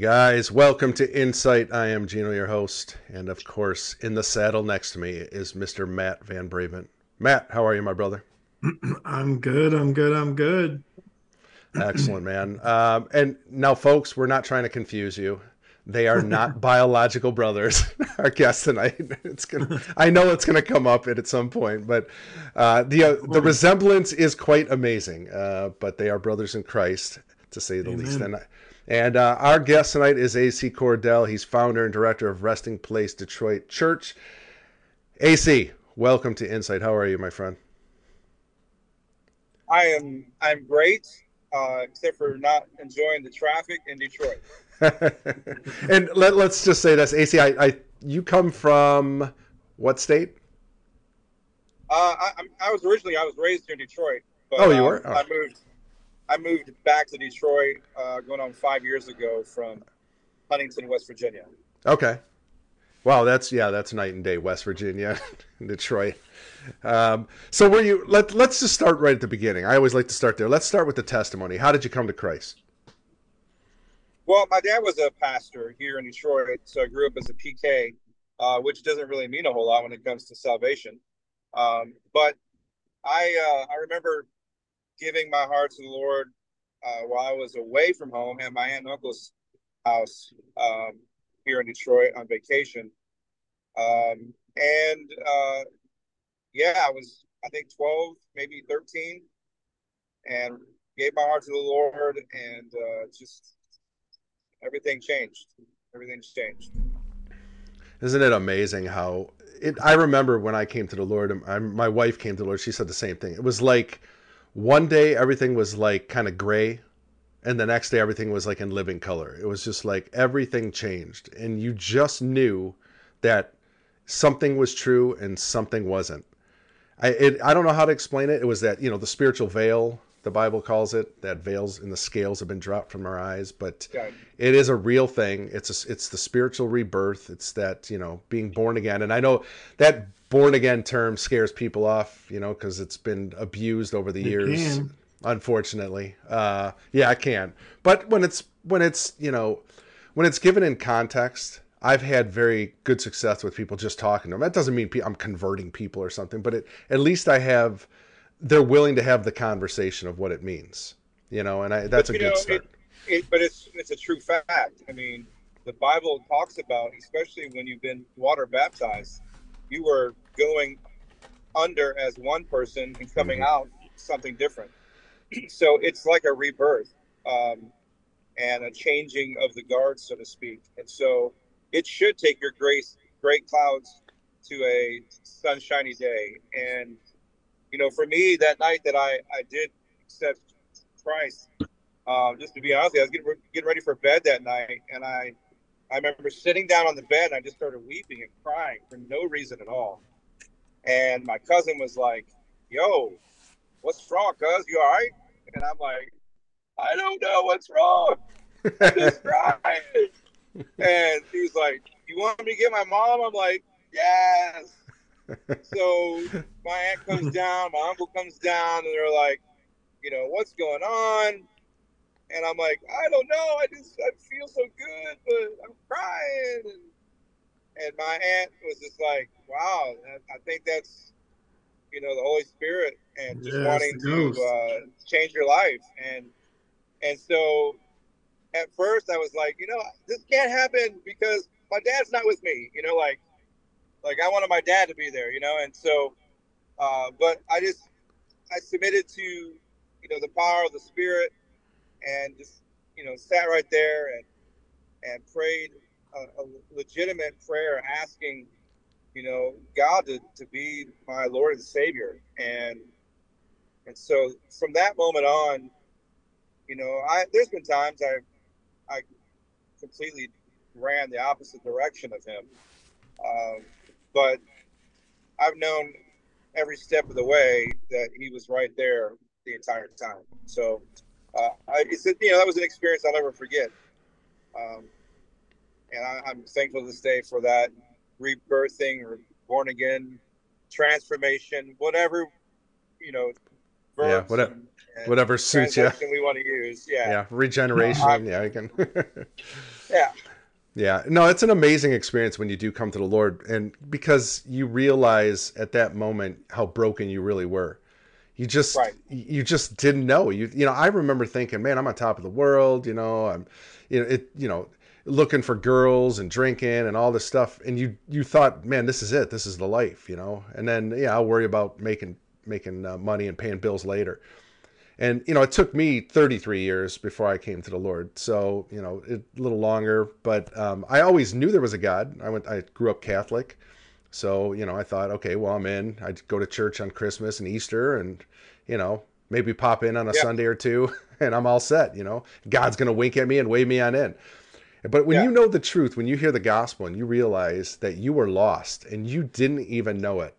Guys, welcome to Insite. I am Gino, your host, and of course, in the saddle next to me is Mr. Matt Van Braven. Matt, how are you, my brother? I'm good. I'm good. I'm good. Excellent, man. Um, and now, folks, we're not trying to confuse you. They are not biological brothers. Our guest tonight. It's gonna. I know it's gonna come up at at some point, but uh, the uh, the resemblance is quite amazing. Uh, but they are brothers in Christ, to say the Amen. least. And and uh, our guest tonight is AC Cordell. He's founder and director of Resting Place Detroit Church. AC, welcome to Insite. How are you, my friend? I am. I'm great, uh, except for not enjoying the traffic in Detroit. and let, us just say this, AC. I, I, you come from what state? Uh, I, I was originally I was raised in Detroit. But, oh, you were. Um, oh. I moved. I moved back to Detroit uh, going on five years ago from Huntington, West Virginia. Okay. Wow, that's yeah, that's night and day. West Virginia, Detroit. Um, so, were you? Let Let's just start right at the beginning. I always like to start there. Let's start with the testimony. How did you come to Christ? Well, my dad was a pastor here in Detroit, so I grew up as a PK, uh, which doesn't really mean a whole lot when it comes to salvation. Um, but I uh, I remember giving my heart to the Lord uh, while I was away from home at my aunt and uncle's house um, here in Detroit on vacation. Um, and uh, yeah, I was, I think, 12, maybe 13, and gave my heart to the Lord, and uh, just everything changed. Everything's changed. Isn't it amazing how it? I remember when I came to the Lord, my wife came to the Lord. She said the same thing. It was like one day everything was like kind of gray and the next day everything was like in living color. It was just like everything changed and you just knew that something was true and something wasn't. I it, i don't know how to explain it. It was that you know the spiritual veil the bible calls it that veils and the scales have been dropped from our eyes but it is a real thing. It's a, it's the spiritual rebirth. It's that you know being born again. And i know that born again term scares people off, you know, because it's been abused over the it years. Can. Unfortunately, uh, yeah, I can. But when it's when it's you know when it's given in context, I've had very good success with people just talking to them. That doesn't mean I'm converting people or something, but it, at least I have they're willing to have the conversation of what it means, you know, and I, that's but, a good know, start. It, it, but it's it's a true fact. I mean, the Bible talks about, especially when you've been water baptized, you were going under as one person and coming mm-hmm. out something different. so it's like a rebirth um, and a changing of the guard, so to speak. And so it should take your grace, great clouds to a sunshiny day. And, you know, for me, that night that I, I did accept Christ, um, just to be honest, I was getting, getting ready for bed that night, and I I remember sitting down on the bed and I just started weeping and crying for no reason at all. And my cousin was like, Yo, what's wrong, cuz? You all right? And I'm like, I don't know what's wrong. I'm just crying. and he was like, You want me to get my mom? I'm like, Yes. so my aunt comes down, my uncle comes down, and they're like, You know, what's going on? And I'm like, I don't know. I just I feel so good, but I'm crying. And, and my aunt was just like, wow, I think that's you know the Holy Spirit and just yes, wanting to uh, change your life. And and so at first I was like, you know, this can't happen because my dad's not with me. You know, like like I wanted my dad to be there. You know, and so uh, but I just I submitted to you know the power of the Spirit and just you know sat right there and and prayed a, a legitimate prayer asking you know god to, to be my lord and savior. And and so from that moment on you know i there's been times i i completely ran the opposite direction of him. Um, but i've known every step of the way that he was right there the entire time. So uh, I, it's you know that was an experience I'll never forget, um, and I, am thankful to this day for that rebirthing or born again transformation, whatever you know. Yeah, whatever. and Whatever suits you. we want to use. Yeah. Yeah, regeneration. I'm- yeah, you can. Yeah. Yeah, no, it's an amazing experience when you do come to the Lord, and because you realize at that moment how broken you really were. You just, Right. you just didn't know. You, you know, I remember thinking, man, I'm on top of the world. You know, I'm, you know, it, you know, looking for girls and drinking and all this stuff, and you, you thought, man, this is it. This is the life. You know, and then yeah, I'll worry about making, making uh, money and paying bills later. And you know, it took me 33 years before I came to the Lord. So you know, it, a little longer, but um, I always knew there was a God. I went, I grew up Catholic, so you know, I thought, okay, well, I'm in. I'd go to church on Christmas and Easter, and you know, maybe pop in on a Yeah. Sunday or two, and I'm all set. You know, God's gonna wink at me and wave me on in. But when Yeah. you know the truth, when you hear the gospel and you realize that you were lost and you didn't even know it,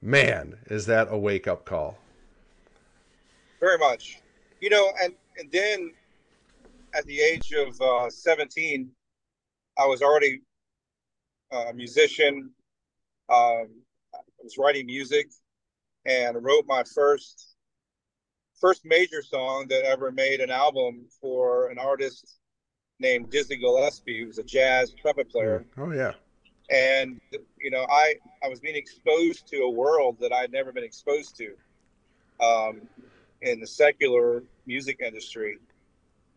man, is that a wake up call? Very much. You know, and and then at the age of uh, 17, I was already a musician. Um, I was writing music and wrote my first first major song that ever made an album for an artist named Dizzy Gillespie, who was a jazz trumpet player. Oh yeah. and you know i i was being exposed to a world that i'd never been exposed to um, in the secular music industry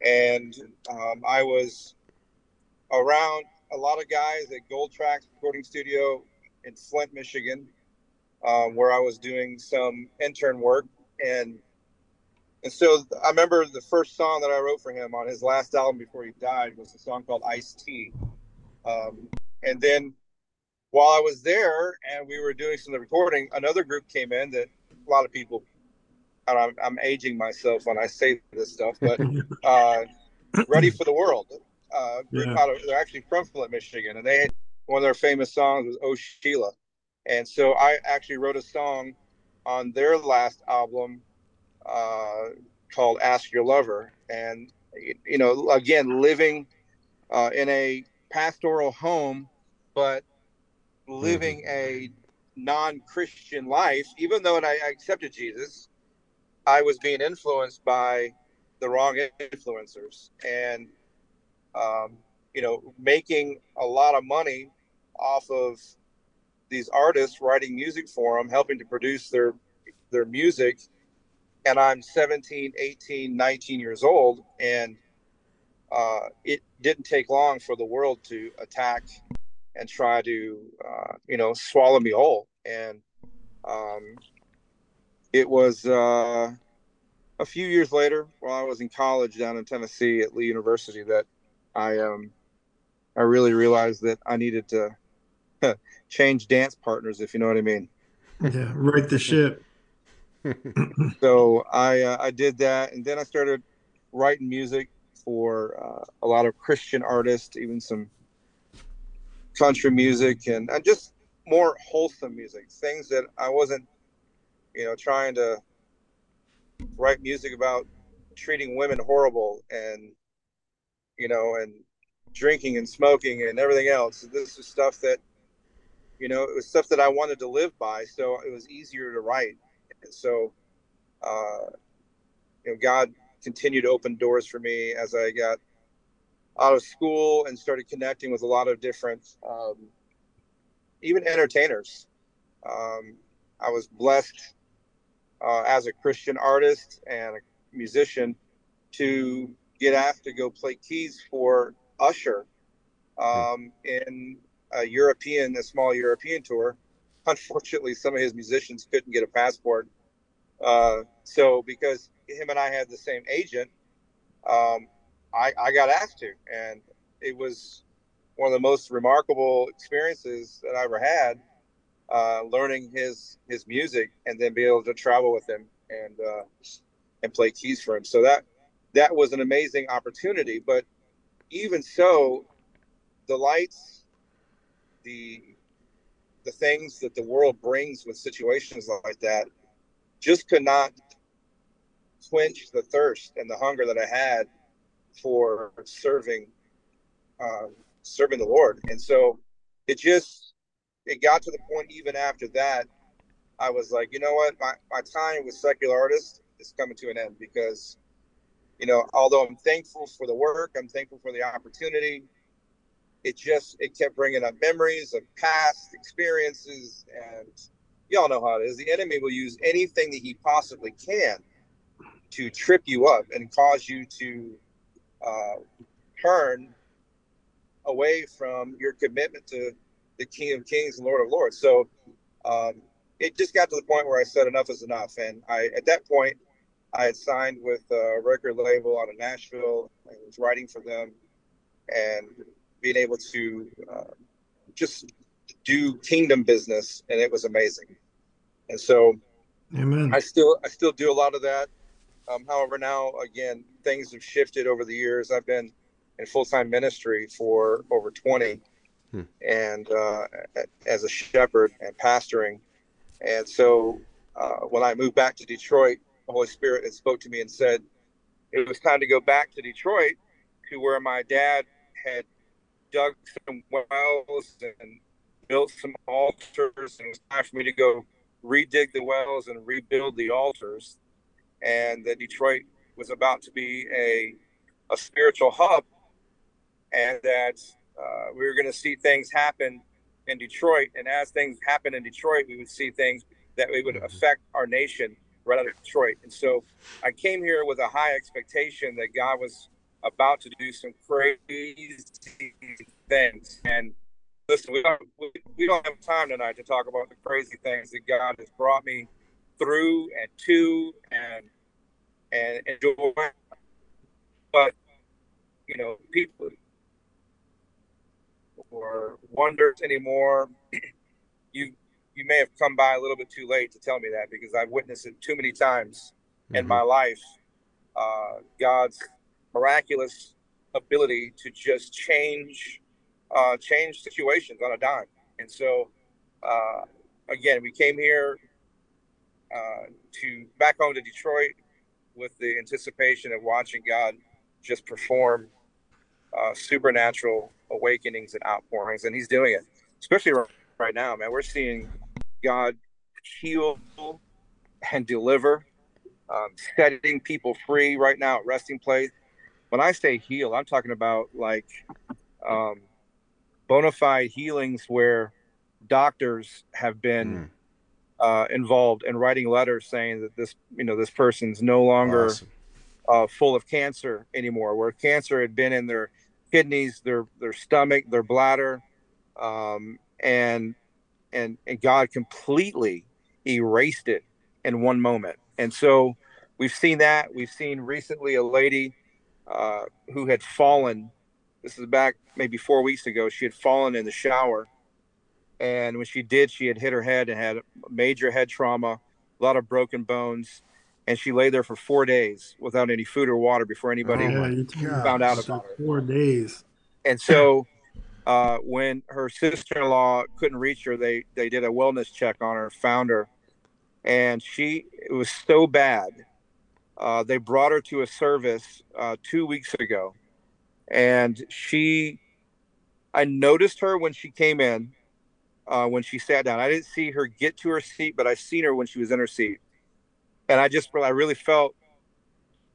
and um, i was around a lot of guys at gold tracks recording studio in flint michigan um, where i was doing some intern work and and so i remember the first song that i wrote for him on his last album before he died was a song called ice tea um, and then while I was there and we were doing some of the recording, another group came in that a lot of people, I'm, I'm aging myself when I say this stuff, but uh, Ready for the World, uh, group Yeah. out of, they're actually from Flint, Michigan, and they one of their famous songs was "Oh Sheila," and so I actually wrote a song on their last album uh, called "Ask Your Lover," and you know, again, living uh, in a pastoral home, but living a non-Christian life, even though I accepted Jesus, I was being influenced by the wrong influencers, and um, you know, making a lot of money off of these artists writing music for them, helping to produce their their music. And I'm 17, 18, 19 years old, and uh, it didn't take long for the world to attack and try to, uh, you know, swallow me whole. And um, it was uh, a few years later, while I was in college down in Tennessee at Lee University, that I um, I really realized that I needed to change dance partners, if you know what I mean. Yeah, right the ship. So I uh, I did that, and then I started writing music for uh, a lot of Christian artists, even some country music, and, and just more wholesome music, things that I wasn't, you know, trying to write music about treating women horrible and you know and drinking and smoking and everything else. This is stuff that you know it was stuff that I wanted to live by, so it was easier to write. And so, uh, you know, God continued to open doors for me as I got out of school and started connecting with a lot of different, um, even entertainers. Um, I was blessed uh, as a Christian artist and a musician to get asked to go play keys for Usher um, in a European, a small European tour. Unfortunately, some of his musicians couldn't get a passport. Uh, so because him and I had the same agent, um, I, I got asked to, and it was one of the most remarkable experiences that I ever had. Uh, learning his his music and then be able to travel with him and uh, and play keys for him. So that that was an amazing opportunity. But even so, the lights, the the things that the world brings with situations like that, just could not quench the thirst and the hunger that I had for serving um, serving the Lord. And so it just it got to the point even after that, I was like, you know what, my, my time with secular artists is is coming to an end because, you know, although I'm thankful for the work, I'm thankful for the opportunity. It just it kept bringing up memories of past experiences, and y'all know how it is. The enemy will use anything that he possibly can to trip you up and cause you to uh, turn away from your commitment to the King of Kings and Lord of Lords. So um, it just got to the point where I said enough is enough, and I at that point I had signed with a record label out of Nashville. and was writing for them, and being able to uh, just do kingdom business, and it was amazing. And so, Amen. I still I still do a lot of that. Um, however, now again things have shifted over the years. I've been in full time ministry for over twenty, hmm. and uh, as a shepherd and pastoring. And so, uh, when I moved back to Detroit, the Holy Spirit had spoke to me and said it was time to go back to Detroit, to where my dad had dug some wells and built some altars, and it was time for me to go redig the wells and rebuild the altars. And that Detroit was about to be a a spiritual hub, and that uh, we were going to see things happen in Detroit. And as things happen in Detroit, we would see things that we would mm-hmm. affect our nation right out of Detroit. And so I came here with a high expectation that God was about to do some crazy things. And listen, we don't we don't have time tonight to talk about the crazy things that God has brought me through and to and and enjoy. But you know, people or wonders anymore. you you may have come by a little bit too late to tell me that because I've witnessed it too many times mm-hmm. in my life. Uh, God's miraculous ability to just change uh, change situations on a dime. And so, uh, again, we came here uh, to back home to Detroit with the anticipation of watching God just perform uh, supernatural awakenings and outpourings, and He's doing it, especially right now, man. We're seeing God heal and deliver, um, setting people free right now at resting place. When I say heal, I'm talking about like um, bona fide healings where doctors have been mm. uh, involved in writing letters saying that this, you know, this person's no longer awesome. uh, full of cancer anymore, where cancer had been in their kidneys, their their stomach, their bladder, um, and and and God completely erased it in one moment. And so we've seen that. We've seen recently a lady uh, who had fallen this is back maybe four weeks ago. She had fallen in the shower, and when she did, she had hit her head and had major head trauma, a lot of broken bones, and she lay there for four days without any food or water before anybody oh, yeah, found out about her. Four days. And so, uh, when her sister-in-law couldn't reach her, they they did a wellness check on her, found her, and she it was so bad. Uh, they brought her to a service uh, two weeks ago. And she i noticed her when she came in uh, when she sat down. I didn't see her get to her seat but i seen her when she was in her seat. And i just i really felt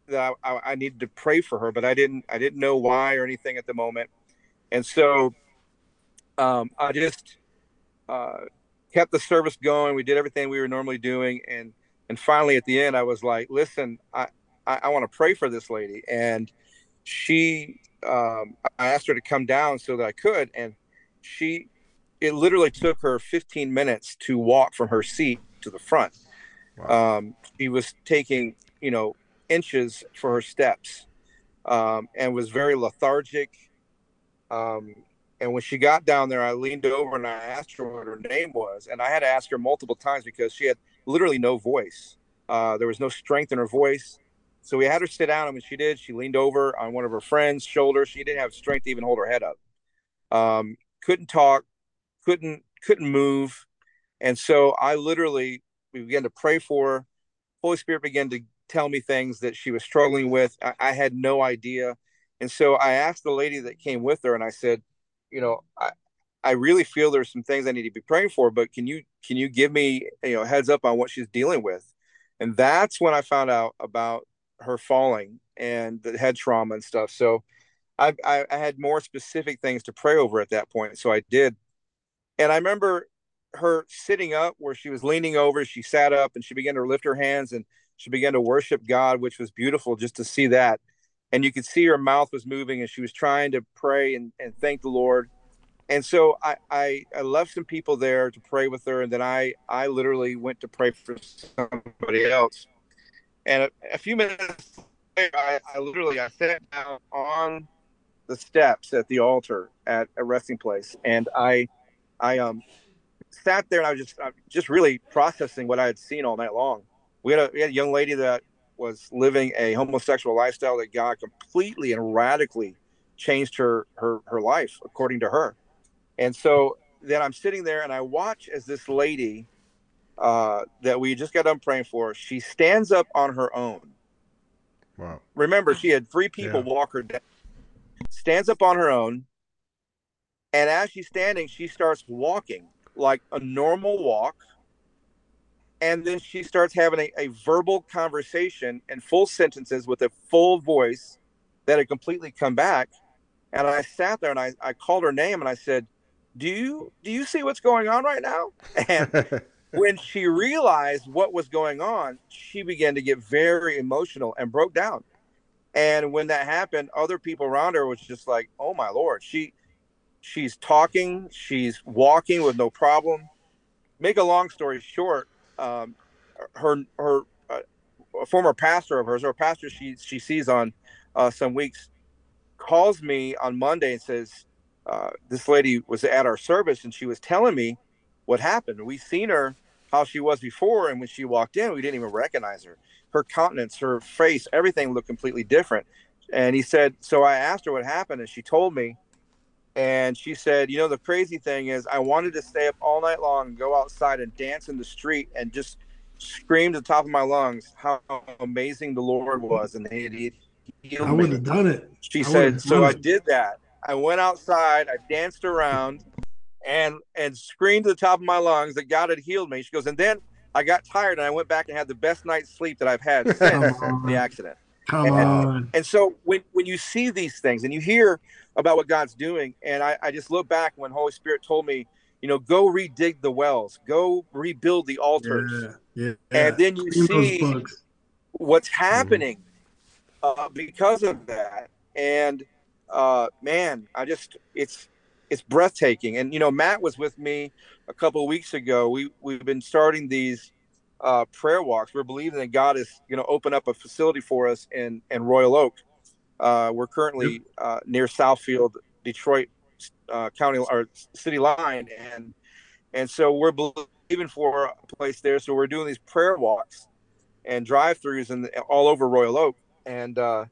that I, I needed to pray for her but i didn't i didn't know why or anything at the moment. And so um, i just uh, kept the service going. We did everything we were normally doing and and finally at the end i was like listen i i, I want to pray for this lady and she um, I asked her to come down so that I could, and she it literally took her 15 minutes to walk from her seat to the front. Wow. Um, she was taking you know inches for her steps, um, and was very lethargic. Um, and when she got down there, I leaned over and I asked her what her name was, and I had to ask her multiple times because she had literally no voice. Uh, there was no strength in her voice. So we had her sit down, and when she did, she leaned over on one of her friends' shoulders. She didn't have strength to even hold her head up. Um, couldn't talk, couldn't couldn't move, and so I literally we began to pray for her. Holy Spirit began to tell me things that she was struggling with. I, I had no idea, and so I asked the lady that came with her, and I said, you know, I, I really feel there's some things I need to be praying for, but can you can you give me you know heads up on what she's dealing with? and that's when I found out about her falling and the head trauma and stuff. So I, I, I had more specific things to pray over at that point. So I did, and I remember her sitting up where she was leaning over. She sat up and she began to lift her hands and she began to worship God, which was beautiful just to see that. And you could see her mouth was moving and she was trying to pray and, and thank the Lord. And so I, I, I left some people there to pray with her. And then I, I literally went to pray for somebody else. And a, a few minutes later, I, I literally, I sat down on the steps at the altar at a resting place. And I, I, um, sat there and I was just, I was just really processing what I had seen all night long. We had a, we had a young lady that was living a homosexual lifestyle that God completely and radically changed her her her life according to her. And so then I'm sitting there and I watch as this lady uh, that we just got done praying for, she stands up on her own. Wow. Remember, she had three people Yeah. walk her down. Stands up on her own, and as she's standing, she starts walking like a normal walk. And then she starts having a, a verbal conversation in full sentences with a full voice that had completely come back. And I sat there and I, I called her name and I said, Do you do you see what's going on right now? And when she realized what was going on, she began to get very emotional and broke down. And when that happened, other people around her was just like, "Oh my lord!" She she's talking, she's walking with no problem. Make a long story short, um, her her uh, a former pastor of hers, or a pastor she she sees on uh, some weeks, calls me on Monday and says, uh, "This lady was at our service and she was telling me what happened. We seen her how she was before, and when she walked in, we didn't even recognize her. Her countenance, her face, everything looked completely different." And he said, "So I asked her what happened, and she told me." And she said, "You know, the crazy thing is, I wanted to stay up all night long and go outside and dance in the street and just scream to the top of my lungs how amazing the Lord was, and he healed I would me." have done it. She I said, "So I did that. I went outside, I danced around, and and screamed to the top of my lungs that God had healed me." She goes, and then I got tired and I went back and had the best night's sleep that I've had since the accident. Come And- on. And so when when you see these things and you hear about what God's doing, and I, I just look back when Holy Spirit told me, you know, go redig the wells, go rebuild the altars, Yeah. Yeah. and then you see what's happening uh, because of that. And uh, man, I just it's it's breathtaking. And you know, Matt was with me a couple of weeks ago. We we've been starting these uh, prayer walks. We're believing that God is going to open up a facility for us in in Royal Oak. Uh, we're currently uh, near Southfield, Detroit uh, County or city line, and and so we're believing for a place there. So we're doing these prayer walks and drive-throughs and all over Royal Oak, and uh,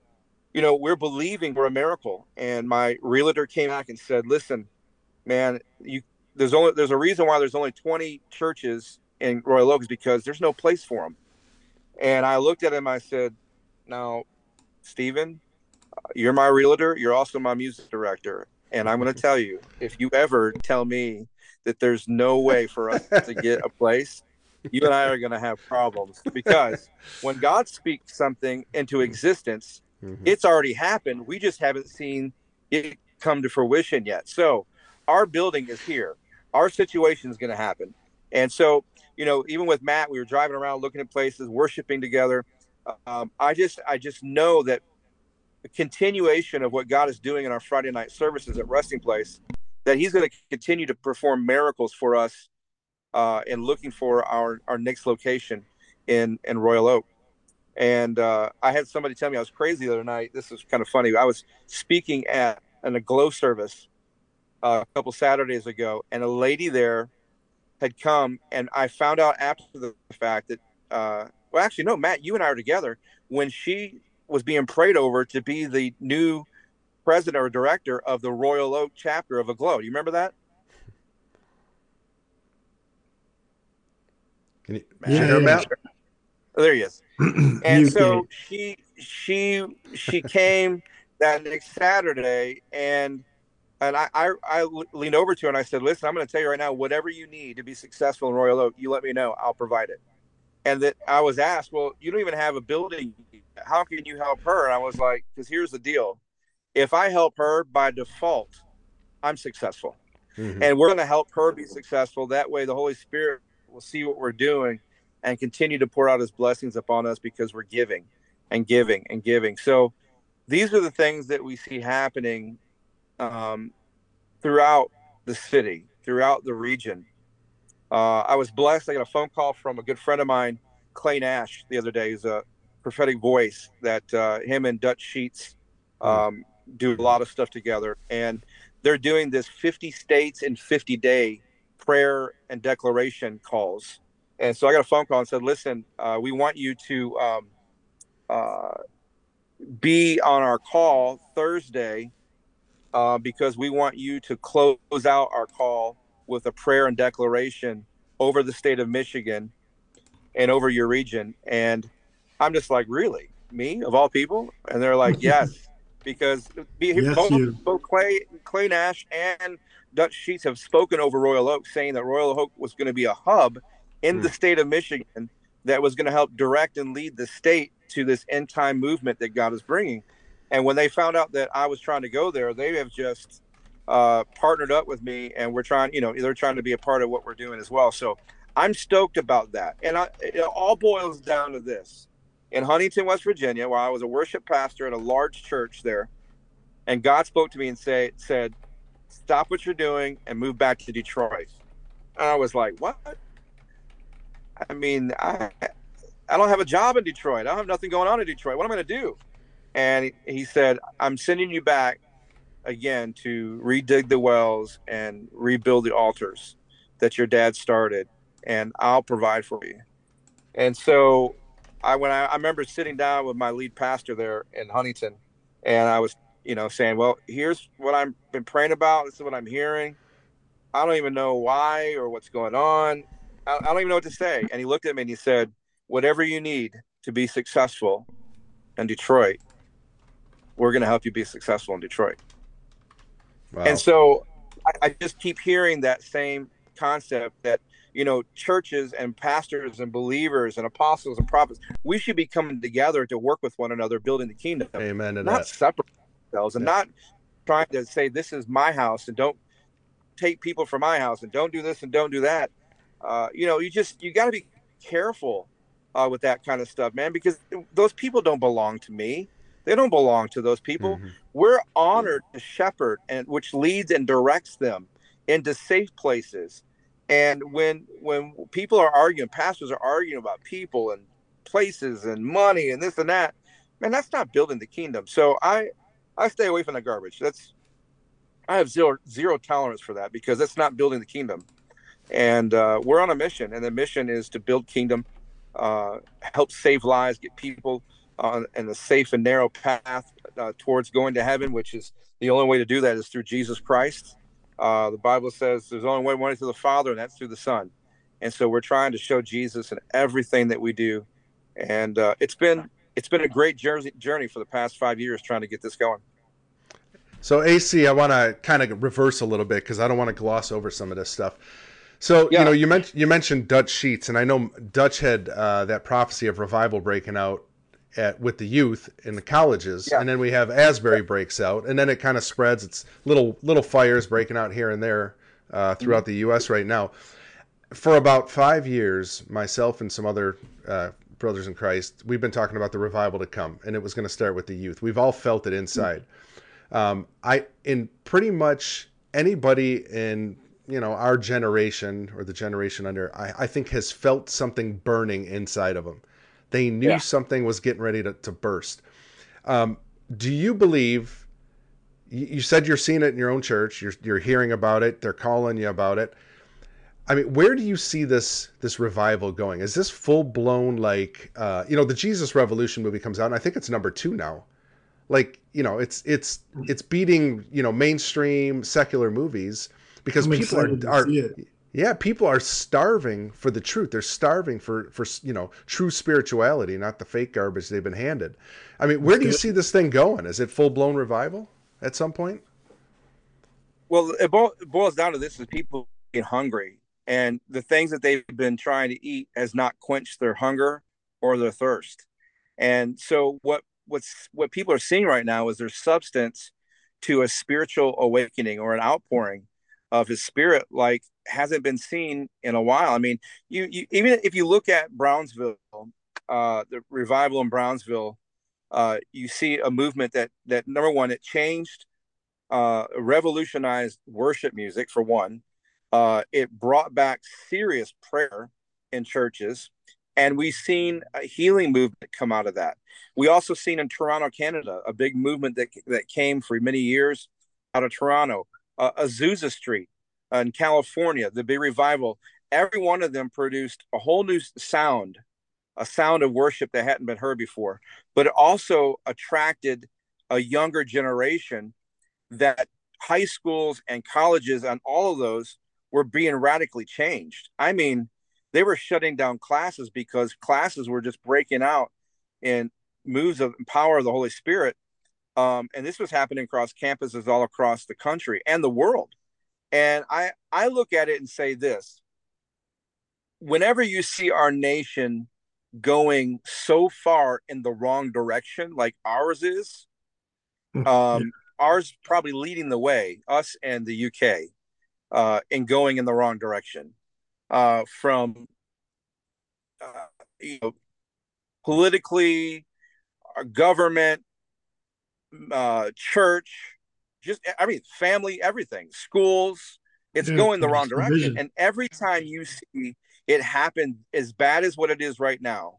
you know we're believing for a miracle. And my realtor came back and said, "Listen, man, you there's only there's a reason why there's only 20 churches in Royal Oak is because there's no place for them." And I looked at him. I said, "Now, Stephen, you're my realtor. You're also my music director, and I'm going to tell you if you ever tell me that there's no way for us to get a place." you and I are going to have problems because when God speaks something into mm. existence, Mhm. it's already happened. We just haven't seen it come to fruition yet. So our building is here. Our situation is going to happen. And so, you know, even with Matt, we were driving around looking at places, worshiping together. Um, I just, I just know that the continuation of what God is doing in our Friday night services at Resting Place, that He's going to continue to perform miracles for us uh, in looking for our our next location in in Royal Oak. And uh, I had somebody tell me I was crazy the other night. This is kind of funny. I was speaking at an Aglow service uh, a couple Saturdays ago, and a lady there had come, and I found out after the fact that, uh, well, actually, no, Matt, you and I are together when she was being prayed over to be the new president or director of the Royal Oak chapter of Aglow. Do you remember that? Can you Yeah, share, yeah, Matt? Oh, there he is. and so she she she came that next Saturday and and I, I I leaned over to her and I said, "Listen, I'm going to tell you right now, whatever you need to be successful in Royal Oak, you let me know. I'll provide it." and that I was asked, well, you don't even have a building. How can you help her? And I was like, because here's the deal: if I help her by default, I'm successful, Mhm. and we're going to help her be successful. That way, the Holy Spirit will see what we're doing and continue to pour out His blessings upon us because we're giving and giving and giving. So these are the things that we see happening um, throughout the city, throughout the region. Uh, I was blessed. I got a phone call from a good friend of mine, Clay Nash, the other day. He's a prophetic voice that uh, him and Dutch Sheets um, do a lot of stuff together. And they're doing this 50 states in 50 day prayer and declaration calls. And so I got a phone call and said, listen, uh, we want you to um, uh, be on our call Thursday uh, because we want you to close out our call with a prayer and declaration over the state of Michigan and over your region. And I'm just like, really? Me, of all people? And they're like, yes. Because be, Yes, both, both Clay, Clay Nash and Dutch Sheets have spoken over Royal Oak, saying that Royal Oak was going to be a hub in the state of Michigan that was going to help direct and lead the state to this end time movement that God is bringing. And when they found out that I was trying to go there, they have just uh, partnered up with me, and we're trying, you know, they're trying to be a part of what we're doing as well. So I'm stoked about that. And I, it all boils down to this: in Huntington, West Virginia, where I was a worship pastor at a large church there, and God spoke to me and say, said, "Stop what you're doing and move back to Detroit." And I was like, "What?" I mean, I I don't have a job in Detroit. I don't have nothing going on in Detroit. What am I going to do? And he, said, I'm sending you back again to redig the wells and rebuild the altars that your dad started, and I'll provide for you. And so I when I, I remember sitting down with my lead pastor there in Huntington, and I was, you know, saying, Well, here's what I've been praying about, this is what I'm hearing. I don't even know why or what's going on. I, I don't even know what to say. And he looked at me and he said, Whatever you need to be successful in Detroit, we're going to help you be successful in Detroit. Wow. And so I, I just keep hearing that same concept that, you know, churches and pastors and believers and apostles and prophets, we should be coming together to work with one another, building the kingdom, Amen to not that. separate ourselves and Yeah. not trying to say, this is my house and don't take people from my house and don't do this and don't do that. Uh, you know, you just, you got to be careful uh, with that kind of stuff, man, because those people don't belong to me. They don't belong to those people. Mhm. we're honored to shepherd and which leads and directs them into safe places. And when when people are arguing pastors are arguing about people and places and money and this and that man that's not building the kingdom. So i i stay away from the garbage. That's i have zero zero tolerance for that because that's not building the kingdom and uh, we're on a mission and the mission is to build kingdom uh, help save lives get people on in a safe and narrow path uh, towards going to heaven, which is the only way to do that is through Jesus Christ. Uh, the Bible says there's only one way to the Father, and that's through the Son. And so we're trying to show Jesus in everything that we do, and uh, it's been it's been a great journey journey for the past five years trying to get this going. So AC, I want to kind of reverse a little bit because I don't want to gloss over some of this stuff. So Yeah. you know, you mentioned you mentioned Dutch Sheets, and I know Dutch had uh, that prophecy of revival breaking out at with the youth in the colleges, Yeah. and then we have Asbury breaks out, and then it kind of spreads. It's little little fires breaking out here and there uh, throughout the U.S. right now. For about five years, myself and some other uh, brothers in Christ, we've been talking about the revival to come, and it was going to start with the youth. We've all felt it inside. Um, I in pretty much anybody in you know our generation or the generation under, I, I think has felt something burning inside of them. They knew Yeah. something was getting ready to, to burst. Um, do you believe? You you said you're seeing it in your own church. You're you're hearing about it. They're calling you about it. I mean, where do you see this this revival going? Is this full blown like uh, you know the Jesus Revolution movie comes out, and I think it's number two now. Like you know, it's it's it's beating you know mainstream secular movies because I'm people are, are yeah people are starving for the truth. They're starving for for you know true spirituality, not the fake garbage they've been handed. I mean, where do you see this thing going? Is it full blown revival at some point? Well, it, bo- it boils down to this: is people being hungry and the things that they've been trying to eat has not quenched their hunger or their thirst. And so what what's what people are seeing right now is there's substance to a spiritual awakening or an outpouring of his spirit like hasn't been seen in a while. I mean, you, you even if you look at Brownsville, uh, the revival in Brownsville, uh, you see a movement that that number one, it changed, uh, revolutionized worship music for one. Uh, it brought back serious prayer in churches, and we've seen a healing movement come out of that. We also seen in Toronto, Canada, a big movement that that came for many years out of Toronto, uh, Azusa Street in California, the big revival. Every one of them produced a whole new sound, a sound of worship that hadn't been heard before, but it also attracted a younger generation that high schools and colleges and all of those were being radically changed. I mean, they were shutting down classes because classes were just breaking out in moves of power of the Holy Spirit. Um, and this was happening across campuses all across the country and the world. And I, I look at it and say this whenever you see our nation going so far in the wrong direction, like ours is, um, ours probably leading the way, us and the UK, uh, in going in the wrong direction uh, from uh, you know politically, our government, uh, church, just I mean family, everything, schools. It's yeah, going the wrong direction, and every time you see it happen as bad as what it is right now,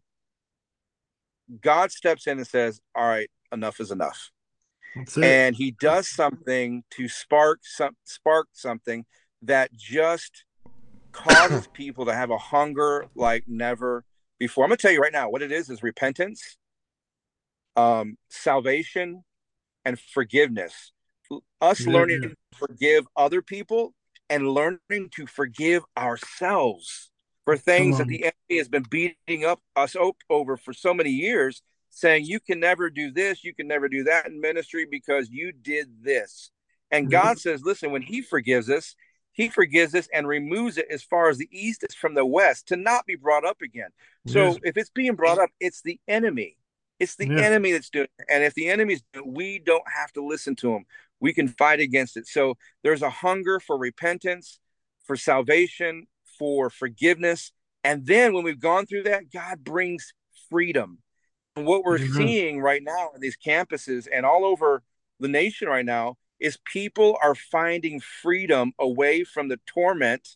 God steps in and says, "All right, enough is enough." and he does something to spark some spark something that just causes people to have a hunger like never before. I'm gonna tell you right now what it is is repentance, um, salvation, and forgiveness. Us yeah, learning yeah. to forgive other people and learning to forgive ourselves for things that the enemy has been beating up us over for so many years, saying you can never do this, you can never do that in ministry because you did this. And mm-hmm. God says, listen, when He forgives us, he forgives us and removes it as far as the east is from the west to not be brought up again. So yes. if it's being brought up, it's the enemy. It's the yes. enemy that's doing it. And if the enemy's doing it, we don't have to listen to him. We can fight against it. So there's a hunger for repentance, for salvation, for forgiveness. And then when we've gone through that, God brings freedom. And what we're mm-hmm. seeing right now in these campuses and all over the nation right now is people are finding freedom away from the torment,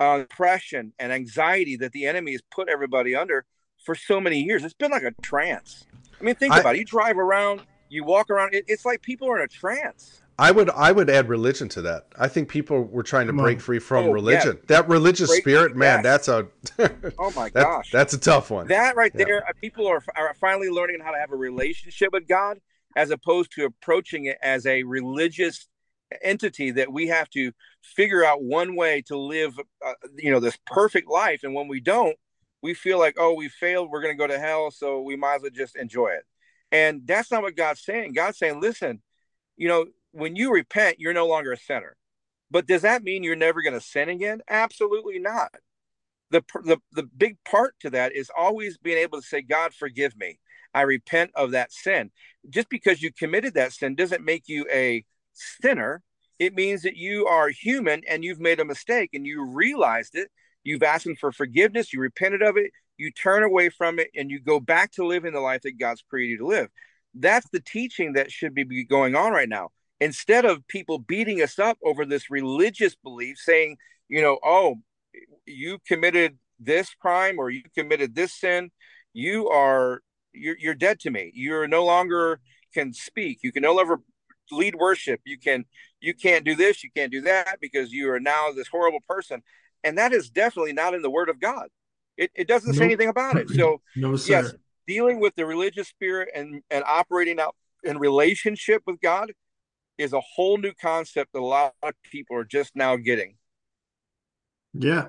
uh, depression, and anxiety that the enemy has put everybody under for so many years. It's been like a trance. I mean, think I, about it. You drive around, you walk around. It, it's like people are in a trance. I would I would add religion to that. I think people were trying to break free from oh, religion. Yeah. That religious break spirit, man, that's a oh my that, gosh, that's a tough one. That right yeah. there, uh, people are, are finally learning how to have a relationship with God as opposed to approaching it as a religious entity that we have to figure out one way to live uh, you know this perfect life and when we don't we feel like oh we failed we're going to go to hell so we might as well just enjoy it and that's not what god's saying god's saying listen you know when you repent you're no longer a sinner but does that mean you're never going to sin again absolutely not the, the the big part to that is always being able to say god forgive me I repent of that sin. Just because you committed that sin doesn't make you a sinner. It means that you are human and you've made a mistake and you realized it. You've asked him for forgiveness. You repented of it. You turn away from it and you go back to living the life that God's created you to live. That's the teaching that should be going on right now. Instead of people beating us up over this religious belief, saying, you know, oh, you committed this crime or you committed this sin, you are you're, you're dead to me. You're no longer can speak. You can no longer lead worship. You can you can't do this. You can't do that because you are now this horrible person. And that is definitely not in the Word of God. It, it doesn't nope. say anything about it. So no, yes, dealing with the religious spirit and and operating out in relationship with God is a whole new concept that a lot of people are just now getting. Yeah,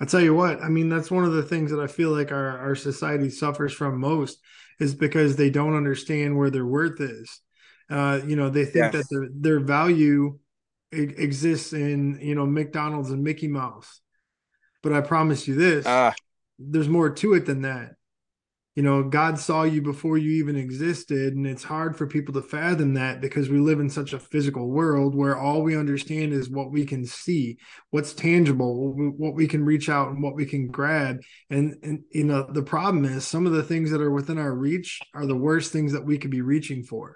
I tell you what, I mean, that's one of the things that I feel like our, our society suffers from most is because they don't understand where their worth is. Uh, you know, they think yes. that their, their value exists in, you know, McDonald's and Mickey Mouse. But I promise you this: uh, there's more to it than that. You know god saw you before you even existed and it's hard for people to fathom that because we live in such a physical world where all we understand is what we can see what's tangible what we can reach out and what we can grab. And and you know the problem is some of the things that are within our reach are the worst things that we could be reaching for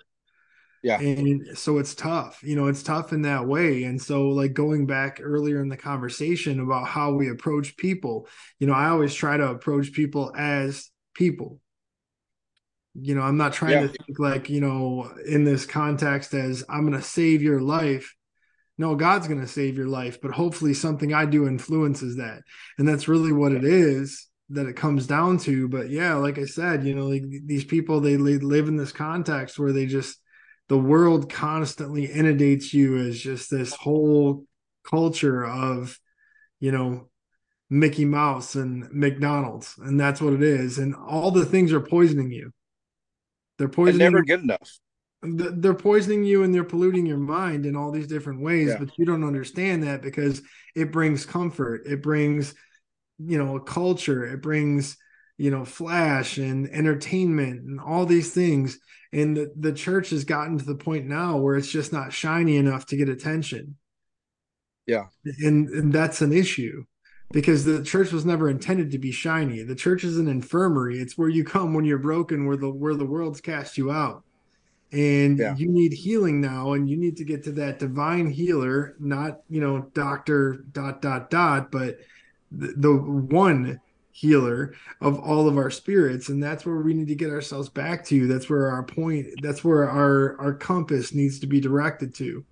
yeah. And so it's tough you know it's tough in that way. And so like going back earlier in the conversation about how we approach people you know i always try to approach people as people. You know i'm not trying yeah. to think like you know in this context as i'm going to save your life. No god's going to save your life but hopefully something i do influences that. And that's really what it is that it comes down to. But yeah like i said you know like these people they, they live in this context where they just the world constantly inundates you as just this whole culture of you know Mickey Mouse and McDonald's, and that's what it is. And all the things are poisoning you. They're poisoning. Never good enough. They're poisoning you and they're polluting your mind in all these different ways, yeah. but you don't understand that because it brings comfort. It brings, you know, a culture. It brings, you know, flash and entertainment and all these things. And the, the church has gotten to the point now where it's just not shiny enough to get attention. Yeah. And, and that's an issue because the church was never intended to be shiny. The church is an infirmary. It's where you come when you're broken, where the where the world's cast you out. And yeah. you need healing now, and you need to get to that divine healer, not you know, doctor dot dot dot, but the, the one healer of all of our spirits and that's where we need to get ourselves back to that's where our point that's where our our compass needs to be directed to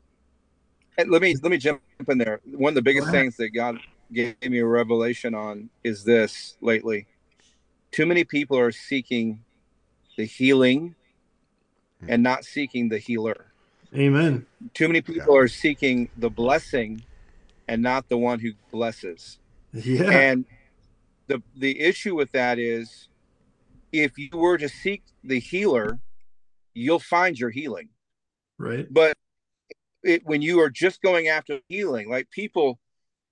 and let me let me jump in there one of the biggest things that god gave me a revelation on is this lately. Too many people are seeking the healing and not seeking the healer. Amen. Too many people yeah. are seeking the blessing and not the one who blesses. Yeah. And the the issue with that is if you were to seek the healer, you'll find your healing. Right. But it, when you are just going after healing, like people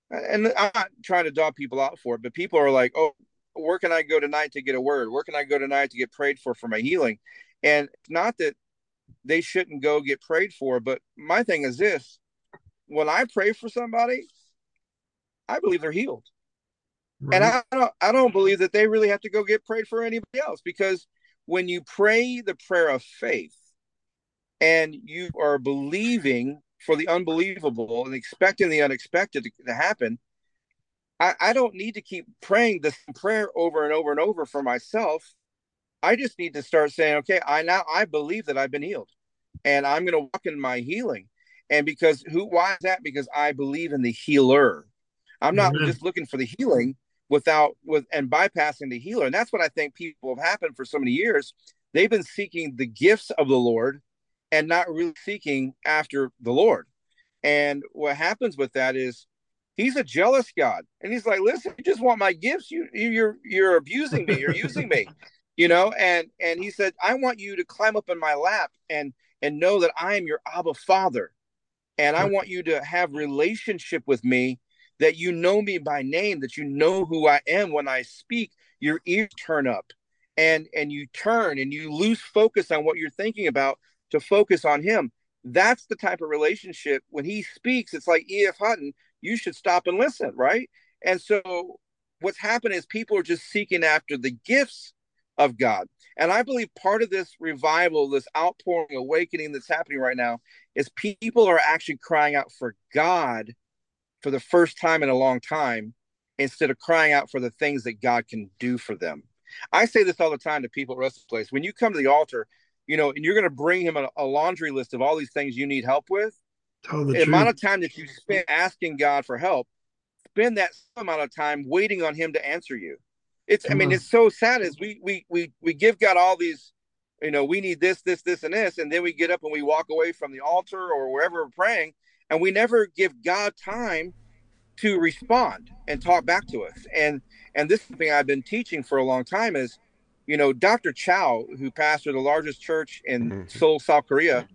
and I'm not trying to dog people out for it, but people are like, oh, where can I go tonight to get a word? Where can I go tonight to get prayed for for my healing? And it's not that they shouldn't go get prayed for, but my thing is this when I pray for somebody, I believe they're healed. Right. And I don't I don't believe that they really have to go get prayed for anybody else because when you pray the prayer of faith and you are believing for the unbelievable and expecting the unexpected to, to happen, I, I don't need to keep praying this prayer over and over and over for myself. I just need to start saying, okay, I now I believe that I've been healed and I'm going to walk in my healing. And because who, why is that? Because I believe in the healer. I'm not mm-hmm. just looking for the healing without with and bypassing the healer. And that's what I think people have happened for so many years. They've been seeking the gifts of the Lord and not really seeking after the Lord. And what happens with that is he's a jealous God. And he's like, listen, you just want my gifts. You you're you're abusing me, you're using me. You know, and and he said, I want you to climb up in my lap and and know that I am your Abba Father. And I want you to have relationship with me that you know me by name, that you know who I am when I speak, your ears turn up and and you turn and you lose focus on what you're thinking about to focus on him. That's the type of relationship when he speaks, it's like E.F. Hutton, you should stop and listen, right? And so what's happened is people are just seeking after the gifts of God. And I believe part of this revival, this outpouring awakening that's happening right now, is people are actually crying out for God for the first time in a long time instead of crying out for the things that God can do for them. I say this all the time to people at Rest Place. When you come to the altar, you know, and you're going to bring him a, a, laundry list of all these things you need help with. Tell the, the amount of time that you spend asking God for help, spend that amount of time waiting on Him to answer you. It's, I mean, it's so sad as we we we we give God all these, you know, we need this, this, this, and this, and then we get up and we walk away from the altar or wherever we're praying, and we never give God time to respond and talk back to us. And and this is something I've been teaching for a long time is you know, Dr. Cho, who pastored the largest church in mm-hmm. Seoul, South Korea,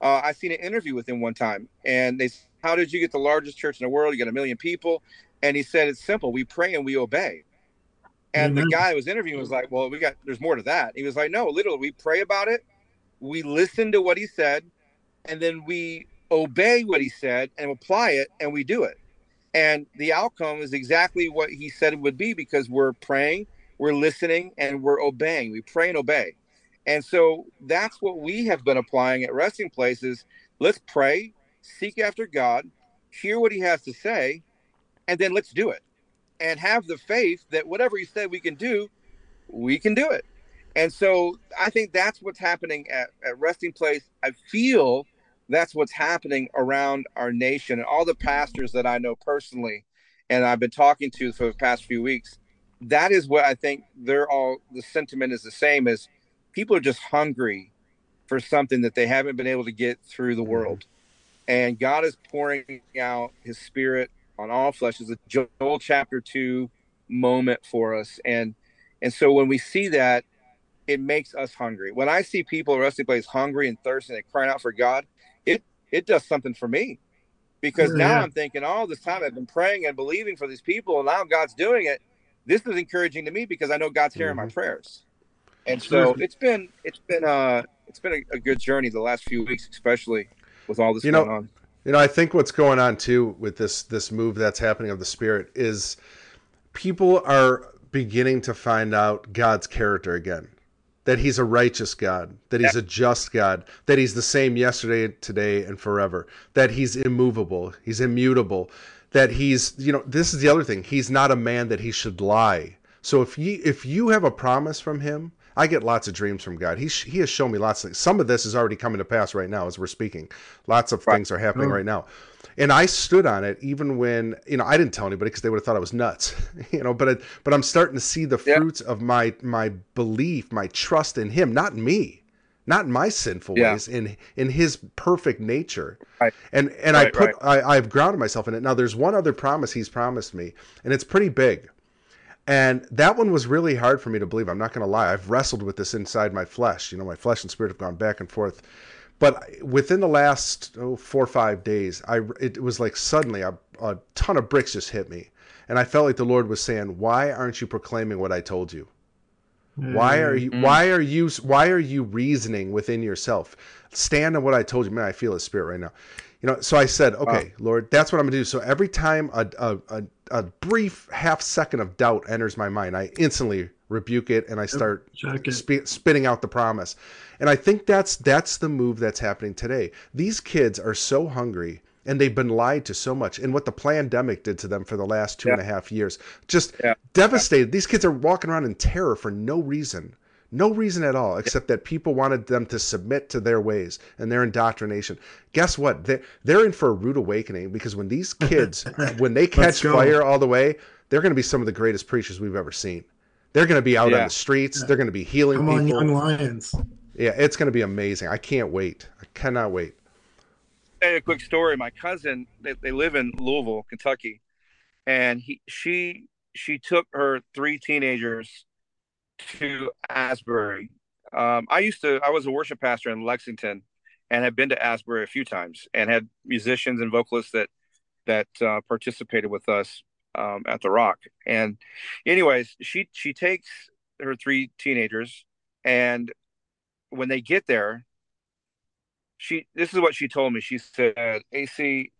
uh, I seen an interview with him one time, and they, said, how did you get the largest church in the world? You got a million people, And he said, It's simple. We pray and we obey. And Amen. the guy who was interviewing was like, Well, we got, there's more to that. He was like, No, literally, we pray about it. We listen to what he said. And then we obey what he said and apply it and we do it. And the outcome is exactly what he said it would be because we're praying, we're listening, and we're obeying. We pray and obey. And so that's what we have been applying at resting places. Let's pray, seek after God, hear what he has to say, and then let's do it. And have the faith that whatever he said we can do, we can do it. And so I think that's what's happening at, at Resting Place. I feel that's what's happening around our nation and all the pastors that I know personally and I've been talking to for the past few weeks. That is what I think they're all the sentiment is the same is people are just hungry for something that they haven't been able to get through the mm-hmm. world. And God is pouring out his spirit on all flesh. It's a Joel chapter two moment for us. And and so when we see that, it makes us hungry. When I see people at Resting Place hungry and thirsty and crying out for God, it does something for me. Because now I'm thinking, all this time I've been praying and believing for these people, and now God's doing it. This is encouraging to me because I know God's hearing my prayers. And so it's been it's been uh it's been a, a good journey the last few weeks, especially with all this You know, going on. You know, I think what's going on too with this this move that's happening of the spirit is people are beginning to find out God's character again. That he's a righteous God, that he's a just God, that he's the same yesterday, today, and forever, that he's immovable, he's immutable, that he's, you know, this is the other thing. He's not a man that he should lie. So if you if you have a promise from him, I get lots of dreams from God. He he has shown me lots of things. Some of this is already coming to pass right now as we're speaking. Lots of things are happening Oh. right now. And I stood on it even when, you know, I didn't tell anybody because they would have thought I was nuts, you know, but it, but I'm starting to see the Yeah. fruits of my my belief, my trust in him, not in me. Not in my sinful Yeah. ways, in in his perfect nature. Right. And and I Right, put I, I've grounded myself in it. Now there's one other promise he's promised me, and it's pretty big. And that one was really hard for me to believe. I'm not going to lie. I've wrestled with this inside my flesh. You know, my flesh and spirit have gone back and forth. But within the last oh, four or five days, I it was like suddenly a, a ton of bricks just hit me, and I felt like the Lord was saying, "Why aren't you proclaiming what I told you? Why are you? Mm-hmm. Why are you? Why are you reasoning within yourself? Stand on what I told you. Man, I feel His Spirit right now. You know. So I said, "Okay, Lord, that's what I'm gonna do." So every time a a, a a brief half second of doubt enters my mind, I instantly rebuke it and I start sp- spitting out the promise. And I think that's that's the move that's happening today. These kids are so hungry and they've been lied to so much. And what the pandemic did to them for the last two and a half years, just Yeah. devastated. These kids are walking around in terror for no reason. No reason at all, except that people wanted them to submit to their ways and their indoctrination. Guess what? They're, they're in for a rude awakening because when these kids, when they catch fire all the way, they're going to be some of the greatest preachers we've ever seen. They're going to be out on the streets. They're going to be healing Come on, young lions. Yeah, it's going to be amazing. I can't wait. I cannot wait. tell you a quick story. My cousin, they, they live in Louisville, Kentucky, and he she she took her three teenagers to Asbury. Um, I used to I was a worship pastor in Lexington, and had been to Asbury a few times, and had musicians and vocalists that that uh, participated with us um, at the Rock. And anyways, she she takes her three teenagers, and when they get there, she this is what she told me she said ac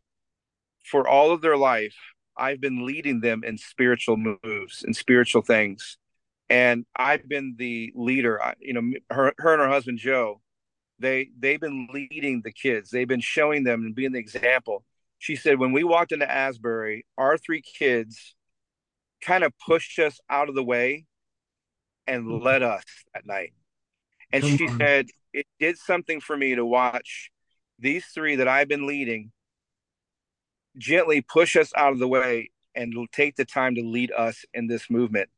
for all of their life i've been leading them in spiritual moves and spiritual things and i've been the leader. I, you know her, her and her husband joe they they've been leading the kids. They've been showing them and being the example. She said when we walked into asbury our three kids kind of pushed us out of the way and mm-hmm. led us that night. And she said it did something for me to watch these three that I've been leading gently push us out of the way and take the time to lead us in this movement.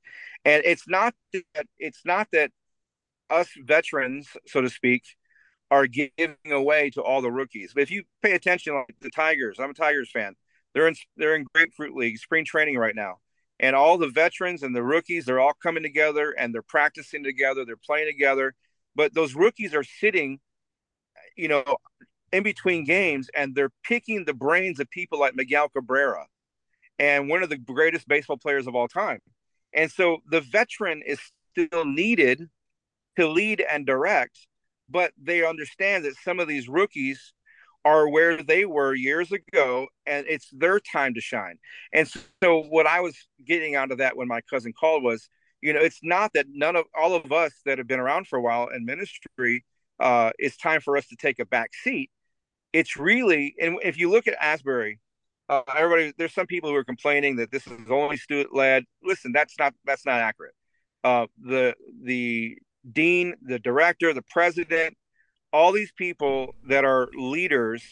And it's not that it's not that us veterans, so to speak, are giving away to all the rookies. But if you pay attention, like the Tigers, I'm a Tigers fan. They're in they're in Grapefruit League spring training right now, and all the veterans and the rookies they're all coming together and they're practicing together, they're playing together. But those rookies are sitting, you know, in between games and they're picking the brains of people like Miguel Cabrera and one of the greatest baseball players of all time. And so the veteran is still needed to lead and direct, but they understand that some of these rookies are where they were years ago and it's their time to shine. And so what I was getting out of that when my cousin called was, you know, it's not that none of all of us that have been around for a while in ministry, uh, it's time for us to take a back seat. It's really, and if you look at Asbury, uh, everybody, there's some people who are complaining that this is only student led. Listen, that's not that's not accurate. Uh, the the dean, the director, the president, all these people that are leaders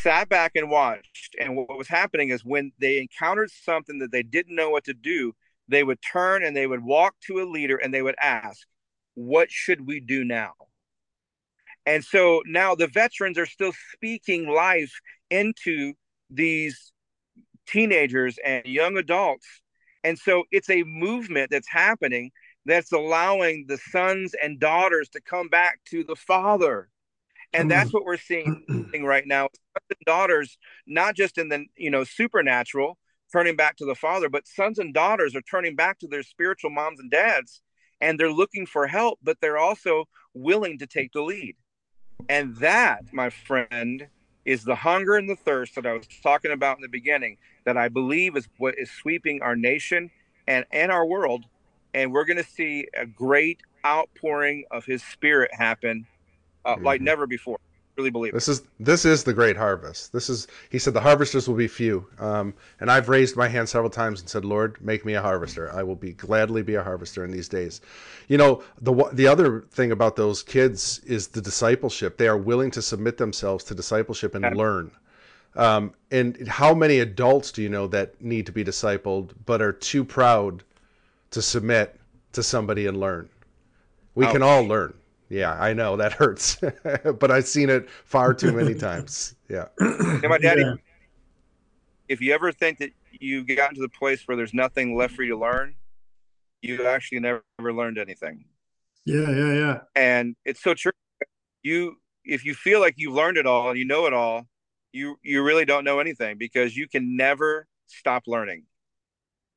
sat back and watched. And what was happening is when they encountered something that they didn't know what to do, they would turn and they would walk to a leader and they would ask, What should we do now? And so now the veterans are still speaking life into these teenagers and young adults. And so it's a movement that's happening that's allowing the sons and daughters to come back to the father. And that's what we're seeing mm. right now. Sons and daughters not just in the you know supernatural turning back to the father but sons and daughters are turning back to their spiritual moms and dads and they're looking for help but they're also willing to take the lead. And that my friend is the hunger and the thirst that i was talking about in the beginning that i believe is what is sweeping our nation and and our world and we're going to see a great outpouring of his spirit happen uh, mm-hmm. like never before really believe this it. is this is the great harvest this is he said the harvesters will be few um, and i've raised my hand several times and said lord make me a harvester i will be gladly be a harvester in these days you know the the other thing about those kids is the discipleship they are willing to submit themselves to discipleship and learn um, and how many adults do you know that need to be discipled but are too proud to submit to somebody and learn. We Ouch. can all learn. Yeah, I know that hurts, but I've seen it far too many times. Yeah. Hey, my daddy, yeah. if you ever think that you've gotten to the place where there's nothing left for you to learn, you actually never, never learned anything. Yeah, yeah, yeah. And it's so true. You, if you feel like you've learned it all and you know it all, you you really don't know anything because you can never stop learning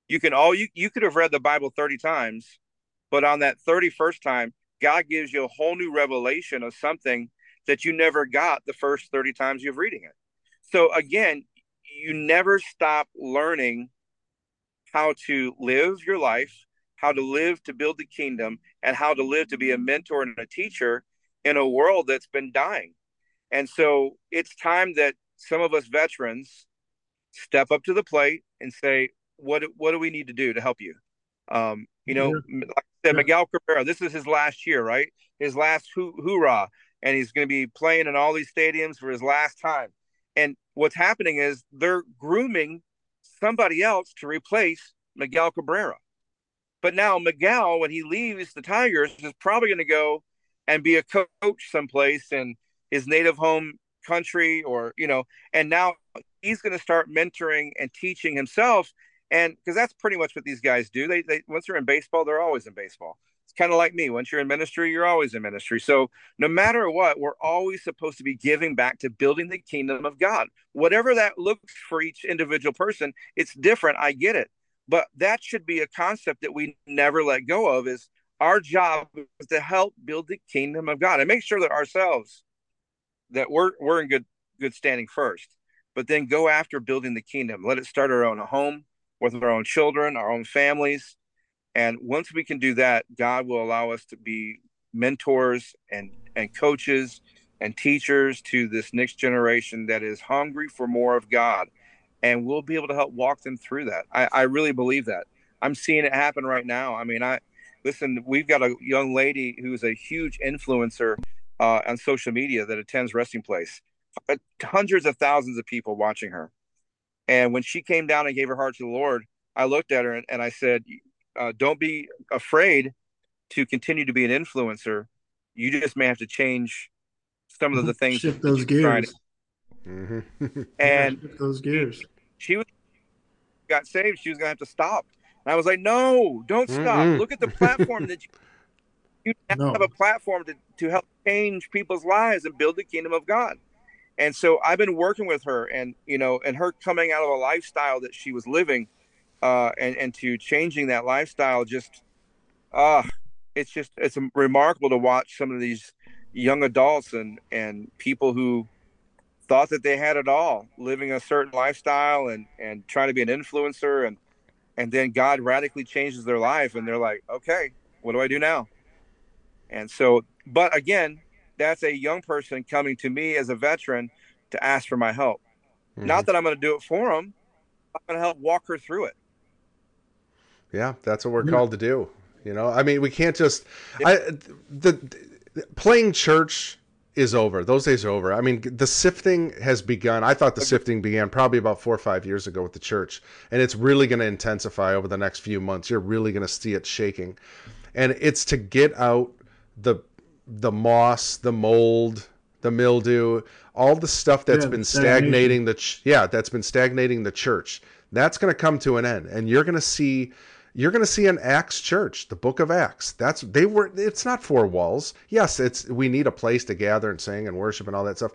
you can all you you could have read the bible 30 times but on that 31st time god gives you a whole new revelation of something that you never got the first 30 times you're reading it so again you never stop learning how to live your life how to live to build the kingdom and how to live to be a mentor and a teacher in a world that's been dying and so it's time that some of us veterans step up to the plate and say what what do we need to do to help you? Um, you know, yeah. like said, Miguel Cabrera, this is his last year, right? His last hoo- hoorah, and he's going to be playing in all these stadiums for his last time. And what's happening is they're grooming somebody else to replace Miguel Cabrera. But now Miguel, when he leaves the Tigers, is probably going to go and be a coach someplace in his native home country, or you know, and now he's going to start mentoring and teaching himself and because that's pretty much what these guys do. They, they once they're in baseball, they're always in baseball. It's kind of like me. Once you're in ministry, you're always in ministry. So no matter what, we're always supposed to be giving back to building the kingdom of God. Whatever that looks for each individual person, it's different. I get it. But that should be a concept that we never let go of is our job is to help build the kingdom of God and make sure that ourselves that we're we're in good good standing first. But then go after building the kingdom. Let it start our own home with our own children, our own families. And once we can do that, God will allow us to be mentors and, and coaches and teachers to this next generation that is hungry for more of God. And we'll be able to help walk them through that. I, I really believe that. I'm seeing it happen right now. I mean, I listen, we've got a young lady who's a huge influencer uh, on social media that attends Resting Place. Hundreds of thousands of people watching her and when she came down and gave her heart to the Lord, I looked at her and, and I said, uh, Don't be afraid to continue to be an influencer. You just may have to change some of the things. Shift those gears. Mm-hmm. and Shift those gears. She was got saved. She was going to have to stop. And I was like, No, don't stop. Mm-hmm. Look at the platform that you, you no. have a platform to, to help change people's lives and build the kingdom of God. And so I've been working with her, and you know, and her coming out of a lifestyle that she was living, uh, and and to changing that lifestyle, just, ah, uh, it's just it's remarkable to watch some of these young adults and and people who thought that they had it all, living a certain lifestyle and and trying to be an influencer, and and then God radically changes their life, and they're like, okay, what do I do now? And so, but again, that's a young person coming to me as a veteran to ask for my help. Mm-hmm. Not that I'm going to do it for them. I'm going to help walk her through it. Yeah, that's what we're yeah. called to do. You know, I mean, we can't just I the, the playing church is over. Those days are over. I mean, the sifting has begun. I thought the sifting began probably about four or five years ago with the church, and it's really going to intensify over the next few months. You're really going to see it shaking, and it's to get out the the moss, the mold, the mildew, all the stuff that's yeah, been stagnating the ch- yeah, that's been stagnating the church. That's going to come to an end and you're going to see you're going to see an Acts church, the book of Acts. That's they were it's not four walls. Yes, it's we need a place to gather and sing and worship and all that stuff,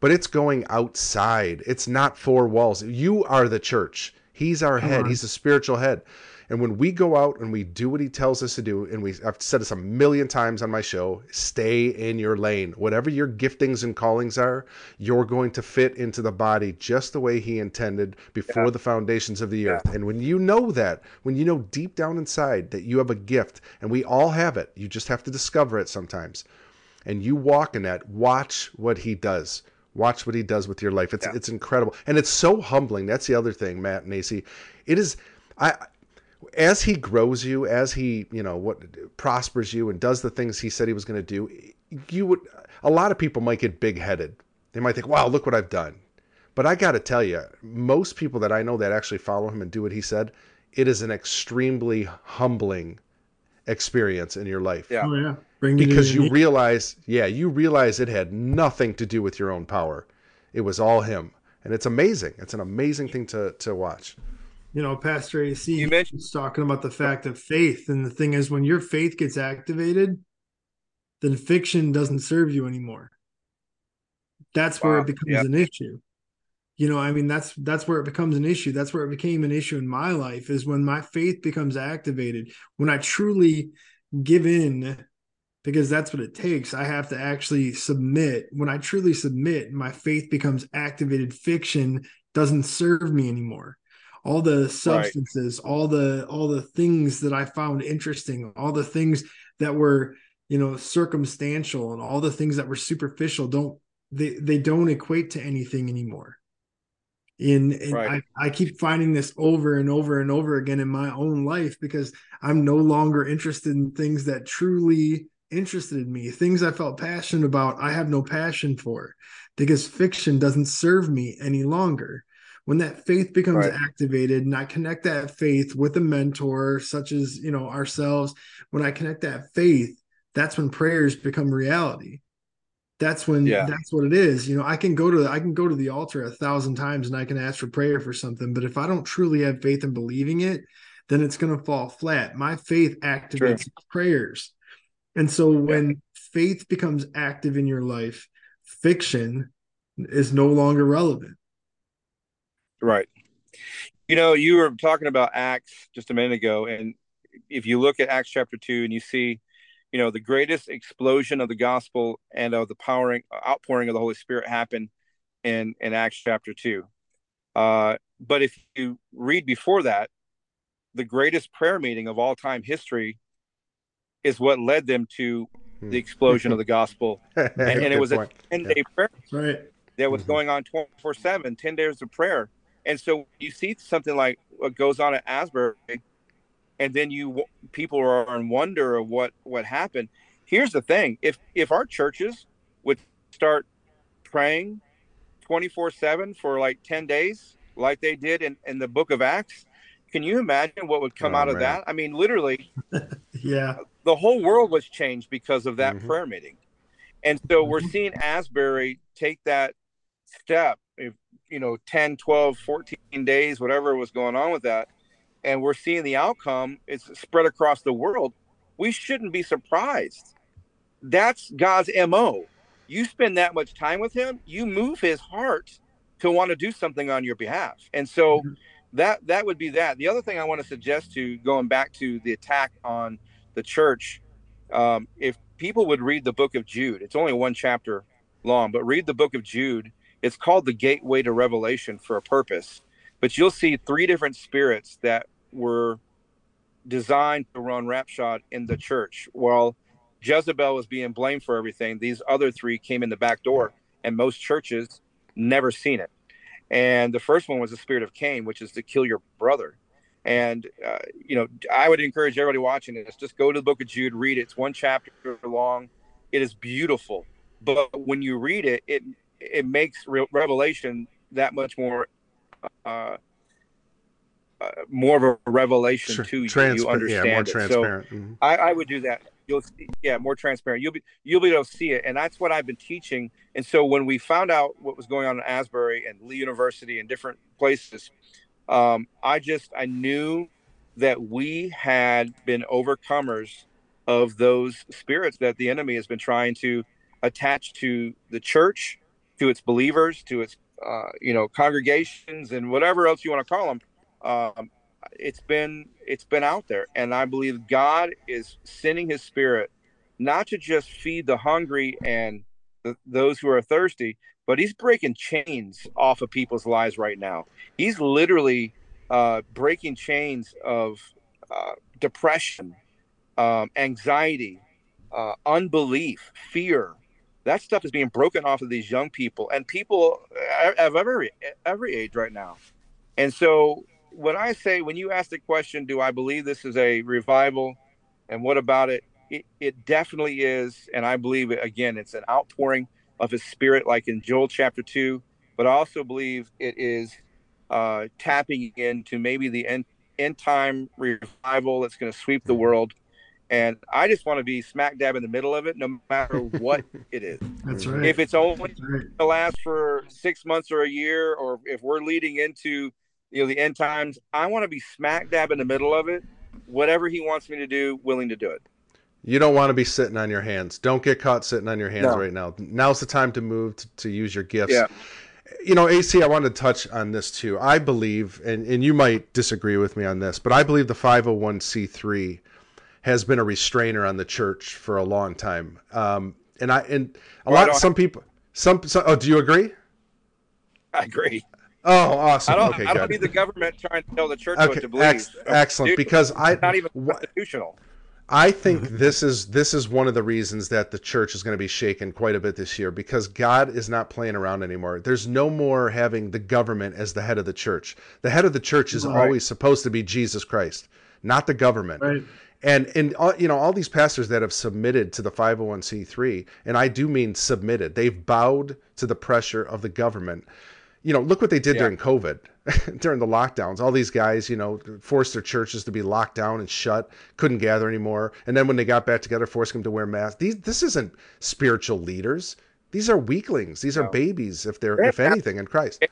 but it's going outside. It's not four walls. You are the church. He's our Come head. On. He's the spiritual head. And when we go out and we do what he tells us to do, and we I've said this a million times on my show, stay in your lane. Whatever your giftings and callings are, you're going to fit into the body just the way he intended before yeah. the foundations of the yeah. earth. And when you know that, when you know deep down inside that you have a gift, and we all have it, you just have to discover it sometimes. And you walk in that, watch what he does. Watch what he does with your life. It's yeah. it's incredible. And it's so humbling. That's the other thing, Matt and AC. It is I as he grows you, as he, you know, what prospers you and does the things he said he was going to do, you would a lot of people might get big-headed. They might think, "Wow, look what I've done." But I got to tell you, most people that I know that actually follow him and do what he said, it is an extremely humbling experience in your life. Yeah. Oh, yeah. because you realize, yeah, you realize it had nothing to do with your own power. It was all him. And it's amazing. It's an amazing thing to to watch you know, Pastor AC you mentioned talking about the fact of faith. And the thing is, when your faith gets activated, then fiction doesn't serve you anymore. That's wow. where it becomes an issue. You know, I mean, that's that's where it becomes an issue. That's where it became an issue in my life is when my faith becomes activated. When I truly give in, because that's what it takes. I have to actually submit. When I truly submit, my faith becomes activated. Fiction doesn't serve me anymore all the substances right. all the all the things that i found interesting all the things that were you know circumstantial and all the things that were superficial don't they they don't equate to anything anymore in and right. I, I keep finding this over and over and over again in my own life because i'm no longer interested in things that truly interested me things i felt passionate about i have no passion for because fiction doesn't serve me any longer when that faith becomes right. activated and i connect that faith with a mentor such as you know ourselves when i connect that faith that's when prayers become reality that's when yeah. that's what it is you know i can go to i can go to the altar a thousand times and i can ask for prayer for something but if i don't truly have faith in believing it then it's going to fall flat my faith activates True. prayers and so when yeah. faith becomes active in your life fiction is no longer relevant Right. You know, you were talking about Acts just a minute ago, and if you look at Acts chapter two and you see, you know, the greatest explosion of the gospel and of the powering outpouring of the Holy Spirit happen in in Acts chapter two. Uh, but if you read before that, the greatest prayer meeting of all time history is what led them to hmm. the explosion of the gospel, and, and it was a ten day prayer right. that was mm-hmm. going on 24 7, 10 days of prayer and so you see something like what goes on at Asbury, and then you people are in wonder of what what happened. Here's the thing: if if our churches would start praying 24 7 for like 10 days, like they did in, in the book of Acts, can you imagine what would come oh, out of that? I mean, literally, yeah, the whole world was changed because of that mm-hmm. prayer meeting. And so we're mm-hmm. seeing Asbury take that step you know 10 12 14 days whatever was going on with that and we're seeing the outcome it's spread across the world we shouldn't be surprised that's god's mo you spend that much time with him, you move his heart to want to do something on your behalf. And so mm-hmm. that that would be that. The other thing I want to suggest to going back to the attack on the church, um, if people would read the book of Jude, it's only one chapter long, but read the book of Jude. It's called the Gateway to Revelation for a purpose. But you'll see three different spirits that were designed to run rapshod in the church. While Jezebel was being blamed for everything, these other three came in the back door, and most churches never seen it. And the first one was the spirit of Cain, which is to kill your brother. And uh, you know, I would encourage everybody watching this just go to the Book of Jude, read it. It's one chapter long. It is beautiful, but when you read it, it it makes Re- Revelation that much more uh, uh, more of a revelation Tr- to you. Transpa- you understand yeah, more it. transparent. So mm-hmm. I, I, would do that. You'll see, yeah, more transparent. You'll be you'll be able to see it, and that's what I've been teaching. And so when we found out what was going on in Asbury and Lee University and different places, um, I just I knew that we had been overcomers of those spirits that the enemy has been trying to attach to the church, to its believers, to its uh, you know congregations and whatever else you want to call them um, it's been it's been out there. And i believe god is sending his spirit not to just feed the hungry and those who are thirsty but he's breaking chains off of people's lives right now. He's literally uh, breaking chains of uh, depression um, anxiety uh, unbelief fear that stuff is being broken off of these young people and people of every every age right now and so when I say, when you ask the question, do I believe this is a revival and what about it? It, it definitely is. And I believe, it, again, it's an outpouring of his spirit, like in Joel chapter 2. But I also believe it is uh, tapping into maybe the end, end time revival that's going to sweep the world. And I just want to be smack dab in the middle of it, no matter what it is. That's mm-hmm. right. If it's only right. to last for six months or a year, or if we're leading into you know the end times i want to be smack dab in the middle of it whatever he wants me to do willing to do it you don't want to be sitting on your hands don't get caught sitting on your hands no. right now now's the time to move to, to use your gifts yeah. you know ac i wanted to touch on this too i believe and, and you might disagree with me on this but i believe the 501c3 has been a restrainer on the church for a long time um, and i and a well, lot some people some, some oh do you agree I agree. Oh, awesome. I don't, okay, I don't need the government trying to tell the church okay, what to believe. Ex- excellent, Dude, because I not even constitutional. I think mm-hmm. this is this is one of the reasons that the church is going to be shaken quite a bit this year because God is not playing around anymore. There's no more having the government as the head of the church. The head of the church is right. always supposed to be Jesus Christ, not the government. Right. And and all, you know all these pastors that have submitted to the 501c3, and I do mean submitted. They've bowed to the pressure of the government you know, look what they did yeah. during COVID, during the lockdowns. All these guys, you know, forced their churches to be locked down and shut, couldn't gather anymore. And then when they got back together, forced them to wear masks. These, this isn't spiritual leaders. These are weaklings. These are no. babies, if they're, if anything, in Christ.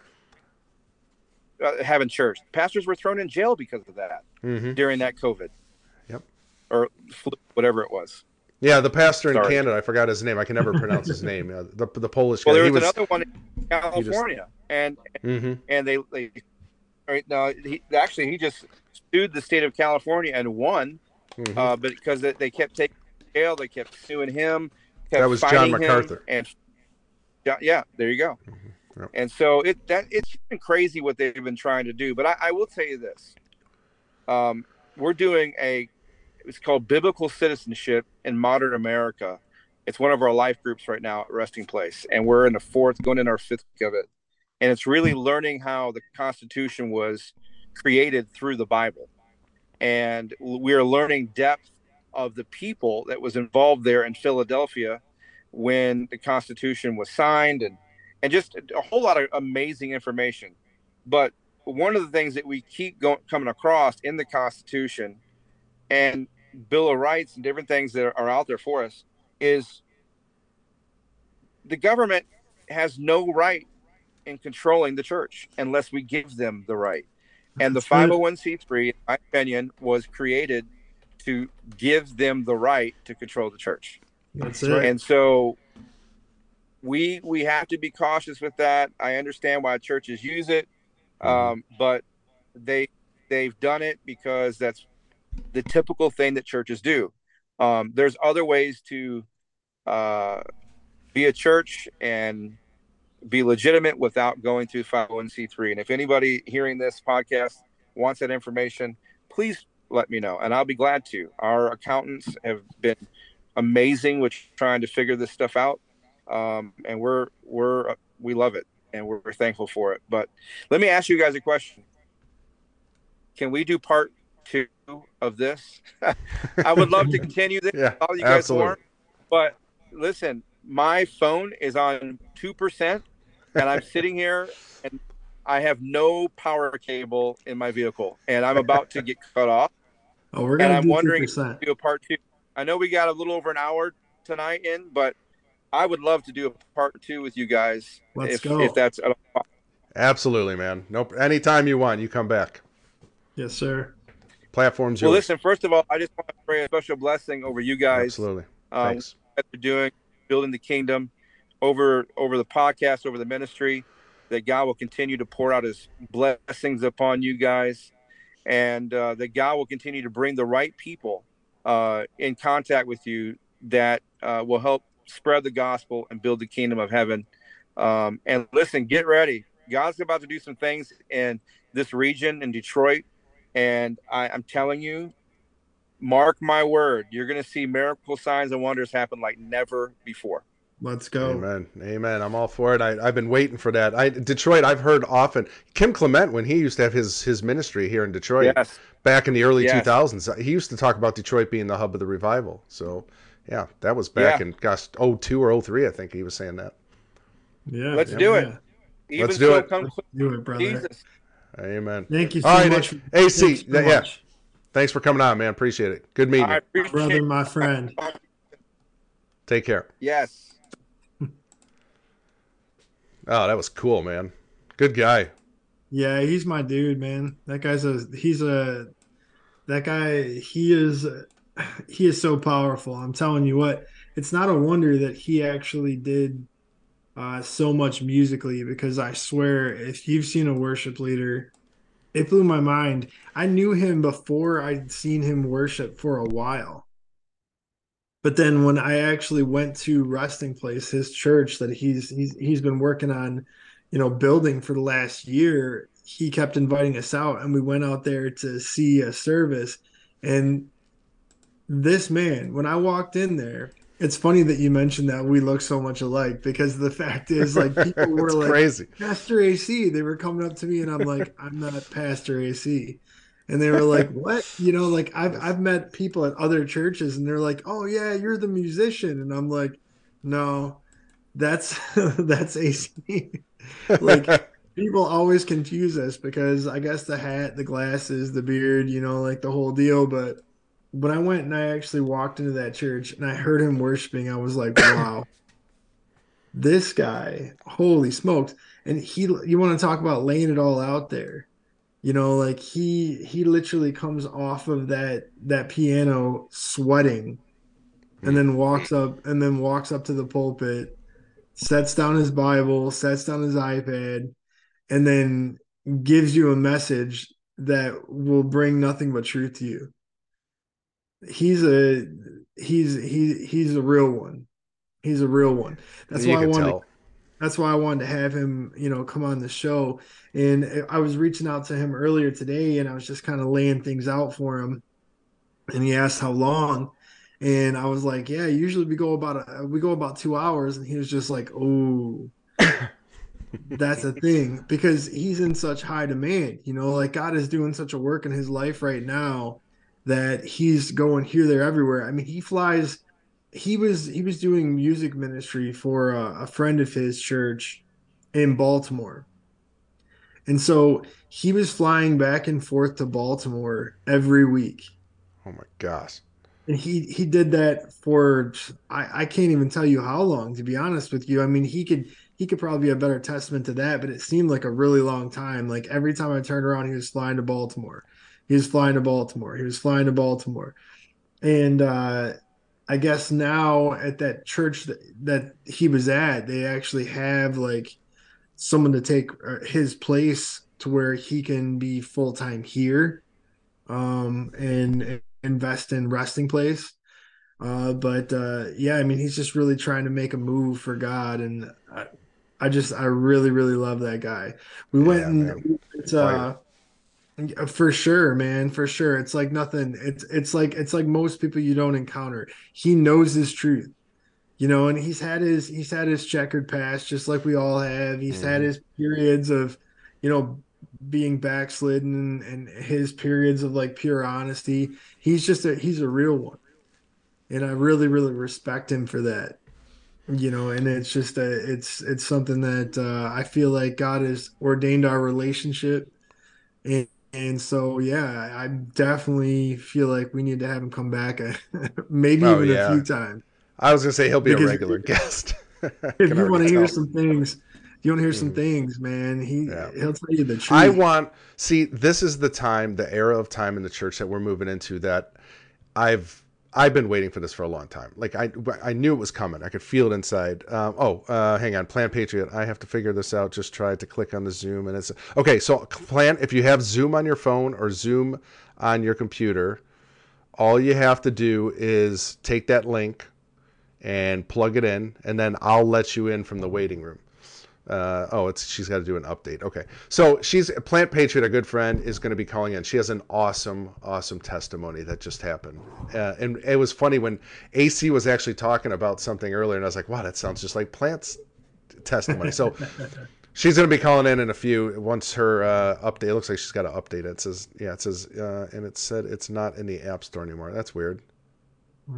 Uh, having church, pastors were thrown in jail because of that mm-hmm. during that COVID. Or whatever it was. Yeah, the pastor in Sorry. Canada, I forgot his name. I can never pronounce his name. Uh, the the Polish guy. Well, there was, was another one in California, just, and mm-hmm. and they they right now he actually he just sued the state of California and won, mm-hmm. uh, but because they, they, kept taking jail, they kept suing him. Kept that was John MacArthur. And yeah, there you go. Mm-hmm. Yep. And so it that it's been crazy what they've been trying to do. But I, I will tell you this: um, we're doing a it's called Biblical Citizenship in Modern America. It's one of our life groups right now at Resting Place, and we're in the fourth, going in our fifth of it. And it's really learning how the Constitution was created through the Bible, and we are learning depth of the people that was involved there in Philadelphia when the Constitution was signed, and and just a whole lot of amazing information. But one of the things that we keep going, coming across in the Constitution and Bill of Rights and different things that are out there for us is the government has no right in controlling the church unless we give them the right. And the 501c3, in my opinion, was created to give them the right to control the church. That's it. And so we we have to be cautious with that. I understand why churches use it, Mhm. um, but they they've done it because that's the typical thing that churches do. Um, there's other ways to uh, be a church and be legitimate without going through 501c3. And if anybody hearing this podcast wants that information, please let me know, and I'll be glad to. Our accountants have been amazing with trying to figure this stuff out, um, and we're we're we love it and we're, we're thankful for it. But let me ask you guys a question: Can we do part two of this? I would love to continue this. Yeah, all you guys absolutely. want, but listen, my phone is on two percent, and I'm sitting here and I have no power cable in my vehicle, and I'm about to get cut off. Oh, we're gonna I'm do wondering- 2%. Do a part two. I know we got a little over an hour tonight in, but I would love to do a part two with you guys. Let's if, go. if that's Absolutely, man. Nope. Anytime you want, you come back. Yes, sir. Platform's well. yours. Listen, first of all, I just want to pray a special blessing over you guys. Absolutely. Um, Thanks. that you're doing, building the kingdom over over the podcast, over the ministry, that God will continue to pour out His blessings upon you guys, and uh, that God will continue to bring the right people uh, in contact with you that uh, will help spread the gospel and build the kingdom of heaven. Um, and listen, get ready. God's about to do some things in this region in Detroit, and I, I'm telling you, mark my word, you're going to see miracle signs and wonders happen like never before. Let's go. Amen. Amen. I'm all for it. I, I've been waiting for that. I Detroit. I've heard often Kim Clement when he used to have his his ministry here in Detroit Yes. back in the early Yes. 2000s. He used to talk about Detroit being the hub of the revival. So, yeah, that was back Yeah. in gosh 02 or 03. I think he was saying that. Yeah. Let's yeah, do it. yeah. Even Let's do so it. come Let's do it, brother. Jesus. Amen. Thank you so All right, much. AC, Thanks yeah, much, Thanks for coming on, man. Appreciate it. Good meeting I you. appreciate brother, my friend. Take care. Yes. Oh, that was cool, man. Good guy. Yeah, he's my dude, man. That guy's a he's a that guy he is he is so powerful. I'm telling you what, it's not a wonder that he actually did uh so much musically because I swear if you've seen a worship leader, it blew my mind. I knew him before I'd seen him worship for a while. But then when I actually went to Resting Place, his church that he's he's he's been working on you know, building for the last year, he kept inviting us out and we went out there to see a service. And this man, when I walked in there, it's funny that you mentioned that we look so much alike because the fact is like people were like crazy. Pastor AC. They were coming up to me and I'm like, I'm not Pastor AC. And they were like, What? You know, like I've I've met people at other churches and they're like, Oh yeah, you're the musician. And I'm like, No, that's that's AC. like people always confuse us because I guess the hat, the glasses, the beard, you know, like the whole deal. But when I went and I actually walked into that church and I heard him worshiping, I was like, wow, this guy, holy smokes. And he, you want to talk about laying it all out there. You know, like he he literally comes off of that that piano sweating and then walks up and then walks up to the pulpit, sets down his Bible, sets down his iPad, and then gives you a message that will bring nothing but truth to you. He's a he's he he's a real one. He's a real one. That's you why I wanted tell. that's why I wanted to have him, you know, come on the show. And I was reaching out to him earlier today and I was just kind of laying things out for him. And he asked how long. And I was like, yeah, usually we go about a, we go about 2 hours and he was just like, "Oh, that's a thing because he's in such high demand, you know, like God is doing such a work in his life right now that he's going here there everywhere. I mean, he flies he was he was doing music ministry for a, a friend of his church in Baltimore. And so he was flying back and forth to Baltimore every week. Oh my gosh. And he he did that for I, I can't even tell you how long, to be honest with you. I mean, he could he could probably be a better testament to that, but it seemed like a really long time. Like every time I turned around, he was flying to Baltimore. He was flying to Baltimore. He was flying to Baltimore. And uh I guess now at that church that, that he was at, they actually have like someone to take uh, his place to where he can be full time here um, and, and invest in resting place. Uh, but uh, yeah, I mean, he's just really trying to make a move for God, and I, I just I really really love that guy. We yeah, went and it's uh for sure, man, for sure. It's like nothing. It's it's like it's like most people you don't encounter. He knows his truth, you know, and he's had his he's had his checkered past, just like we all have. He's mm-hmm. had his periods of, you know, being backslidden and his periods of like pure honesty. He's just a he's a real one. And I really, really respect him for that. You know, and it's just a it's it's something that uh, I feel like God has ordained our relationship. And and so yeah, I definitely feel like we need to have him come back maybe oh, even yeah. a few times. I was gonna say he'll be because a regular guest. if you want to hear some things, you want to hear some mm. things, man. He yeah. he'll tell you the truth. I want see this is the time, the era of time in the church that we're moving into that I've I've been waiting for this for a long time. Like I I knew it was coming. I could feel it inside. Um, oh, uh, hang on, Plant Patriot. I have to figure this out. Just tried to click on the Zoom and it's okay. So Plan if you have Zoom on your phone or Zoom on your computer, all you have to do is take that link and plug it in, and then I'll let you in from the waiting room. Uh, oh, it's she's got to do an update. Okay, so she's Plant Patriot, a good friend, is going to be calling in. She has an awesome, awesome testimony that just happened, uh, and it was funny when AC was actually talking about something earlier, and I was like, "Wow, that sounds just like Plant's testimony." So she's going to be calling in in a few once her uh, update. It looks like she's got to update it. It says, yeah, it says, uh, and it said it's not in the App Store anymore. That's weird.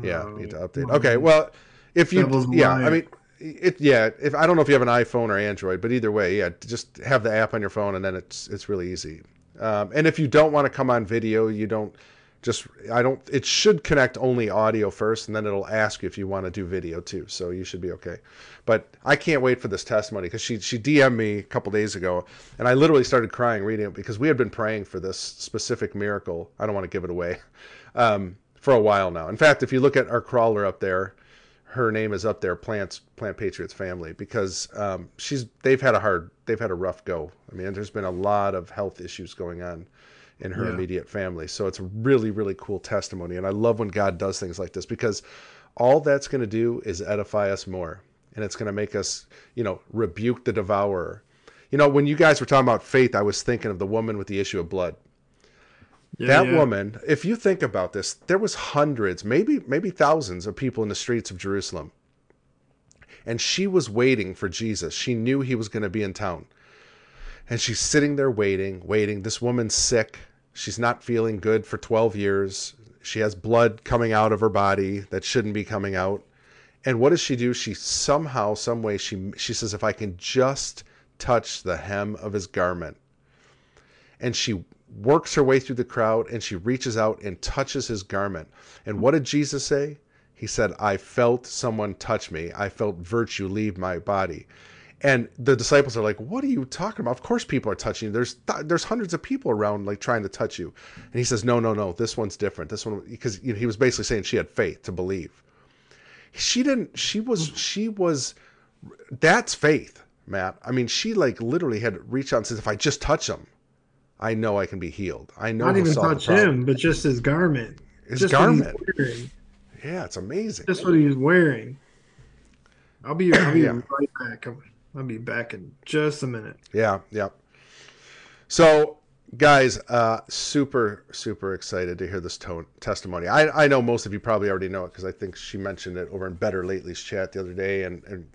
Yeah, need to update. Okay, well, if you, yeah, I mean it yeah if i don't know if you have an iphone or android but either way yeah just have the app on your phone and then it's it's really easy. Um, and if you don't want to come on video you don't just i don't it should connect only audio first and then it'll ask you if you want to do video too so you should be okay. But i can't wait for this testimony because she she dm'd me a couple days ago and i literally started crying reading it because we had been praying for this specific miracle. I don't want to give it away. Um, for a while now. In fact if you look at our crawler up there her name is up there, Plants Plant Patriots family, because um, she's they've had a hard they've had a rough go. I mean, there's been a lot of health issues going on in her yeah. immediate family, so it's a really really cool testimony, and I love when God does things like this because all that's going to do is edify us more, and it's going to make us you know rebuke the devourer. You know, when you guys were talking about faith, I was thinking of the woman with the issue of blood yeah, that yeah. woman, if you think about this, there was hundreds, maybe maybe thousands of people in the streets of Jerusalem. And she was waiting for Jesus. She knew he was going to be in town. And she's sitting there waiting, waiting. This woman's sick. She's not feeling good for 12 years. She has blood coming out of her body that shouldn't be coming out. And what does she do? She somehow, some way, she she says, if I can just touch the hem of his garment. And she works her way through the crowd and she reaches out and touches his garment. And what did Jesus say? He said, I felt someone touch me. I felt virtue leave my body. And the disciples are like, "What are you talking about? Of course, people are touching you. There's th- there's hundreds of people around like trying to touch you." And he says, "No, no, no. This one's different. This one because you know, he was basically saying she had faith to believe. She didn't. She was. She was. That's faith, Matt. I mean, she like literally had reached out and says, "If I just touch him, I know I can be healed. I know not even touch him, but just his garment. His just garment. Yeah, it's amazing. Just what he's wearing. I'll be I'll be yeah. right back. I'll be back in just a minute. Yeah, yeah. So, guys, uh, super super excited to hear this tone, testimony. I I know most of you probably already know it because I think she mentioned it over in Better Lately's chat the other day, and and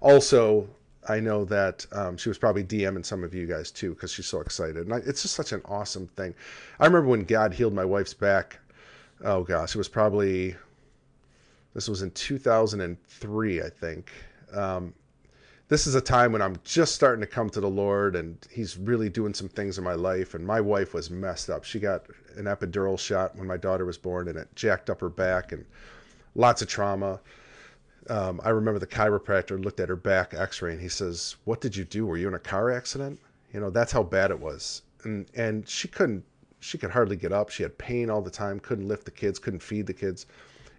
also I know that um, she was probably DMing some of you guys too because she's so excited. And I, it's just such an awesome thing. I remember when God healed my wife's back. Oh gosh, it was probably this was in 2003, I think. Um, this is a time when I'm just starting to come to the Lord, and He's really doing some things in my life. And my wife was messed up. She got an epidural shot when my daughter was born, and it jacked up her back, and lots of trauma um, I remember the chiropractor looked at her back X-ray and he says, "What did you do? Were you in a car accident?" You know, that's how bad it was, and and she couldn't, she could hardly get up. She had pain all the time, couldn't lift the kids, couldn't feed the kids,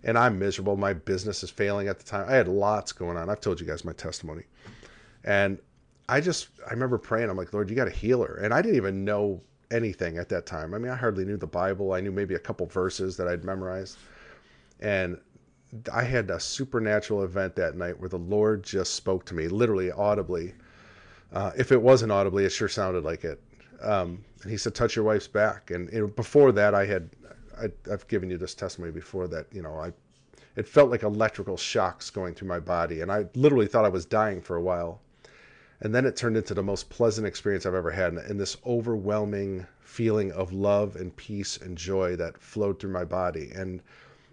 and I'm miserable. My business is failing at the time. I had lots going on. I've told you guys my testimony. And I just, I remember praying, I'm like, Lord, you got to heal her. And I didn't even know anything at that time. I mean, I hardly knew the Bible. I knew maybe a couple verses that I'd memorized. And I had a supernatural event that night where the Lord just spoke to me, literally audibly. Uh, if it wasn't audibly, it sure sounded like it. Um, and he said, "Touch your wife's back." And before that, I had I, have given you this testimony before that you know I it felt like electrical shocks going through my body, and I literally thought I was dying for a while. And then it turned into the most pleasant experience I've ever had, and this overwhelming feeling of love and peace and joy that flowed through my body. And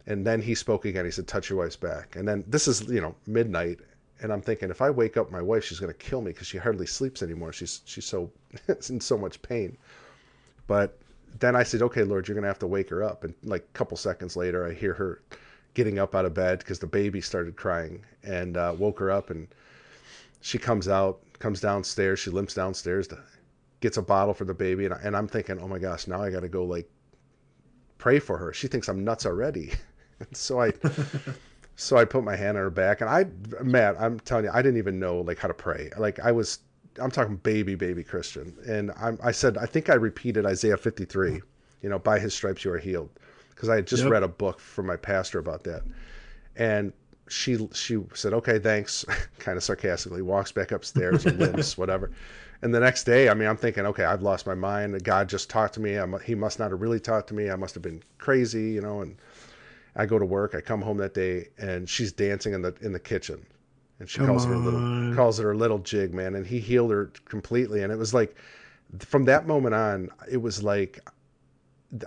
and then he spoke again. He said, "Touch your wife's back." And then this is you know midnight, and I'm thinking if I wake up my wife, she's going to kill me because she hardly sleeps anymore. She's she's so in so much pain. But then I said, "Okay, Lord, you're going to have to wake her up." And like a couple seconds later, I hear her getting up out of bed because the baby started crying, and uh, woke her up. And she comes out, comes downstairs. She limps downstairs, to, gets a bottle for the baby, and, I, and I'm thinking, "Oh my gosh, now I got to go like pray for her." She thinks I'm nuts already. and so I So I put my hand on her back, and I, Matt, I'm telling you, I didn't even know like how to pray. Like I was, I'm talking baby, baby Christian, and I'm, I said, I think I repeated Isaiah 53, you know, by His stripes you are healed, because I had just yep. read a book from my pastor about that, and she she said, okay, thanks, kind of sarcastically, walks back upstairs limps, whatever. And the next day, I mean, I'm thinking, okay, I've lost my mind. God just talked to me. I'm, he must not have really talked to me. I must have been crazy, you know, and I go to work. I come home that day, and she's dancing in the in the kitchen, and she come calls on. it her little calls it her little jig, man. And he healed her completely, and it was like, from that moment on, it was like,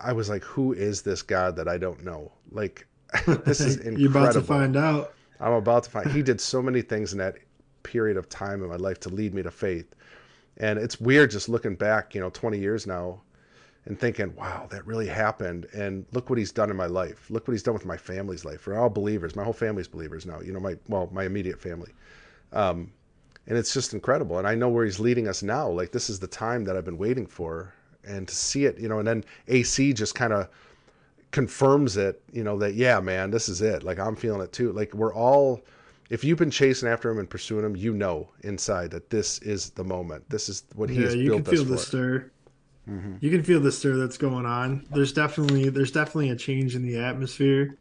I was like, who is this God that I don't know? Like, this is incredible. You're about to find out. I'm about to find. He did so many things in that period of time in my life to lead me to faith, and it's weird just looking back, you know, 20 years now and thinking, wow, that really happened. And look what he's done in my life. Look what he's done with my family's life. We're all believers. My whole family's believers now. You know, my well, my immediate family. Um, and it's just incredible. And I know where he's leading us now. Like this is the time that I've been waiting for, and to see it, you know. And then AC just kind of confirms it, you know, that yeah, man, this is it. Like I'm feeling it too. Like we're all. If you've been chasing after him and pursuing him, you know inside that this is the moment. This is what he yeah, has built us for. you can feel the stir. Mm-hmm. You can feel the stir that's going on. There's definitely there's definitely a change in the atmosphere,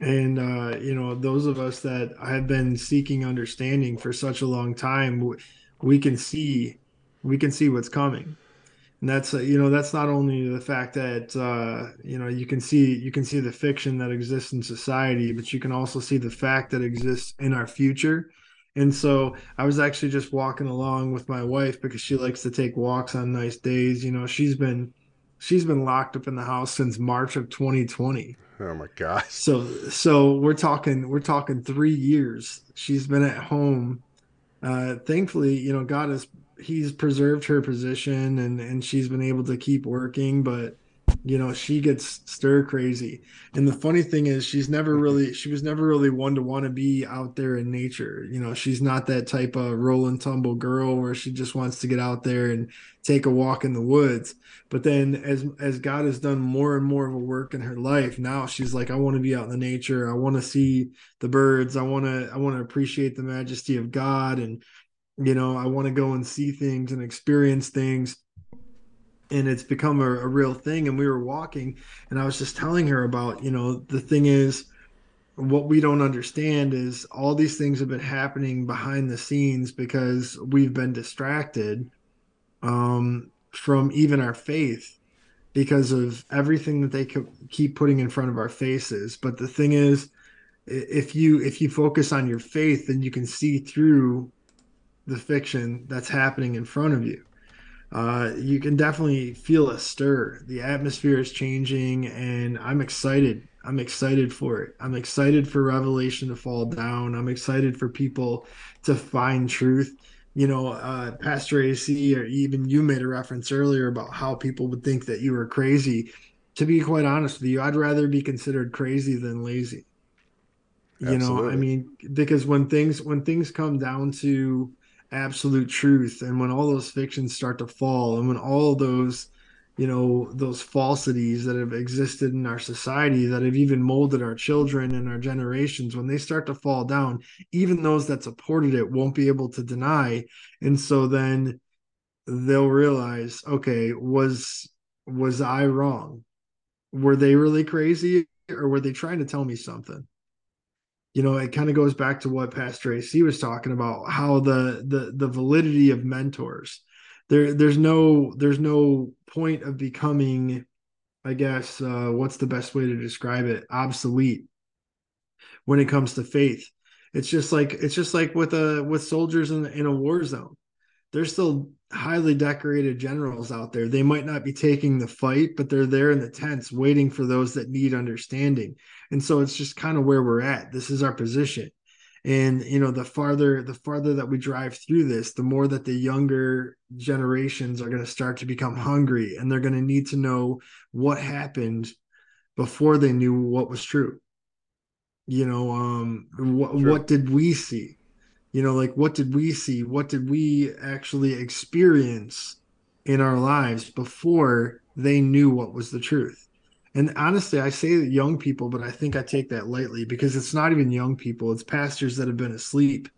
and uh, you know those of us that have been seeking understanding for such a long time, we can see we can see what's coming, and that's uh, you know that's not only the fact that uh, you know you can see you can see the fiction that exists in society, but you can also see the fact that exists in our future and so I was actually just walking along with my wife because she likes to take walks on nice days. You know, she's been she's been locked up in the house since March of 2020. Oh my gosh. So so we're talking we're talking 3 years. She's been at home. Uh thankfully, you know, God has he's preserved her position and and she's been able to keep working, but you know she gets stir crazy. And the funny thing is she's never mm-hmm. really she was never really one to want to be out there in nature. You know she's not that type of roll and tumble girl where she just wants to get out there and take a walk in the woods. But then as as god has done more and more of a work in her life now she's like i want to be out in the nature. I want to see the birds. I want to i want to appreciate the majesty of god and you know i want to go and see things and experience things and it's become a, a, real thing and we were walking and i was just telling her about you know the thing is what we don't understand is all these things have been happening behind the scenes because we've been distracted um, from even our faith because of everything that they keep putting in front of our faces. But the thing is if you if you focus on your faith then you can see through the fiction that's happening in front of you uh, you can definitely feel a stir. The atmosphere is changing, and I'm excited. I'm excited for it. I'm excited for revelation to fall down. I'm excited for people to find truth. You know, uh, Pastor AC, or even you made a reference earlier about how people would think that you were crazy. To be quite honest with you, I'd rather be considered crazy than lazy. You Absolutely. know, I mean, because when things when things come down to absolute truth and when all those fictions start to fall and when all those you know those falsities that have existed in our society that have even molded our children and our generations when they start to fall down even those that supported it won't be able to deny. And so then they'll realize okay was was i wrong? Were they really crazy or were they trying to tell me something you know it kind of goes back to what pastor ac was talking about how the the the validity of mentors. There there's no there's no point of becoming i guess uh, what's the best way to describe it? Obsolete when it comes to faith. It's just like it's just like with a with soldiers in, in a war zone there's still highly decorated generals out there. They might not be taking the fight but they're there in the tents waiting for those that need understanding. And so it's just kind of where we're at. This is our position. And you know the farther the farther that we drive through this the more that the younger generations are going to start to become hungry and they're going to need to know what happened before they knew what was true. You know um what what did we see you know like what did we see what did we actually experience in our lives before they knew what was the truth and honestly, I say young people, but I think I take that lightly because it's not even young people. It's pastors that have been asleep.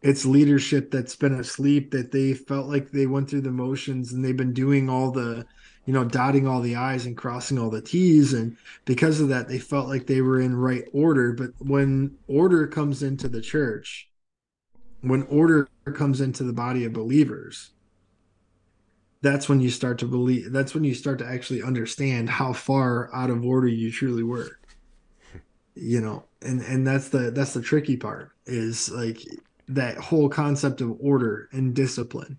It's leadership that's been asleep that they felt like they went through the motions and they've been doing all the, you know, dotting all the I's and crossing all the T's. And because of that, they felt like they were in right order. But when order comes into the church, when order comes into the body of believers, that's when you start to believe that's when you start to actually understand how far out of order you truly were. You know and and that's the that's the tricky part is like that whole concept of order and discipline.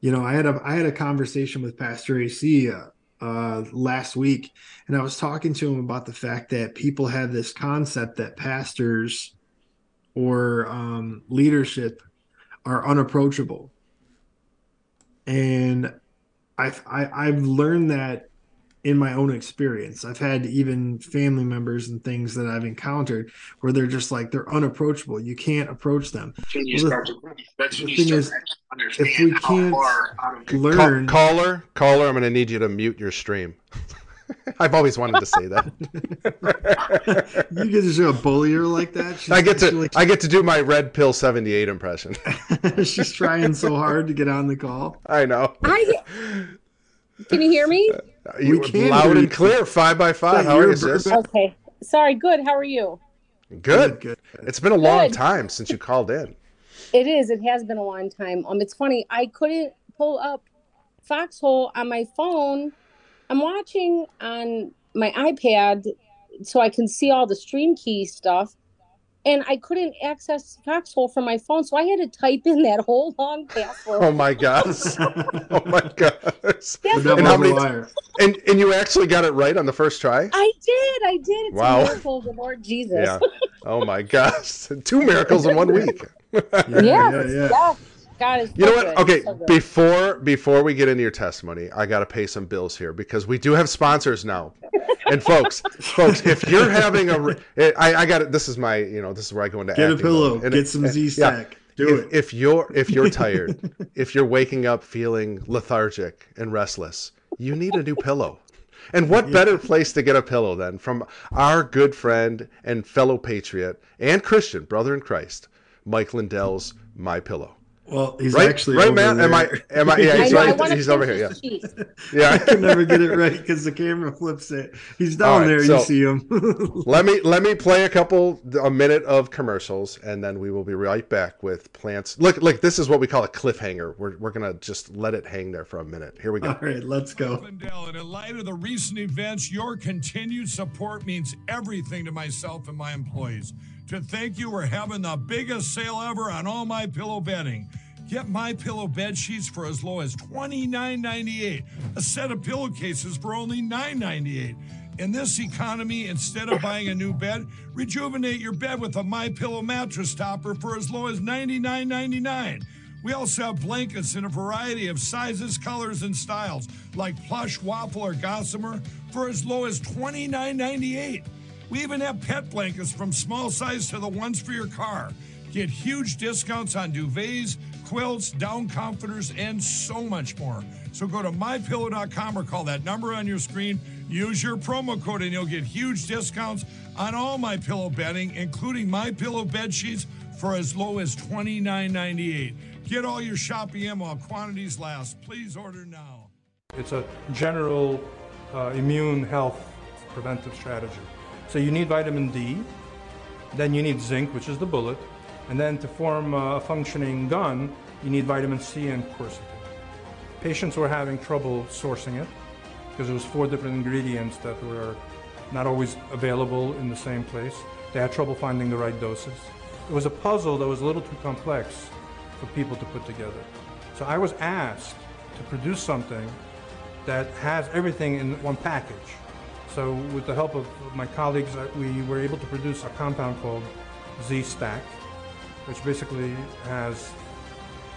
You know i had a i had a conversation with pastor ac uh, uh, last week and i was talking to him about the fact that people have this concept that pastors or um, leadership are unapproachable and I've I, have i have learned that in my own experience. I've had even family members and things that I've encountered where they're just like they're unapproachable. You can't approach them. Well, the, the thing is, if we can't learn, caller, caller, I'm going to need you to mute your stream. I've always wanted to say that. you get to show a bullier like that. She's I get to I get to do my red pill seventy eight impression. She's trying so hard to get on the call. I know. I, can you hear me? Uh, you we can loud and clear, five by five. How are you, sis? Okay. Sorry. Good. How are you? Good. Good. good. It's been a long time since you called in. It is. It has been a long time. Um, it's funny. I couldn't pull up Foxhole on my phone I'm watching on my iPad so I can see all the stream key stuff. And I couldn't access Foxhole from my phone, so I had to type in that whole long password. Oh my gosh! oh my gosh! and, how many, and and you actually got it right on the first try. I did. I did. It's wow! A miracle the Lord Jesus. Yeah. Oh my gosh! Two miracles in one week. yeah, yeah, yeah. yeah. God is. You know what? Okay, so before before we get into your testimony, I got to pay some bills here because we do have sponsors now. and folks, folks, if you're having a, eh, I, I got it. This is my, you know, this is where I go into get a pillow, and get some Z Stack. Yeah. Do if, it. If you're if you're tired, if you're waking up feeling lethargic and restless, you need a new pillow. And what yeah. better place to get a pillow than from our good friend and fellow patriot and Christian brother in Christ, Mike Lindell's My Pillow. Well, he's right, actually right, man. There. Am I? Am I? Yeah, he's I right. He's over here. Yeah, yeah. I can never get it right because the camera flips it. He's down right, there. So you see him. let me let me play a couple a minute of commercials, and then we will be right back with plants. Look, look. This is what we call a cliffhanger. We're we're gonna just let it hang there for a minute. Here we go. All right, let's go. And in light of the recent events, your continued support means everything to myself and my employees to thank you. We're having the biggest sale ever on all my pillow bedding. Get my pillow bed sheets for as low as $29.98. A set of pillowcases for only $9.98. In this economy, instead of buying a new bed, rejuvenate your bed with a My Pillow mattress topper for as low as $99.99. We also have blankets in a variety of sizes, colors, and styles, like plush, waffle, or gossamer, for as low as $29.98. We even have pet blankets from small size to the ones for your car. Get huge discounts on duvets, quilts, down comforters, and so much more. So go to mypillow.com or call that number on your screen. Use your promo code and you'll get huge discounts on all my pillow bedding, including my pillow bed sheets for as low as $29.98. Get all your shopping in while quantities last. Please order now. It's a general uh, immune health preventive strategy. So you need vitamin D, then you need zinc, which is the bullet, and then to form a functioning gun, you need vitamin C and quercetin. Patients were having trouble sourcing it because it was four different ingredients that were not always available in the same place. They had trouble finding the right doses. It was a puzzle that was a little too complex for people to put together. So I was asked to produce something that has everything in one package. So with the help of my colleagues, we were able to produce a compound called Z-Stack, which basically has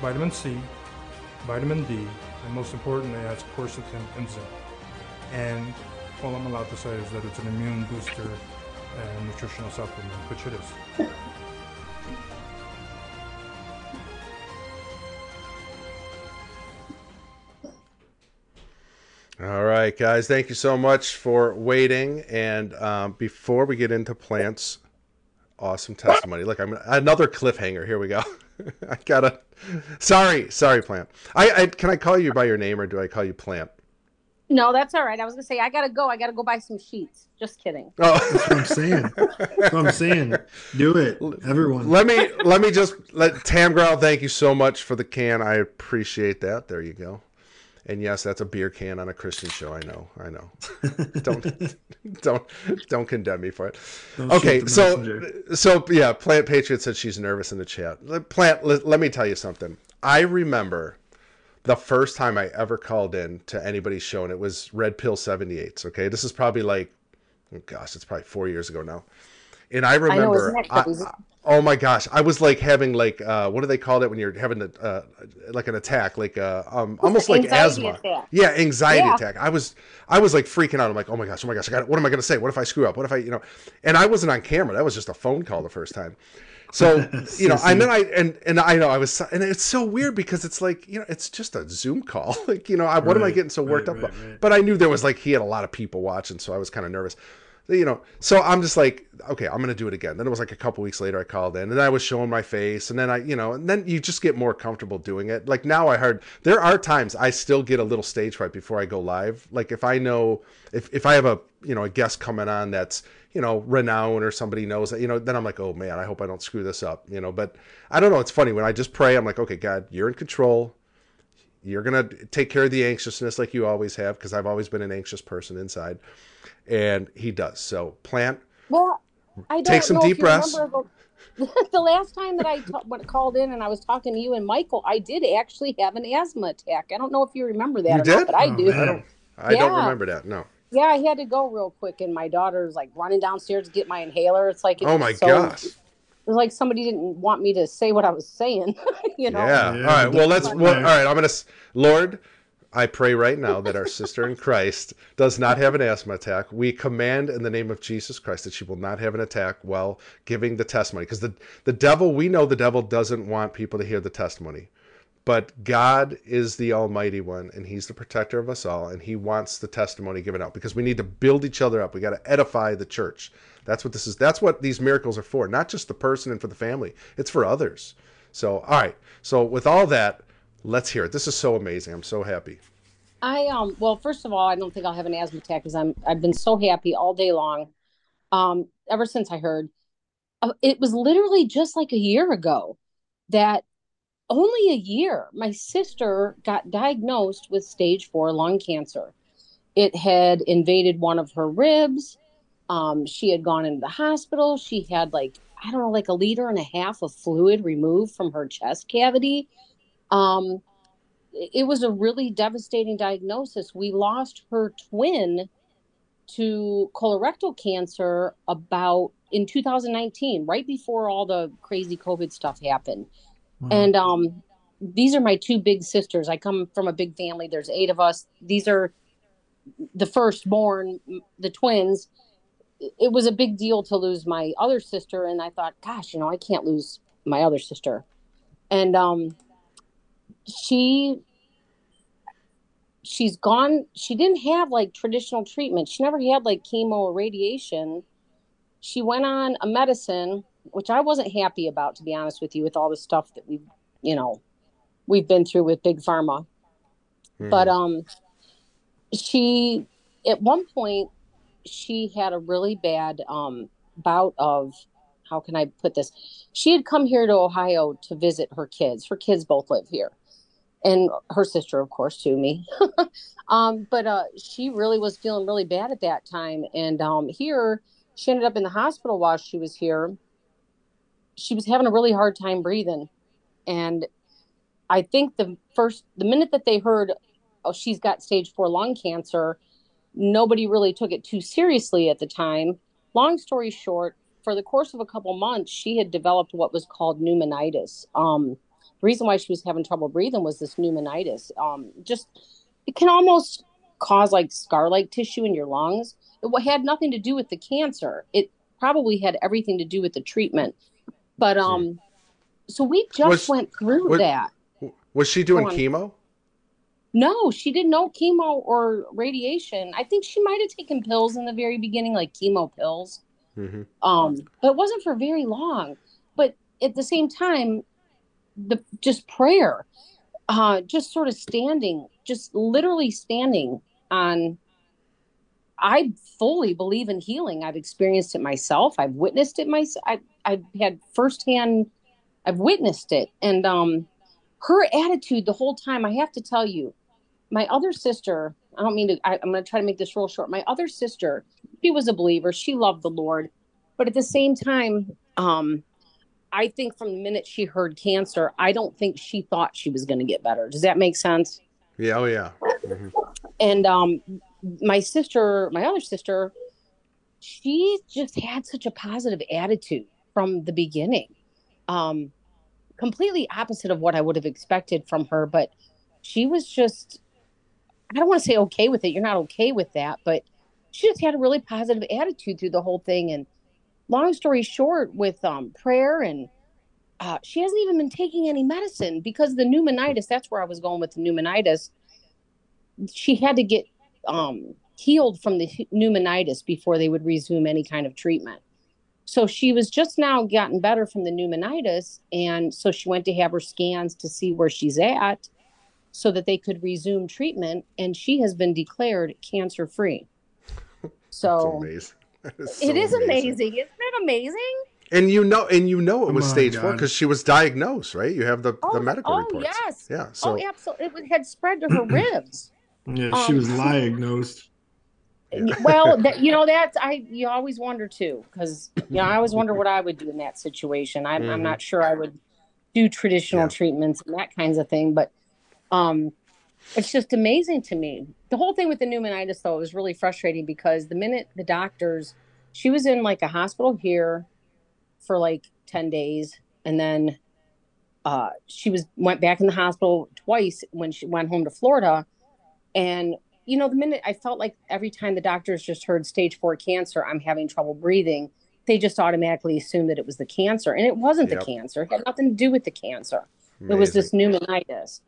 vitamin C, vitamin D, and most importantly, has quercetin and zinc. And all I'm allowed to say is that it's an immune booster and nutritional supplement, which it is. All right, guys. Thank you so much for waiting. And um, before we get into plants, awesome testimony. Look, I'm another cliffhanger. Here we go. I gotta. Sorry, sorry, plant. I, I can I call you by your name or do I call you plant? No, that's all right. I was gonna say I gotta go. I gotta go buy some sheets. Just kidding. Oh, That's what I'm saying. That's what I'm saying. Do it, everyone. let me let me just let Tam Growl. Thank you so much for the can. I appreciate that. There you go. And yes, that's a beer can on a Christian show. I know. I know. don't don't don't condemn me for it. Don't okay, so messenger. so yeah, Plant Patriot said she's nervous in the chat. Plant, let, let me tell you something. I remember the first time I ever called in to anybody's show, and it was Red Pill 78s. Okay, this is probably like, oh gosh, it's probably four years ago now. And I remember, isn't that I- crazy? I- oh my gosh, I was like having like, uh, what do they call it when you're having a, uh, like an attack, like uh, um, almost like asthma. attack. Yeah, anxiety Yeah. attack. I was, I was like freaking out. I'm like, oh my gosh, oh my gosh, I got. What am I going to say? What if I screw up? What if I, you know? And I wasn't on camera. That was just a phone call the first time. So you know, and then I and and I know I was, and it's so weird because it's like you know, it's just a Zoom call. Like you know, I, what am I getting so worked right, up right, about? right. But I knew there was like he had a lot of people watching, so I was kind of nervous. You know, so I'm just like, okay, I'm gonna do it again. Then it was like a couple weeks later, I called in, and I was showing my face, and then I, you know, and then you just get more comfortable doing it. Like now, I heard there are times I still get a little stage fright before I go live. Like if I know if if I have a you know a guest coming on that's you know renowned or somebody knows that you know then I'm like, oh man, I hope I don't screw this up. You know, but I don't know. It's funny when I just pray. I'm like, okay, God, you're in control you're gonna take care of the anxiousness like you always have because i've always been an anxious person inside and he does so plant Well, I don't Take some know deep if you breaths. remember The, the last time that I called in and I was talking to you and Michael, I did actually have an asthma attack. I don't know if you remember that You or did? not, but I Oh, do. man. i don't Yeah. remember that no Yeah, I had to go real quick, and my daughter's like running downstairs to get my inhaler. It's like it oh my so- gosh It was like somebody didn't want me to say what I was saying. you know. yeah. Yeah, all right well let's that's well, all fair. right i'm gonna lord i pray right now that our sister in christ does not have an asthma attack we command in the name of jesus christ that she will not have an attack while giving the testimony because the the devil we know the devil doesn't want people to hear the testimony but God is the Almighty One, and He's the protector of us all, and He wants the testimony given out because we need to build each other up. We got to edify the church. That's what this is. That's what these miracles are for, not just the person and for the family. It's for others. So, all right. So, with all that, let's hear it. This is so amazing. I'm so happy. I um well, first of all, I don't think I'll have an asthma attack because I'm I've been so happy all day long. Um, ever since I heard, uh, it was literally just like a year ago that only a year my sister got diagnosed with stage four lung cancer. It had invaded one of her ribs. Um, she had gone into the hospital. She had like I don't know, like a liter and a half of fluid removed from her chest cavity. Um, it was a really devastating diagnosis. We lost her twin to colorectal cancer about in 2019, right before all the crazy COVID stuff happened. Wow. And um, these are my two big sisters. I come from a big family. There's eight of us. These are the firstborn, the twins. It was a big deal to lose my other sister, and I thought, gosh, you know, I can't lose my other sister. And um, she she's gone she didn't have like traditional treatment. She never had like chemo or radiation. She went on a medicine which i wasn't happy about to be honest with you with all the stuff that we've you know we've been through with big pharma. Mhm. but um she at one point she had a really bad um bout of how can i put this? She had come here to ohio to visit her kids. Her kids both live here and her sister of course too me. Um but uh she really was feeling really bad at that time. And um here she ended up in the hospital while she was here. She was having a really hard time breathing. And i think the first the minute that they heard oh she's got stage 4 lung cancer nobody really took it too seriously at the time. Long story short for the course of a couple months she had developed what was called pneumonitis. Um reason why she was having trouble breathing was this pneumonitis um just it can almost cause like scar like tissue in your lungs it had nothing to do with the cancer it probably had everything to do with the treatment but um so we just Was- went through was- that Was she doing chemo? no, she didn't know chemo or radiation. I think she might have taken pills in the very beginning, like chemo pills. hmm Um, but it wasn't for very long. But at the same time, the just prayer, uh, just sort of standing, just literally standing on. I fully believe in healing. I've experienced it myself. I've witnessed it myself. I, I've had firsthand. I've witnessed it, and um, her attitude the whole time. I have to tell you, my other sister. I don't mean to. I, I'm going to try to make this real short. My other sister, she was a believer. She loved the Lord, but at the same time, um, I think from the minute she heard cancer, I don't think she thought she was going to get better. Does that make sense? Yeah. Oh yeah. hmm and um my sister my other sister she just had such a positive attitude from the beginning um completely opposite of what i would have expected from her but she was just i don't want to say okay with it you're not okay with that but she just had a really positive attitude through the whole thing and long story short with um prayer and uh, she hasn't even been taking any medicine because the pneumonitis that's where i was going with the pneumonitis she had to get um, healed from the pneumonitis before they would resume any kind of treatment. So she was just now gotten better from the pneumonitis. And so she went to have her scans to see where she's at so that they could resume treatment. And she has been declared cancer free. So amazing. That is it so is amazing. Isn't it amazing? And you know, and you know it was Oh my stage four because she was diagnosed, right? You have the, Oh, the medical oh, reports. yes. Yeah. So oh, absolutely. It had spread to her ribs. Yeah, she Um, was diagnosed. well that, you know that's i you always wonder too because you know i always wonder what i would do in that situation i'm, I'm Mhm. not sure i would do traditional Yeah. treatments and that kinds of thing but um it's just amazing to me the whole thing with the pneumonitis though was really frustrating because the minute the doctors she was in like a hospital here for like 10 days and then uh she was went back in the hospital twice when she went home to florida and you know, the minute I felt like every time the doctors just heard stage four cancer, I'm having trouble breathing, they just automatically assumed that it was the cancer. And it wasn't Yep. the cancer. It had nothing to do with the cancer. It was this amazing. pneumonitis.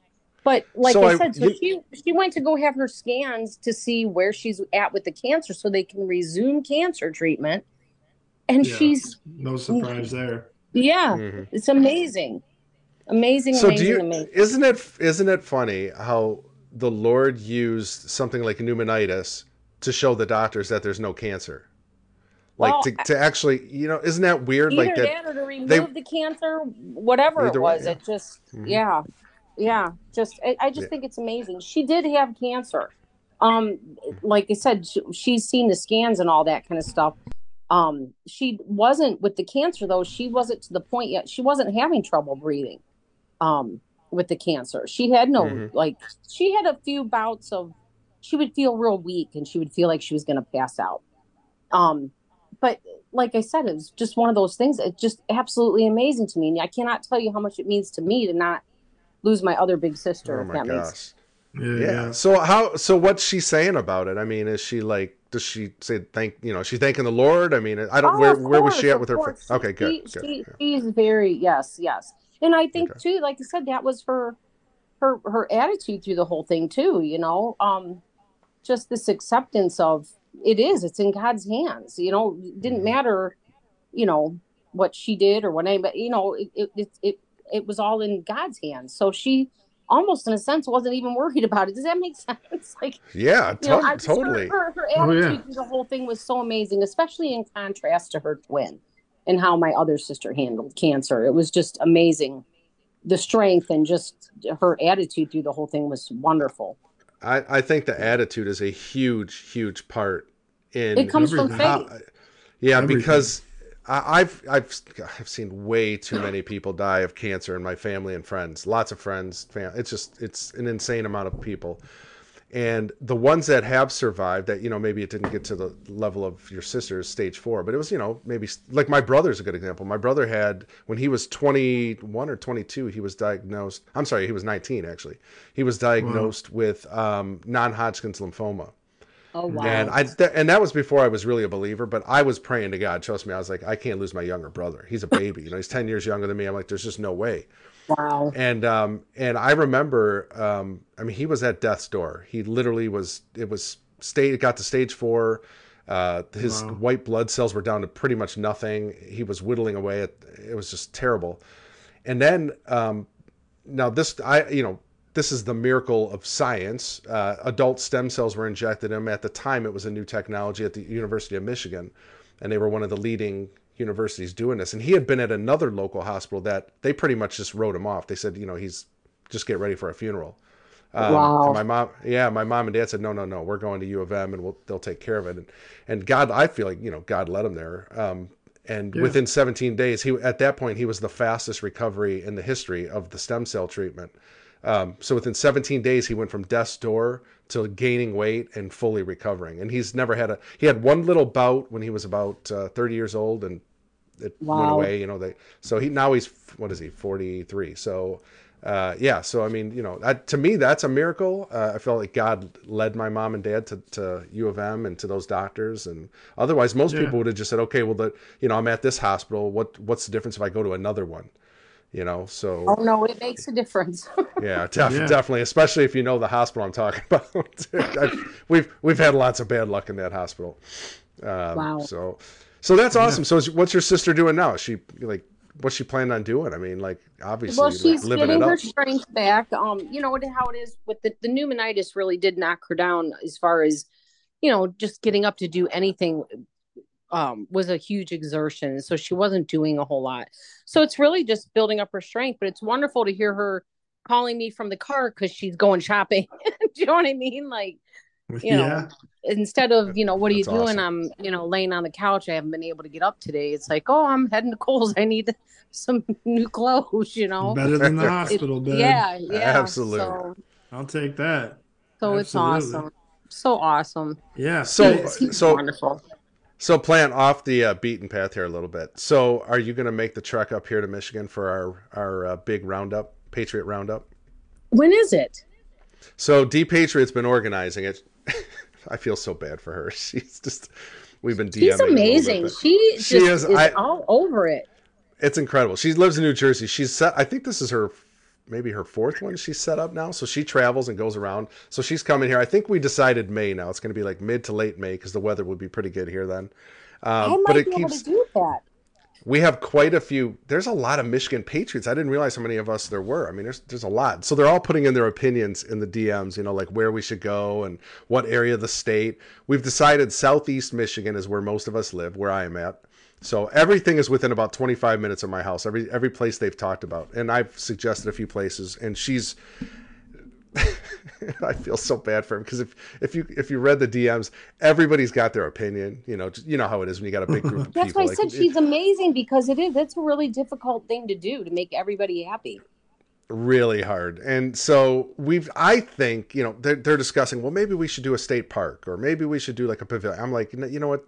But like So I, I- said, so you- she she went to go have her scans to see where she's at with the cancer so they can resume cancer treatment. And Yeah. she's No surprise there. yeah, Mhm. it's amazing. Amazing, So amazing, do you? amazing. Isn't it? Isn't it funny how the Lord used something like pneumonitis to show the doctors that there's no cancer? Like Well, to, to actually, you know, isn't that weird? either like that, that. or to remove they- the cancer, whatever Either it way, was. yeah. It just, Mhm. yeah, yeah. Just, I, I just Yeah. think it's amazing. She did have cancer. Um, like I said, she, she's seen the scans and all that kind of stuff. Um, she wasn't with the cancer though. She wasn't to the point yet. She wasn't having trouble breathing. Um, with the cancer, she had no Mhm. like. She had a few bouts of. She would feel real weak, and she would feel like she was going to pass out. Um, but like I said, it was just one of those things. It's just absolutely amazing to me. And I cannot tell you how much it means to me to not lose my other big sister. Oh if my that gosh. makes Yeah, Yeah. yeah. So how? So what's she saying about it? I mean, is she like? Does she say thank? You know, she's thanking the Lord. I mean, I don't. Oh, where of where was she at of with her? course. Okay, good. She, good. she, yeah. she's very yes, yes. And I think Okay. too, like I said, that was her her her attitude through the whole thing too. You know, um, just this acceptance of it is it's in God's hands. You know, it didn't matter, you know, what she did or what anybody. You know, it it it it, it was all in God's hands. So she almost in a sense wasn't even worried about it. Does that make sense? Like Yeah, you know, to- totally. Her, her, her Oh, attitude yeah. through the whole thing was so amazing, especially in contrast to her twin and how my other sister handled cancer. It was just amazing. The strength and just her attitude through the whole thing was wonderful. I, I think the attitude is a huge, huge part in It comes from faith. how- yeah, Everything. because I, I've I've I've seen way too many people die of cancer in my family and friends. Lots of friends, fam- it's just it's an insane amount of people. And the ones that have survived, that you know maybe it didn't get to the level of your sister's stage four, but it was you know maybe like my brother's a good example. My brother had when he was 21 or 22, he was diagnosed. I'm sorry, he was 19 actually. He was diagnosed with um, non-Hodgkin's lymphoma. Oh wow. And I th- and that was before I was really a believer, but I was praying to God. Trust me, I was like, I can't lose my younger brother. He's a baby, you know. He's ten years younger than me. I'm like, there's just no way. wow. And um and I remember, um, I mean, he was at death's door. He literally was. It was stage got to stage four. Uh, his Wow. white blood cells were down to pretty much nothing. He was whittling away. At, it was just terrible. And then um, now this I you know this is the miracle of science. Uh, adult stem cells were injected in him. At the time, it was a new technology at the University of Michigan, and they were one of the leading universities doing this. And he had been at another local hospital that they pretty much just wrote him off. They said, you know, he's just get ready for a funeral. Um, Wow. My mom, yeah, my mom and dad said, no, no, no, we're going to U of M, and we'll, they'll take care of it. And, and God, I feel like you know, God led him there. Um, and Yeah. within 17 days, he at that point he was the fastest recovery in the history of the stem cell treatment. Um, so within 17 days, he went from death's door to gaining weight and fully recovering. And he's never had a. He had one little bout when he was about uh, 30 years old, and it went away. You know, they. So he now he's what is he? 43. So. Uh, yeah, so I mean, you know, that, to me, that's a miracle. Uh, I felt like God led my mom and dad to, to U of M and to those doctors, and otherwise, most Yeah. people would have just said, "Okay, well, the, you know, I'm at this hospital. What what's the difference if I go to another one?" You know, so Oh no, it makes a difference. yeah, def- Yeah. definitely, especially if you know the hospital I'm talking about. We've we've had lots of bad luck in that hospital. Um, Wow. So, so that's awesome. So, is, what's your sister doing now? Is she like, what's she planning on doing? I mean, like, obviously, well, like, she's living getting it her strength back. Um, you know how it is with the the pneumonitis really did knock her down as far as you know just getting up to do anything um was a huge exertion so she wasn't doing a whole lot so it's really just building up her strength but it's wonderful to hear her calling me from the car because she's going shopping do you know what i mean like you know yeah. instead of you know what are you doing awesome. i'm you know laying on the couch i haven't been able to get up today it's like oh i'm heading to Kohl's. i need some new clothes you know Better than the hospital bed. yeah yeah Absolutely. so, I'll take that. so it's awesome so awesome Yeah. So- Hey, He's so- wonderful So, plant off the uh, beaten path here a little bit. So, are you going to make the trek up here to Michigan for our our uh, big roundup, Patriot Roundup? when is it So, D Patriot's been organizing it. I feel so bad for her. She's just. We've been DMing. she's bit, amazing she just She is, is, I- all over it It's incredible. She lives in New Jersey. She's set. I think this is her, maybe her fourth one she's set up now. So she travels and goes around. So she's coming here. I think we decided May now. It's going to be like mid to late May because the weather would be pretty good here then. i Um, might but it be able keeps. to do that We have quite a few. There's a lot of Michigan Patriots. I didn't realize how many of us there were. I mean, there's there's a lot. So they're all putting in their opinions in the DMs. You know, like where we should go and what area of the state. We've decided Southeast Michigan is where most of us live, where I am at. So everything is within about 25 minutes of my house. Every every place they've talked about, and I've suggested a few places, and she's. I feel so bad for him because if if you if you read the DMs, everybody's got their opinion. You know, just- you know how it is when you got a big group of that's people. That's why i like, said it- she's amazing because it is that's a really difficult thing to do to make everybody happy really hard. And so we've, I think, you know, they're, they're discussing, well, maybe we should do a state park or maybe we should do like a pavilion. I'm like, you know what?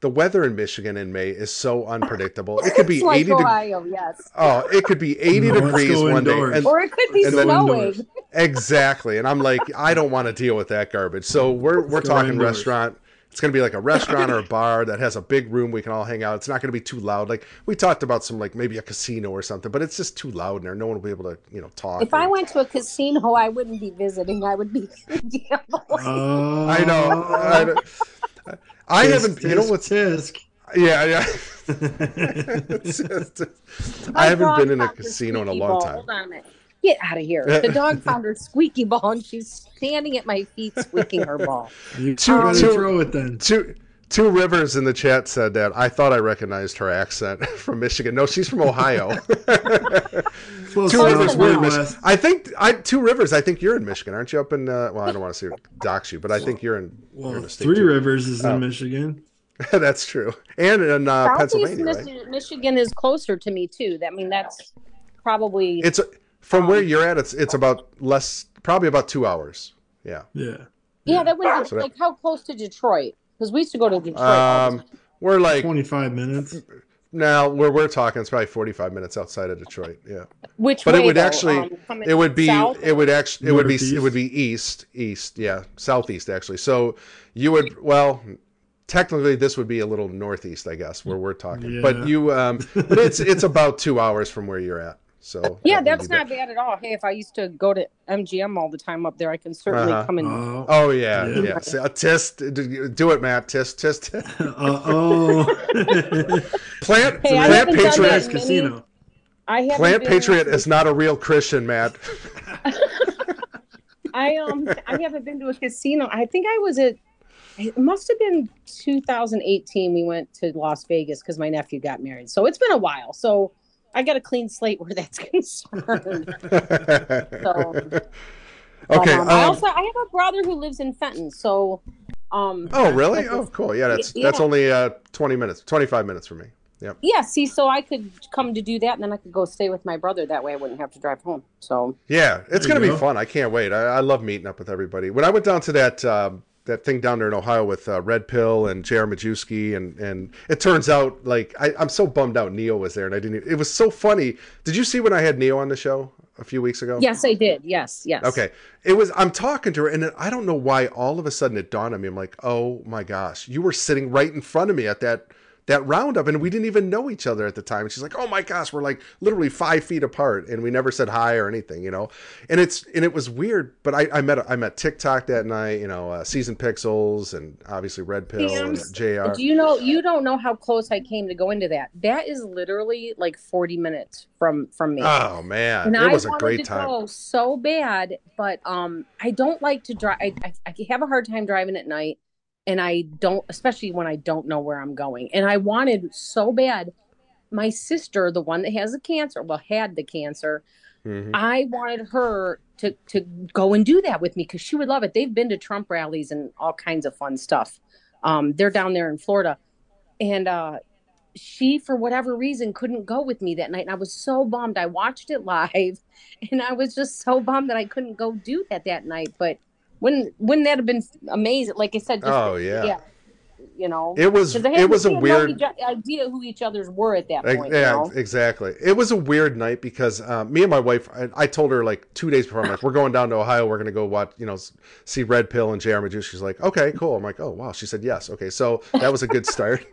The weather in Michigan in May is so unpredictable. It could be like 80 degrees. yes Oh, it could be 80 No, degrees go one day. And, or it could be And snowing indoors. exactly. And I'm like, I don't want to deal with that garbage. So we're, we're talking indoors. restaurant. It's going to be like a restaurant or a bar that has a big room we can all hang out. It's not going to be too loud. Like we talked about some like maybe a casino or something, but it's just too loud in there. No one will be able to you know talk. If or- I went to a casino, I wouldn't be visiting. I would be gambling. Oh, I know. I, know. I Tisk, haven't. You know what's? tisk. Yeah, yeah. It's just- I haven't been in a casino in a squeaky long ball. time. Hold on a minute. Get out of here. The dog found her squeaky ball and she's standing at my feet squeaking her ball. You Two- better two- throw it then. Two Two Rivers in the chat said that I thought I recognized her accent from Michigan. No, she's from Ohio. Close Two enough. Rivers, We're we're in in Michigan. I think I Two Rivers. I think you're in Michigan, aren't you? Up in uh, well, I don't want to say dox you, but I think you're in. you're in state Three too. Rivers is Oh. in Michigan. That's true, and in uh, Southeast Pennsylvania, Michi- right? Michigan is closer to me too. That I mean, that's probably It's from where you're at. It's it's about less, probably about two hours. Yeah. Yeah. yeah. That would So that- like how close to Detroit? Because we used to go to Detroit. Um, we're like 25 minutes. now where we're talking. It's probably 45 minutes outside of Detroit. Yeah. Which But it would though? actually- Um, It would be south? it would actually it would be it would be east east yeah southeast actually. So you would well technically this would be a little northeast I guess where we're talking. Yeah. But you um but it's it's about 2 hours from where you're at. So Yeah, that that's be not bad at all. Hey, if I used to go to MGM all the time up there, I can certainly Uh-huh. come in. Oh, Oh yeah, Yeah. yeah. So, uh, test, do do it, Matt. Test, test. uh oh. Plant, Hey, I Plant haven't done Patriot. that Nice many- casino. I haven't Plant Patriot to- is not a real Christian, Matt. I um I haven't been to a casino. I think I was at it must have been 2018 we went to Las Vegas cuz my nephew got married. So it's been a while. So I got a clean slate where that's concerned. So but, okay. um, I um, also I have a brother who lives in Fenton. So um oh, really? Oh, cool. Yeah, that's Yeah. that's only uh, twenty minutes, twenty five minutes for me. Yep. yeah, see so I could come to do that and then I could go stay with my brother that way I wouldn't have to drive home. So Yeah, it's There gonna be go. fun. I can't wait. I, I love meeting up with everybody. When I went down to that um, that thing down there in Ohio with uh, Red Pill and J.R. Majewski, and and it turns out like I, I'm so bummed out. Neo was there, and I didn't. It was so funny. Did you see when I had Neo on the show a few weeks ago? yes, I did. Yes, yes. Okay. It was I'm talking to her and I don't know why all of a sudden it dawned on me. I'm like, "Oh my gosh, you were sitting right in front of me at that that roundup and we didn't even know each other at the time." And she's like, "Oh my gosh, we're like literally 5 feet apart and we never said hi or anything, you know." And it's and it was weird, but I I met I met TikTok that night, you know, uh, Season Pixels and obviously Red Pill Damn. and JR. Do you know you don't know how close I came to go into that? That is literally like 40 minutes from from me. Oh man, and it I was a great time. so bad, but um I don't like to drive I, I, I have a hard time driving at night and I don't especially when I don't know where I'm going. And I wanted so bad my sister, the one that has the cancer, well had the cancer, Mhm. I wanted her to to go and do that with me because she would love it. They've been to Trump rallies and all kinds of fun stuff. Um, they're down there in Florida, and uh, she, for whatever reason, couldn't go with me that night, and I was so bummed. I watched it live, and I was just so bummed that I couldn't go do that that night. But wouldn't wouldn't that have been amazing? Like I said, just Oh yeah. yeah. you know, It was it was a weird idea who each other's were at that point. Yeah, you know? exactly. It was a weird night because uh, me and my wife, I, I told her like two days before, I'm like, we're going down to Ohio. We're going to go watch, you know, see Red Pill and JR Majus. She's like, okay, cool. I'm like, oh, wow. She said yes. Okay. So that was a good start.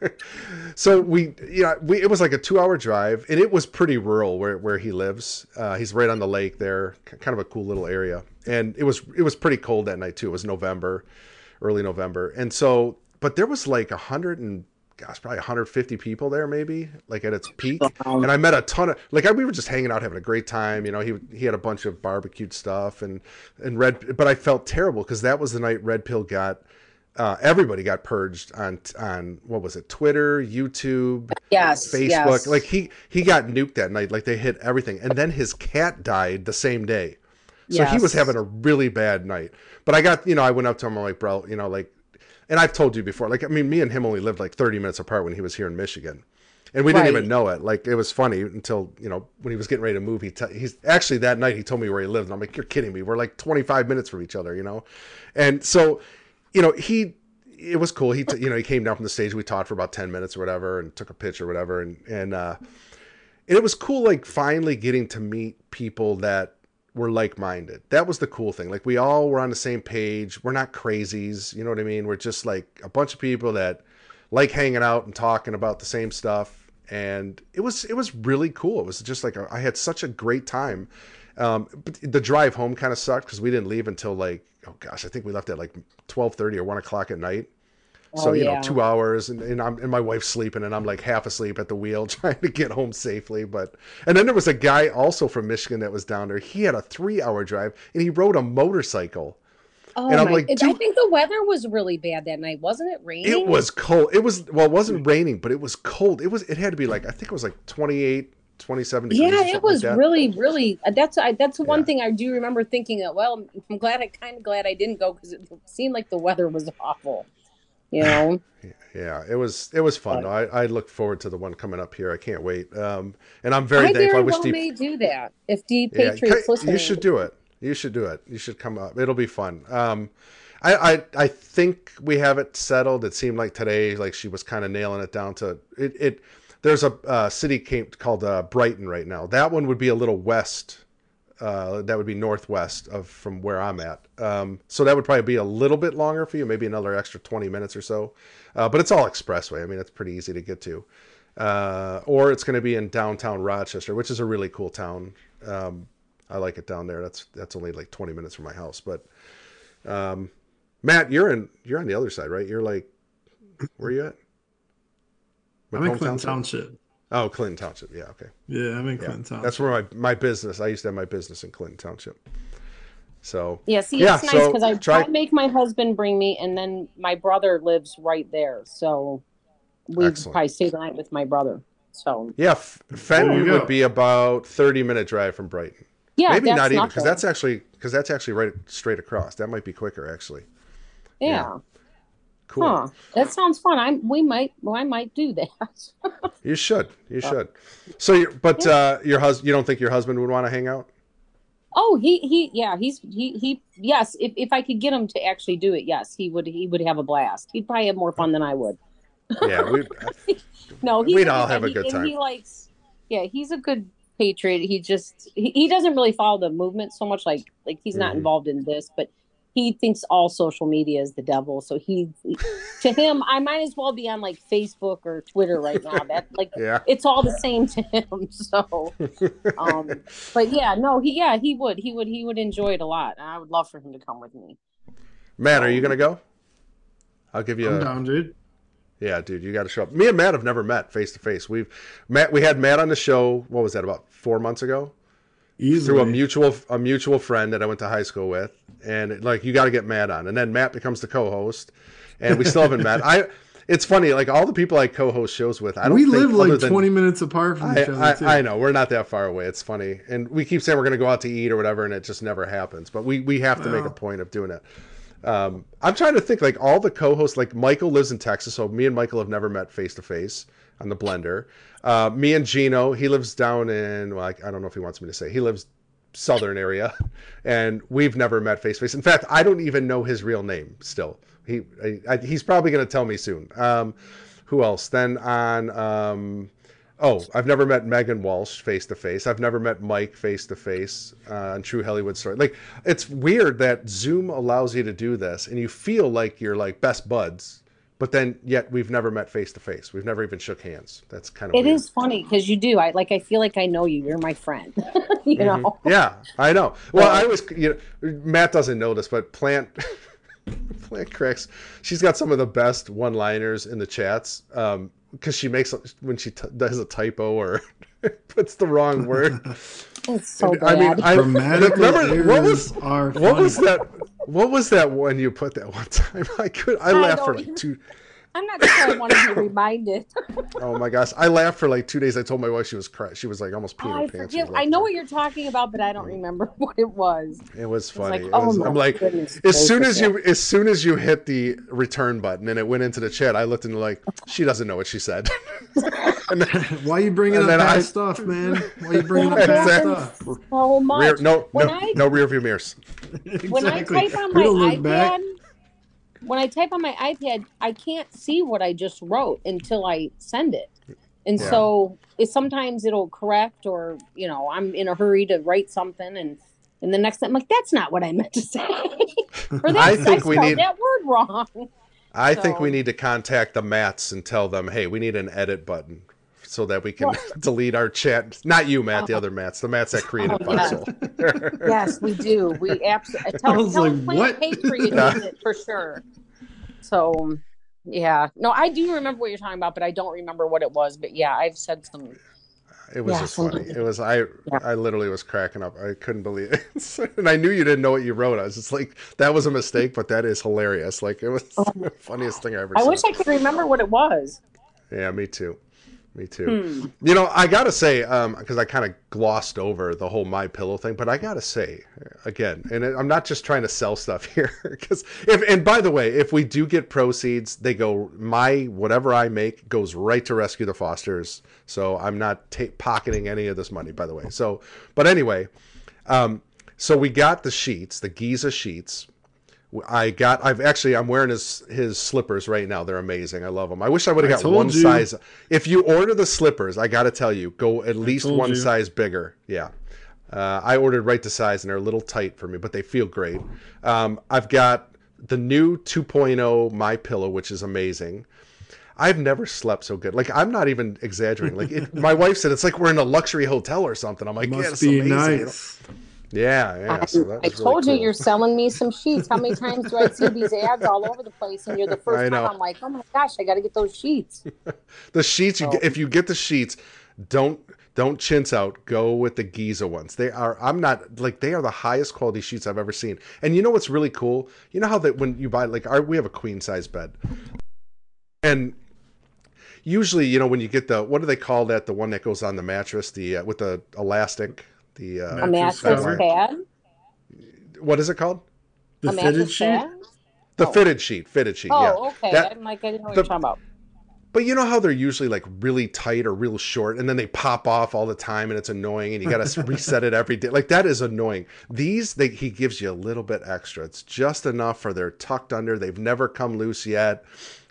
so we, you know, we, it was like a two hour drive and it was pretty rural where, where he lives. Uh, he's right on the lake there, kind of a cool little area. And it was, it was pretty cold that night too. It was November, early November. And so, but there was like a hundred and gosh, probably 150 people there, maybe like at its peak. And I met a ton of like I, we were just hanging out, having a great time. You know, he he had a bunch of barbecued stuff and and red, but I felt terrible because that was the night Red Pill got. Uh, everybody got purged on on what was it? Twitter, YouTube, yes, Facebook. yes. Like he he got nuked that night. Like they hit everything, and then his cat died the same day. So he was having a really bad night. But I got, you know, I went up to him, I'm like, bro, you know, like, and I've told you before, like, I mean, me and him only lived like 30 minutes apart when he was here in Michigan. And we didn't even know it. Like, it was funny until, you know, when he was getting ready to move, he t- he's actually that night he told me where he lived. And I'm like, you're kidding me. We're like 25 minutes from each other, you know? And so, you know, he, it was cool. He, t- you know, he came down from the stage. We talked for about 10 minutes or whatever and took a pitch or whatever. And, and, uh, and it was cool, like finally getting to meet people that were like-minded. That was the cool thing. Like we all were on the same page. We're not crazies, you know what I mean? We're just like a bunch of people that like hanging out and talking about the same stuff. And it was it was really cool. It was just like a, I had such a great time. Um, but the drive home kind of sucked because we didn't leave until like oh gosh, I think we left at like twelve thirty or one o'clock at night. So Oh, you yeah. know, two hours, and, and I'm and my wife's sleeping, and I'm like half asleep at the wheel trying to get home safely. But and then there was a guy also from Michigan that was down there. He had a three hour drive, and he rode a motorcycle. Oh And I'm my! like, I think the weather was really bad that night, wasn't it? Raining. It was cold. It was well, it wasn't raining, but it was cold. It was. It had to be like I think it was like 28, 27 degrees. Yeah, it was like really, really. uh, That's I, that's the one Yeah. thing I do remember thinking that. Well, I'm glad I kind of glad I didn't go because it seemed like the weather was awful. You know. Yeah, it was. It was fun. But- I, I look forward to the one coming up here. I can't wait. Um, and I'm very I thankful. I wish well Deep. may do that if Deep Yeah, Patriots listening. you should do it. You should do it. You should come up. It'll be fun. Um, I, I I think we have it settled. It seemed like today, like she was kind of nailing it down to it. It there's a uh, city came, called uh, Brighton right now. That one would be a little west. Uh, that would be northwest of from where I'm at. Um, so that would probably be a little bit longer for you, maybe another extra 20 minutes or so. Uh, but it's all expressway. I mean, it's pretty easy to get to. Uh, or it's going to be in downtown Rochester, which is a really cool town. Um, I like it down there. That's that's only like 20 minutes from my house. But um, Matt, you're in you're on the other side, right? You're like where are you at? I'm in Clinton Township? Township. Oh, Clinton Township. Yeah, okay. Yeah, I'm in Yeah, Clinton Township. that's where my my business. I used to have my business in Clinton Township. So Yeah, see, Yeah, it's nice so because I try- try to make my husband bring me, and then my brother lives right there, so we Excellent. probably stay the night with my brother. So yeah, F- Fenton would be about 30 minute drive from Brighton. yeah, Maybe not even because that's actually because that's actually right straight across. That might be quicker actually. yeah. Cool. Huh. That sounds fun. I we might well, I might do that. You should. You should. So, but uh, your husband, you don't think your husband would want to hang out? oh, he he yeah, he's he he yes, if if I could get him to actually do it, yes, he would he would have a blast. He'd probably have more fun than I would. Yeah, we. No, he's We'd all have a good time. He likes yeah, he's a good patriot. He just he, he doesn't really follow the movement so much like like he's not Mhm. involved in this, but he thinks all social media is the devil. So he to him, I might as well be on like Facebook or Twitter right now. That like Yeah. it's all the same to him. So um but yeah, no, he yeah, he would. He would he would enjoy it a lot. And I would love for him to come with me. Matt, are you gonna go? I'll give you I'm a. down, dude. Yeah, dude, you got to show up. Me and Matt have never met face to face. We've Matt. We had Matt on the show. What was that? About four months ago. Easily. Through a mutual a mutual friend that I went to high school with, and like you got to get Matt on, and then Matt becomes the co-host, and we still haven't met. I. It's funny, like all the people I co-host shows with. I don't. we think live like than- 20 minutes apart from I, each other. I. I know we're not that far away. It's funny, and we keep saying we're going to go out to eat or whatever, and it just never happens. But we we have to make a point of doing it. Um, I'm trying to think like all the co-hosts. Like Michael lives in Texas, so me and Michael have never met face to face on the Blender. Uh, me and Gino, he lives down in. Well, I, don't know if he wants me to say. He lives southern area, and we've never met face to face. In fact, I don't even know his real name still. He I, I, he's probably going to tell me soon. Um, who else? Then on. Um, oh, I've never met Megan Walsh face to face. I've never met Mike face to face on True Hollywood Story. Like, it's weird that Zoom allows you to do this, and you feel like you're like best buds, but then yet we've never met face to face. We've never even shook hands. That's kind of It weird. is funny because you do. I like I feel like I know you. You're my friend. you Mhm. know. Yeah, I know. Well, I was, you know, Matt doesn't know this, but Plant, Plant cracks. She's got some of the best one-liners in the chats because she makes when she t- does a typo or puts the wrong word. It's so I mean, bad. I Grammatical remember what was errors are what was that? What was that one you put that one time? I could I I laughed for like two. I'm not sure I want to be reminded. Oh my gosh, I laughed for like two days. I told my wife she was cry. She was like almost peeing I her pants. Forget. I know what you're talking about, but I don't mm. remember what it was. It was funny. like, It oh was- my I'm like, goodness as soon as you, as soon as you hit the return button and it went into the chat, I looked and like, she doesn't know what she said. And then, Why you bringing And up then past I- stuff, man? Why are you bringing up That Exactly. stuff? Oh so much. rear, no, When no, I- no rear view mirrors. when I type on my iPad, back. when I type on my iPad, I can't see what I just wrote until I send it. And Yeah. so it sometimes it'll correct or, you know, I'm in a hurry to write something and And the next time, I'm like, that's not what I meant to say. or that's, I I think we need- that word wrong. I think we need to contact the Mats and tell them, hey, we need an edit button so that we can delete our chat. Not you, Matt, the oh. other Matts. the Matts that created Oh, yeah. Yes, we do. We absolutely I tell, was tell like, what? Patriot needs it for sure. So, yeah, no, I do remember what you're talking about, but I don't remember what it was. But yeah, I've said some. It was Yeah, just funny. It was I. Yeah. I literally was cracking up. I couldn't believe it, and I knew you didn't know what you wrote. I was just like, that was a mistake, but that is hilarious. Like it was oh. the funniest thing I ever. I saw. wish I could remember what it was. Yeah, me too. Me too. Hmm. You know, I gotta say, um, because I kind of glossed over the whole My Pillow thing, but I gotta say again, and I'm not just trying to sell stuff here, because if and by the way, if we do get proceeds, they go my whatever I make goes right to rescue the Fosters. So I'm not ta- pocketing any of this money, by the way. So, but anyway, um, so we got the sheets, the Giza sheets. I got. I've actually. I'm wearing his his slippers right now. They're amazing. I love them. I wish I would have got one you. size. If you order the slippers, I got to tell you, go at least one you. size bigger. Yeah. Uh, I ordered right to size, and they're a little tight for me, but they feel great. Um, I've got the new 2.0 My Pillow, which is amazing. I've never slept so good. Like I'm not even exaggerating. Like it, my wife said, it's like we're in a luxury hotel or something. I'm like, yeah, Must it's be amazing. nice. Yeah, yeah. So I was really told you cool. you're selling me some sheets. How many times do I see these ads all over the place? And you're the I first know. time I'm like, oh my gosh, I got to get those sheets. The sheets, you Oh. get, if you get the sheets, don't don't chintz out. Go with the Giza ones. They are. I'm not like they are the highest quality sheets I've ever seen. And you know what's really cool? You know how that when you buy like our we have a queen size bed, and usually you know when you get the what do they call that? The one that goes on the mattress, the uh, with the elastic. The uh, A Mattress mattress cover. pad? what is it called? The a fitted sheet. pad? The Oh. fitted sheet. Fitted sheet. Oh, yeah. okay. That- I'm like, I didn't know what the- you're talking about. But you know how they're usually like really tight or real short, and then they pop off all the time, and it's annoying, and you got to reset it every day. Like that is annoying. These, they, he gives you a little bit extra. It's just enough for they're tucked under. They've never come loose yet.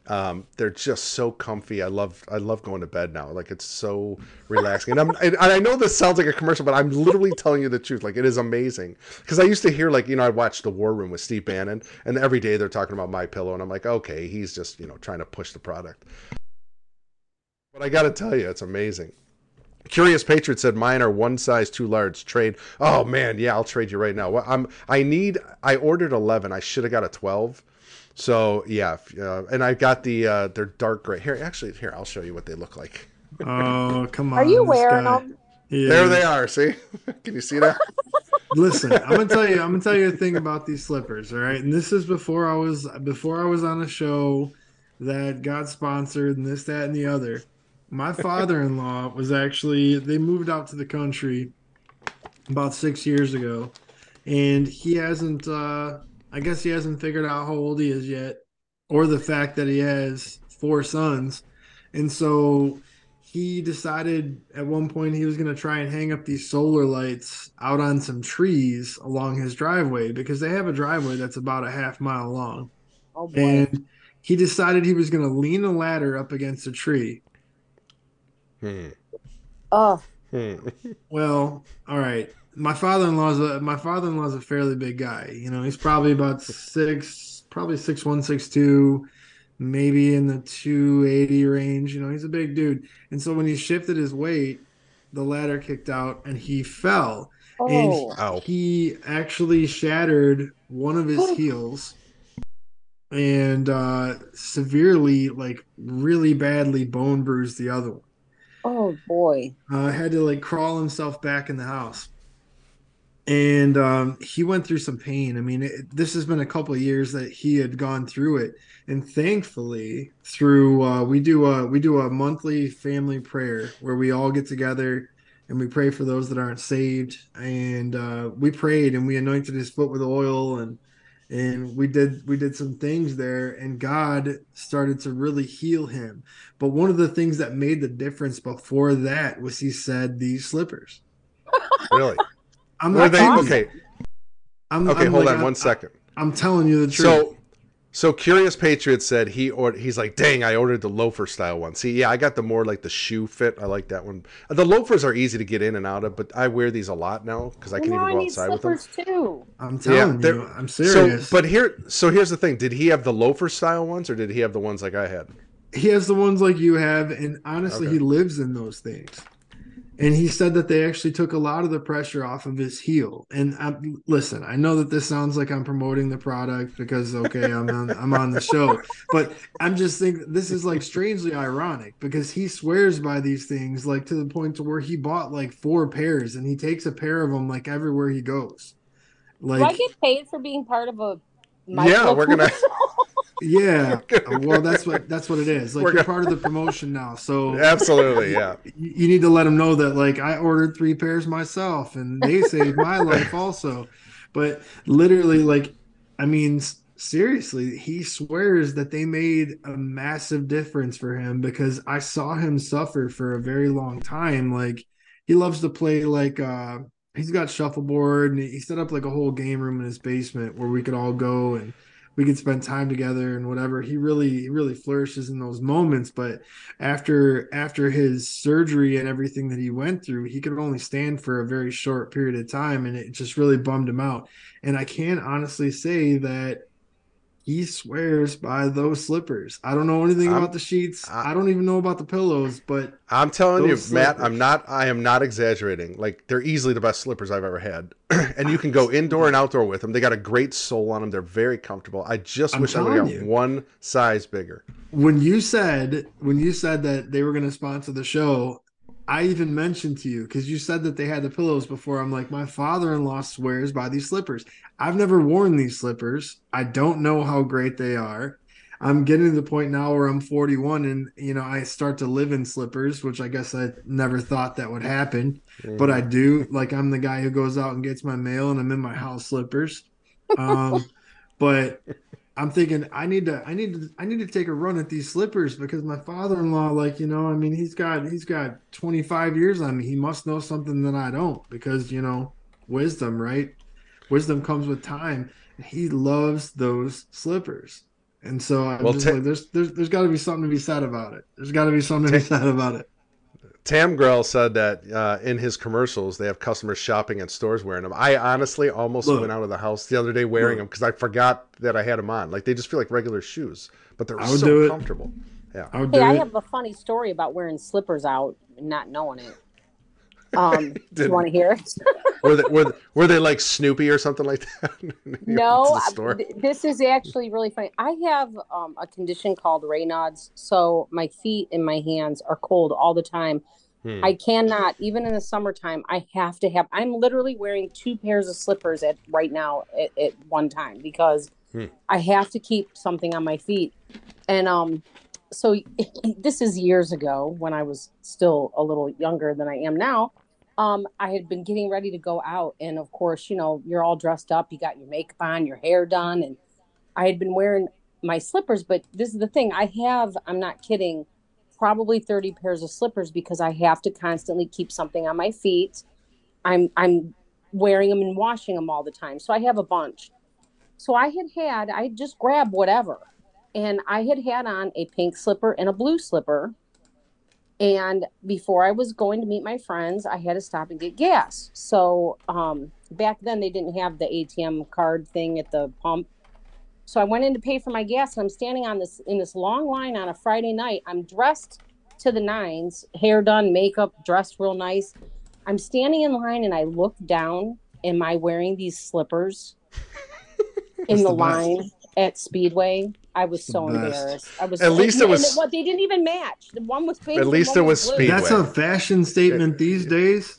Um, they're just so comfy. I love, I love going to bed now. Like it's so relaxing. And I'm, and I know this sounds like a commercial, but I'm literally telling you the truth. Like it is amazing. Because I used to hear like you know I watched The War Room with Steve Bannon, and every day they're talking about My Pillow, and I'm like, okay, he's just you know trying to push the product. But I got to tell you, it's amazing. Curious Patriot said mine are one size too large. Trade. Oh man, yeah, I'll trade you right now. I'm. I need. I ordered eleven. I should have got a twelve. So yeah, uh, and I got the. Uh, they're dark gray. Here, actually, here I'll show you what they look like. Oh, come on. Are you wearing guy. them? He There is. they are. See? Can you see that? Listen, I'm gonna tell you. I'm gonna tell you a thing about these slippers. All right, and this is before I was before I was on a show that got sponsored and this, that, and the other. My father-in-law was actually they moved out to the country about six years ago, and he hasn't. uh I guess he hasn't figured out how old he is yet, or the fact that he has four sons, and so he decided at one point he was going to try and hang up these solar lights out on some trees along his driveway because they have a driveway that's about a half mile long. Oh boy. And he decided he was going to lean a ladder up against a tree. Hmm. oh, Hmm. Well, all right. My father-in-law's a my father-in-law's a fairly big guy. You know, he's probably about six, probably six one, six two, maybe in the two eighty range. You know, he's a big dude. And so when he shifted his weight, the ladder kicked out and he fell. And oh, Ow. he actually shattered one of his heels and uh severely, like really badly bone bruised the other one oh boy. uh, had to like crawl himself back in the house. And um, he went through some pain. I mean, it, this has been a couple years that he had gone through it, and thankfully, through uh, we do a we do a monthly family prayer where we all get together and we pray for those that aren't saved. And uh, we prayed and we anointed his foot with oil and and we did we did some things there and god started to really heal him but one of the things that made the difference before that was he said these slippers Really? I'm not they okay? I'm, Okay, I'm hold like, on I'm- one second. i'm telling you the truth So, So Curious Patriot said he or he's like, dang, I ordered the loafer style one. See, yeah, I got the more like the shoe fit. I like that one. The loafers are easy to get in and out of, but I wear these a lot now because I can Well, even go I need outside with them. slippers too. I'm telling they're- you, I'm serious. So, but here, so here's the thing: Did he have the loafer style ones, or did he have the ones like I had? he has the ones like you have, and honestly, Okay. he lives in those things. And he said that they actually took a lot of the pressure off of his heel. And I'm, listen, I know that this sounds like I'm promoting the product because okay, I'm on I'm on the show, but I'm just thinking this is like strangely ironic because he swears by these things like to the point to where he bought like four pairs and he takes a pair of them like everywhere he goes. Do I get paid for being part of a? Yeah, we're gonna- yeah, well that's what that's what it is. Like We're you're gonna- part of the promotion now, so Absolutely, yeah. you you need to let them know that like I ordered three pairs myself and they saved my life also. But literally, like, I mean, seriously, he swears that they made a massive difference for him because I saw him suffer for a very long time. Like, he loves to play like uh he's got shuffleboard and he set up like a whole game room in his basement where we could all go and we could spend time together and whatever. He really really flourishes in those moments, but after after his surgery and everything that he went through, he could only stand for a very short period of time and it just really bummed him out. And I can honestly say that he swears by those slippers. I don't know anything I'm- about the sheets. I- I don't even know about the pillows, but I'm telling you, Those Matt. I'm not I am not exaggerating. Like they're easily the best slippers I've ever had. and you can go indoor and outdoor with them. They got a great sole on them. They're very comfortable. I just I'm wish I would have got you. one size bigger. when you said when you said that they were going to sponsor the show i even mentioned to you because you said that they had the pillows before. I'm like my father-in-law swears by these slippers. I've never worn these slippers. I don't know how great they are. I'm getting to the point now where i'm 41 and you know i start to live in slippers which i guess i never thought that would happen. But i do like i'm the guy who goes out and gets my mail and i'm in my house slippers. Um but I'm thinking I need to I need to I need to take a run at these slippers because my father-in-law like you know I mean he's got he's got 25 years on me. He must know something that I don't because you know wisdom right? Wisdom comes with time. He loves those slippers. And so I'm Well, just ta- like there's there's there's got to be something to be said about it. There's got to be something to be said about it Tam Grell said that uh, in his commercials they have customers shopping at stores wearing them. I honestly almost Look. went out of the house the other day wearing Look. them because I forgot that I had them on. Like they just feel like regular shoes, but they're I would do so it. comfortable. Yeah. I would do Hey, I it have a funny story about wearing slippers out and not knowing it. Um, do Did- you want to hear it? were they were, were they like Snoopy or something like that? No, to the I- store? this is actually really funny. I have um, a condition called Raynaud's, so my feet and my hands are cold all the time. Hmm. I cannot, even in the summertime, I have to have. I'm literally wearing two pairs of slippers at right now at, at one time because Hmm. I have to keep something on my feet. And um, so this is years ago when I was still a little younger than I am now. Um, I had been getting ready to go out, and of course, you know, you're all dressed up, you got your makeup on, your hair done, and I had been wearing my slippers. But this is the thing: I have, I'm not kidding, probably 30 pairs of slippers because I have to constantly keep something on my feet. I'm I'm wearing them and washing them all the time, so I have a bunch. So I had had, I just grabbed whatever, and I had had on a pink slipper and a blue slipper. And before I was going to meet my friends, I had to stop and get gas. So um, back then they didn't have the ATM card thing at the pump. So I went in to pay for my gas, and I'm standing on this in this long line on a Friday night. I'm dressed to the nines, hair done, makeup, dressed real nice. I'm standing in line, and I look down. Am I wearing these slippers in the, the line at Speedway? I was so best. embarrassed. I was. At least it was- what they didn't even match. The one was pink. At least it was blue. Speedway. that's a fashion statement these days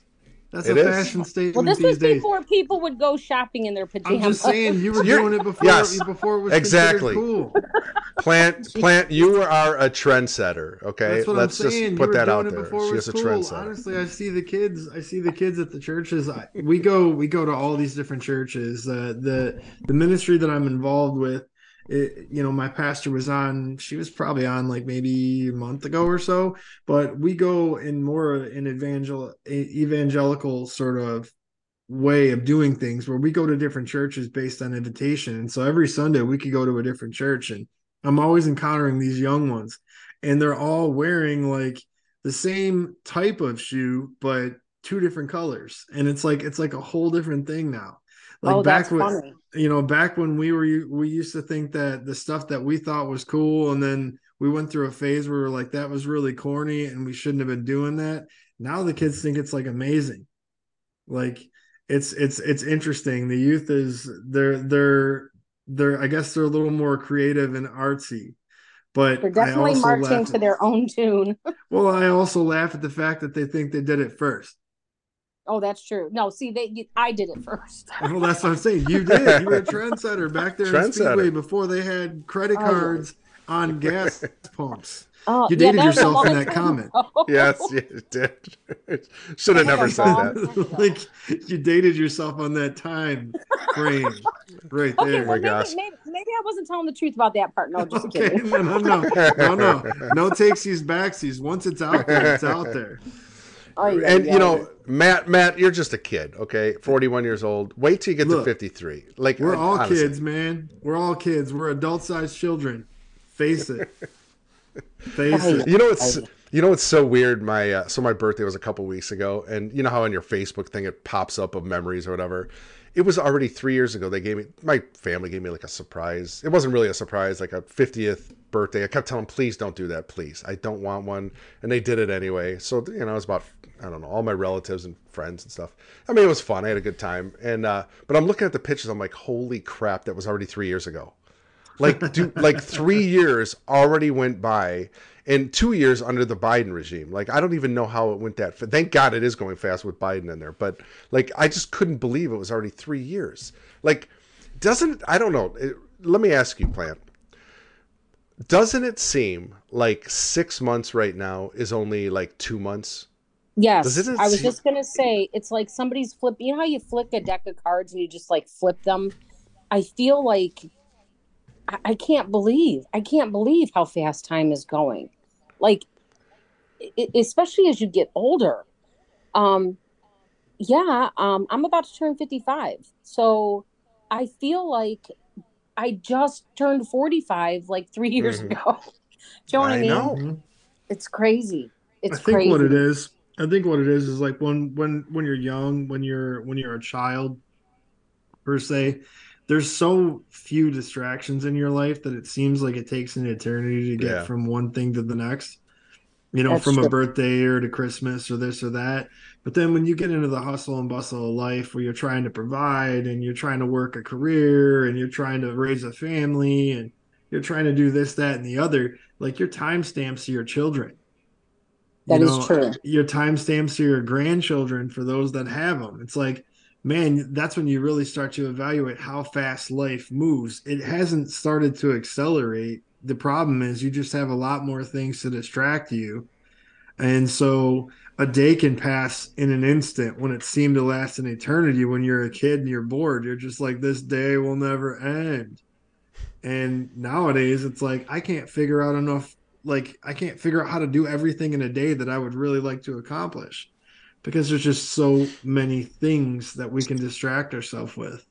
that's It a is. fashion statement Well, this these was days before people would go shopping in their pajamas. I'm just saying you were doing it before yes, before it was exactly. cool. Plant, plant. You are a trendsetter. Okay, That's what let's I'm saying. just put that out there. before it She's was a cool. trendsetter. Honestly, I see the kids. I see the kids at the churches. I, we go. We go to all these different churches. Uh, the the ministry that I'm involved with. It, you know, my pastor was on. She was probably on like maybe a month ago or so. But we go in more an evangel evangelical sort of way of doing things where we go to different churches based on invitation. And so every Sunday we could go to a different church and I'm always encountering these young ones and they're all wearing like the same type of shoe but two different colors and it's like it's like a whole different thing now. Like oh, back when funny. you know back when we were we used to think that the stuff that we thought was cool and then we went through a phase where we were like that was really corny and we shouldn't have been doing that. Now the kids think it's like amazing. Like it's it's it's interesting. The youth is they're they're they're I guess they're a little more creative and artsy. But They're definitely marching to their own tune. well, I also laugh at the fact that they think they did it first. Oh, that's true. No, see, they you, I did it first. Well, that's what I'm saying. You did. You were a trendsetter back there in Trendsetter. Speedway before they had credit Oh, cards on gas pumps. Oh, You dated that was a yourself in that time comment. ago. Yes, you did. Should have never said that. like you dated yourself on that time frame right Okay, there. my maybe, gosh. maybe maybe I wasn't telling the truth about that part. No, just Okay, kidding. no, no, no, no, no, no takesies, backsies. Once it's out there, it's out there. Oh, yeah, and you know, Matt, Matt, you're just a kid, okay? 41 years old. Wait till you get Look, to 53. Like We're all honestly. kids, man. We're all kids. We're adult-sized children. Face it. Face it. You know it's you know it's so weird. My uh, so my birthday was a couple weeks ago, and you know how on your Facebook thing it pops up of memories or whatever. It was already three years ago. They gave me my family gave me like a surprise. It wasn't really a surprise, like a 50th birthday. I kept telling them, please don't do that, please. I don't want one, and they did it anyway. So you know, it was about I don't know all my relatives and friends and stuff. I mean, it was fun. I had a good time, and uh, but I'm looking at the pictures. I'm like, holy crap, that was already three years ago. Like, do, like three years already went by, and two years under the Biden regime. Like, I don't even know how it went that. Thank God it is going fast with Biden in there. But like, I just couldn't believe it was already three years. Like, doesn't I don't know. It, let me ask you, Plant. Doesn't it seem like six months right now is only like two months? Yes, it I was seem- just gonna say it's like somebody's flip. You know how you flick a deck of cards and you just like flip them. I feel like I, I can't believe I can't believe how fast time is going. Like, i especially as you get older. Um, yeah. Um, I'm about to turn 55, so I feel like I just turned 45 like three years Mhm. ago. Do you know what I, I mean? know. It's crazy. It's I think crazy. what it is. I think what it is is like when when when you're young, when you're when you're a child, per se, there's so few distractions in your life that it seems like it takes an eternity to get Yeah. from one thing to the next. You know, That's from true. a birthday or to Christmas or this or that. But then when you get into the hustle and bustle of life where you're trying to provide and you're trying to work a career and you're trying to raise a family and you're trying to do this, that, and the other, like your timestamps to your children. That You is true. Your timestamps to your grandchildren for those that have them. It's like, man, that's when you really start to evaluate how fast life moves. It hasn't started to accelerate. The problem is you just have a lot more things to distract you. And so a day can pass in an instant when it seemed to last an eternity when you're a kid and you're bored. You're just like, this day will never end. And nowadays it's like I can't figure out enough like I can't figure out how to do everything in a day that I would really like to accomplish because there's just so many things that we can distract ourselves with.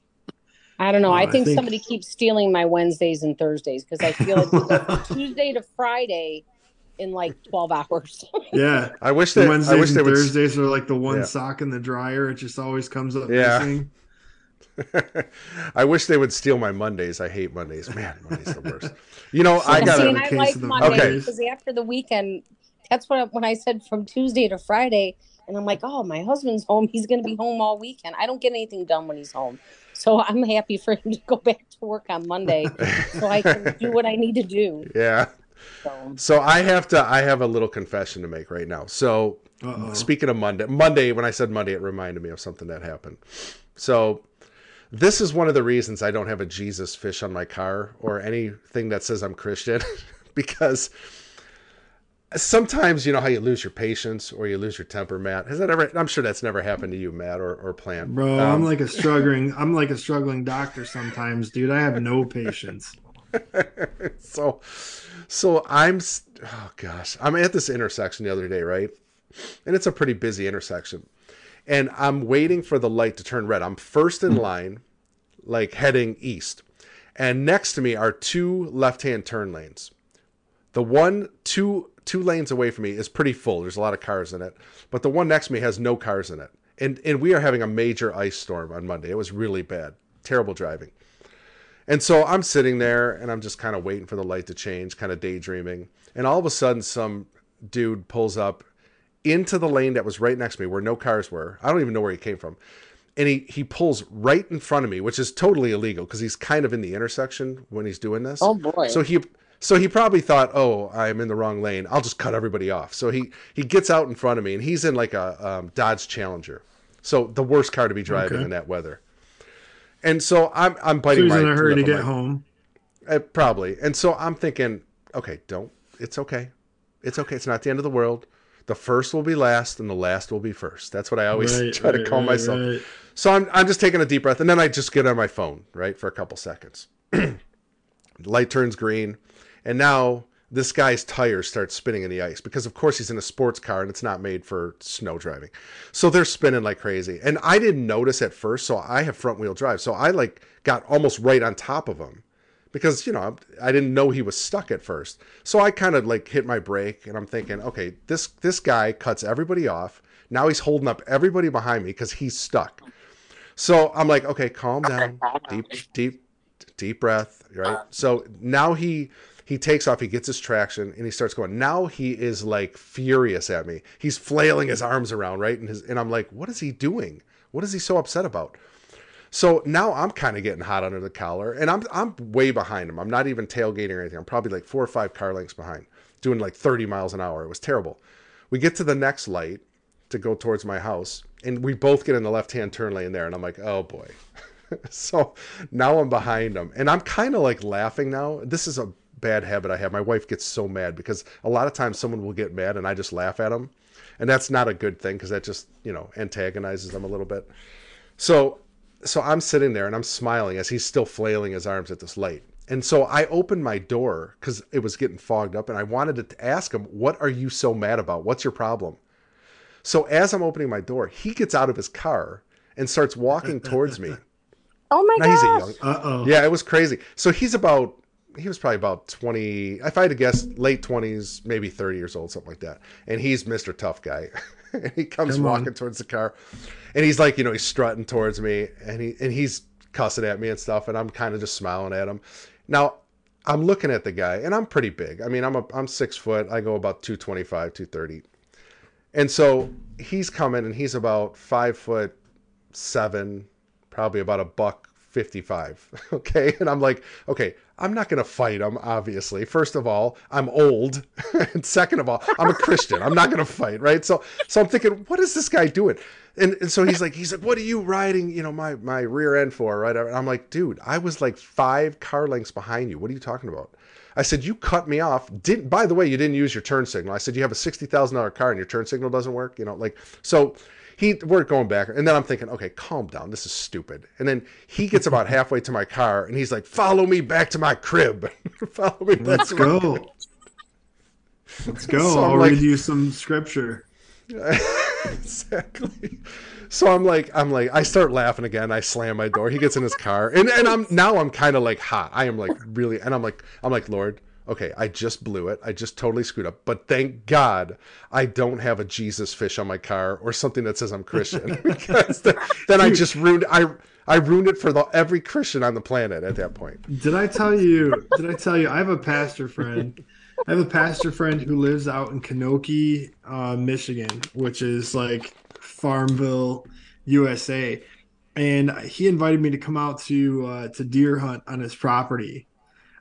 I don't know. Oh, I I think, think- somebody keeps stealing my Wednesdays and Thursdays because I feel like we go from Tuesday to Friday in like 12 hours. Yeah. I wish The they. I Wednesdays wish they and would. Thursdays are like the one Yeah. sock in the dryer. It just always comes up Yeah. missing. I wish they would steal my Mondays. I hate Mondays. Man, Mondays the worst. You know, I I gotta. have and a I case like of the Mondays Okay. because after the weekend, that's what I, when I said from Tuesday to Friday, and I'm like, oh, my husband's home. He's going to be home all weekend. I don't get anything done when he's home, so I'm happy for him to go back to work on Monday so I can do what I need to do. Yeah. So So I have to. I have a little confession to make right now. So Uh-oh. speaking of Monday, Monday when I said Monday, it reminded me of something that happened. So this is one of the reasons I don't have a Jesus fish on my car or anything that says I'm Christian, because sometimes you know how you lose your patience or you lose your temper, Matt. Has that ever? I'm sure that's never happened to you, Matt or or Plant. Bro, Um, I'm like a struggling I'm like a struggling doctor sometimes, dude. I have no patience. so so i'm oh gosh i'm at this intersection the other day right and it's a pretty busy intersection and I'm waiting for the light to turn red. I'm first in hmm. line, like heading east. And next to me are two left-hand turn lanes. The one two two lanes away from me is pretty full. There's a lot of cars in it. But the one next to me has no cars in it. And and we are having a major ice storm on Monday. It was really bad. Terrible driving. And so I'm sitting there and I'm just kind of waiting for the light to change, kind of daydreaming. And all of a sudden some dude pulls up into the lane that was right next to me where no cars were. I don't even know where he came from. And he, he pulls right in front of me, which is totally illegal because he's kind of in the intersection when he's doing this. Oh boy. So he so he probably thought, "Oh, I'm in the wrong lane. I'll just cut everybody off." So he he gets out in front of me, and he's in like a um, Dodge Challenger, so the worst car to be driving Okay. in that weather. And so I'm I'm So biting he's my in a hurry to get like, home. uh, probably. And so I'm thinking, okay, don't. It's okay. It's okay. It's not the end of the world. The first will be last, and the last will be first. That's what I always Right, try to right, calm right, myself. So I'm I'm just taking a deep breath, and then I just get on my phone, right, for a couple seconds. Light turns green, and now this guy's tires start spinning in the ice because, of course, he's in a sports car and it's not made for snow driving. So they're spinning like crazy, and I didn't notice at first. So I have front wheel drive, so I like got almost right on top of him because you know I didn't know he was stuck at first. So I kind of like hit my brake, and I'm thinking, okay, this this guy cuts everybody off. Now he's holding up everybody behind me because he's stuck. So I'm like, okay, calm down, deep, deep, deep breath, right? Uh. So now he he takes off, he gets his traction, and he starts going. Now he is like furious at me. He's flailing his arms around, right? And his and I'm like, what is he doing? What is he so upset about? So now I'm kind of getting hot under the collar, and I'm I'm way behind him. I'm not even tailgating or anything. I'm probably like four or five car lengths behind, doing like 30 miles an hour. It was terrible. We get to the next light to go towards my house, and we both get in the left hand turn lane there, and I'm like, oh boy. so now I'm behind him, and I'm kind of like laughing now. This is a bad habit I have. My wife gets so mad because a lot of times someone will get mad, and I just laugh at them, and that's not a good thing because that just you know antagonizes them a little bit. So so I'm sitting there and I'm smiling as he's still flailing his arms at this light. And so I opened my door because it was getting fogged up and I wanted to ask him, What are you so mad about? What's your problem? So as I'm opening my door, he gets out of his car and starts walking towards me. oh my Now he's a young, Uh oh. yeah, it was crazy. So he's about he was probably about 20 if I had to guess late 20s, maybe 30 years old, something like that. And he's Mr. Tough Guy. and he comes Come on. walking towards the car. And he's like, you know, he's strutting towards me and he and he's cussing at me and stuff and I'm kind of just smiling at him. Now, I'm looking at the guy and I'm pretty big. I mean, I'm a, I'm 6 foot. I go about 225, 230. And so he's coming and he's about 5 foot 7, probably about a buck 55 okay and i'm like okay i'm not going to fight him obviously first of all i'm old and second of all i'm a christian i'm not going to fight right so so i'm thinking what is this guy doing and, and so he's like he's like what are you riding you know my my rear end for right and i'm like dude i was like five car lengths behind you what are you talking about I said, you cut me off. Didn't by the way, you didn't use your turn signal. I said, you have a sixty thousand dollar car and your turn signal doesn't work. You know, like so. He we're going back, and then I'm thinking, okay, calm down. This is stupid. And then he gets about halfway to my car, and he's like, follow me back to my crib. follow me back Let's to my go. Let's go. So I'll like- read you some scripture. exactly. So I'm like, I'm like, I start laughing again. I slam my door. He gets in his car, and and I'm now I'm kind of like hot. I am like really, and I'm like, I'm like, Lord, okay, I just blew it. I just totally screwed up. But thank God I don't have a Jesus fish on my car or something that says I'm Christian, because then, then I just ruined. I I ruined it for the every Christian on the planet at that point. Did I tell you? Did I tell you? I have a pastor friend. I have a pastor friend who lives out in Kanoki, uh, Michigan, which is like Farmville, USA, and he invited me to come out to uh, to deer hunt on his property